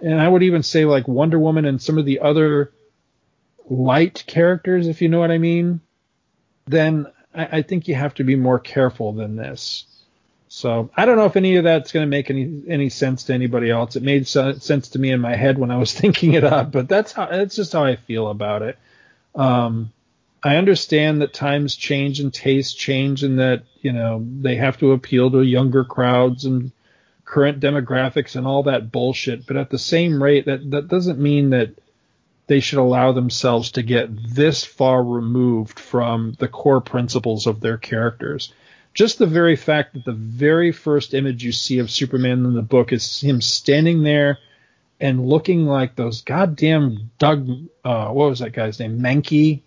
and I would even say like Wonder Woman and some of the other light characters, if you know what I mean, then I, I think you have to be more careful than this. So I don't know if any of that's going to make any any sense to anybody else. It made sense to me in my head when I was thinking it up, but that's how that's just how I feel about it. Um, I understand that times change and tastes change, and that you know they have to appeal to younger crowds and current demographics and all that bullshit. But at the same rate, that that doesn't mean that they should allow themselves to get this far removed from the core principles of their characters just the very fact that the very first image you see of Superman in the book is him standing there and looking like those goddamn Doug, uh, what was that guy's name, Mahnke,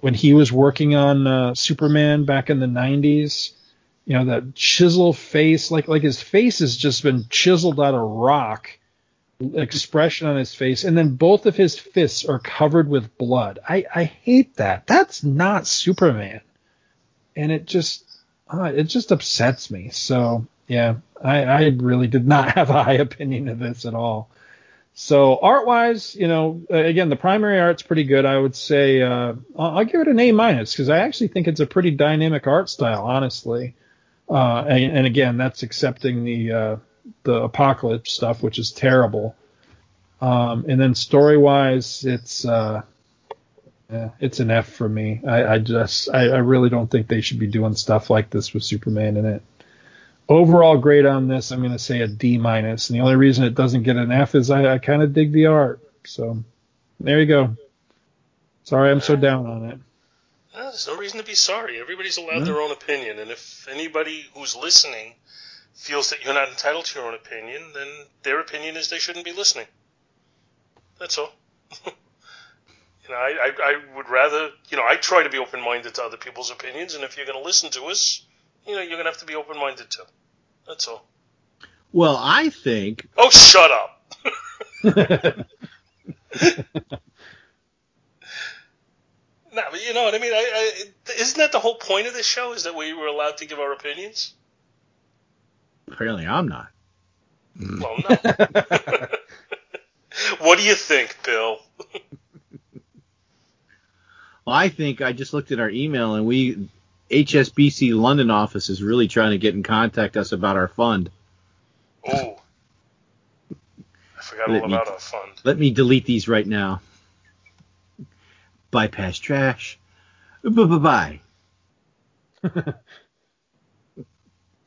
when he was working on uh, Superman back in the 90s. You know that chisel face, like like his face has just been chiseled out of rock. Expression on his face, and then both of his fists are covered with blood. I I hate that. That's not Superman, and it just uh, it just upsets me. So yeah, I, I really did not have a high opinion of this at all. So art wise, you know, again, the primary art's pretty good. I would say uh, I'll, give it an A minus because I actually think it's a pretty dynamic art style, honestly. Uh, and, and, again, that's accepting the uh, the Apokolips stuff, which is terrible. Um, and then story wise, it's uh, yeah, it's an F for me. I, I just I, I, really don't think they should be doing stuff like this with Superman in it. overall grade on this, I'm going to say a D minus. And the only reason it doesn't get an F is I, I kind of dig the art. So there you go. Sorry, I'm so down on it. No, there's no reason to be sorry. Everybody's allowed their own opinion, and if anybody who's listening feels that you're not entitled to your own opinion, then their opinion is they shouldn't be listening. That's all. you know, I, I, I would rather, you know, I try to be open minded to other people's opinions, and if you're going to listen to us, you know, you're going to have to be open minded too. That's all. Well, I think Oh, shut up. no, but you know what I mean. I, I, isn't that the whole point of this show? Is that we were allowed to give our opinions? apparently I'm not. Well, no. what do you think, Bill? Well, I think I just looked at our email and we HSBC London office is really trying to get in contact us about our fund. Oh, I forgot Let all me- about our fund. Let me delete these right now. Bypass trash. Bye bye. It's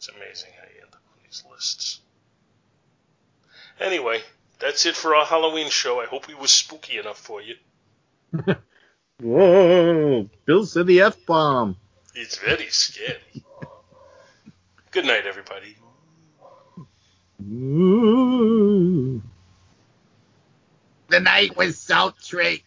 amazing how you end up on these lists. Anyway, that's it for our Halloween show. I hope we was spooky enough for you. Whoa! Bill said the f bomb. It's very scary. Good night, everybody. Ooh. The night was sultry.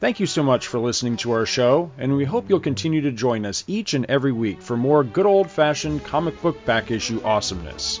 Thank you so much for listening to our show, and we hope you'll continue to join us each and every week for more good old fashioned comic book back issue awesomeness.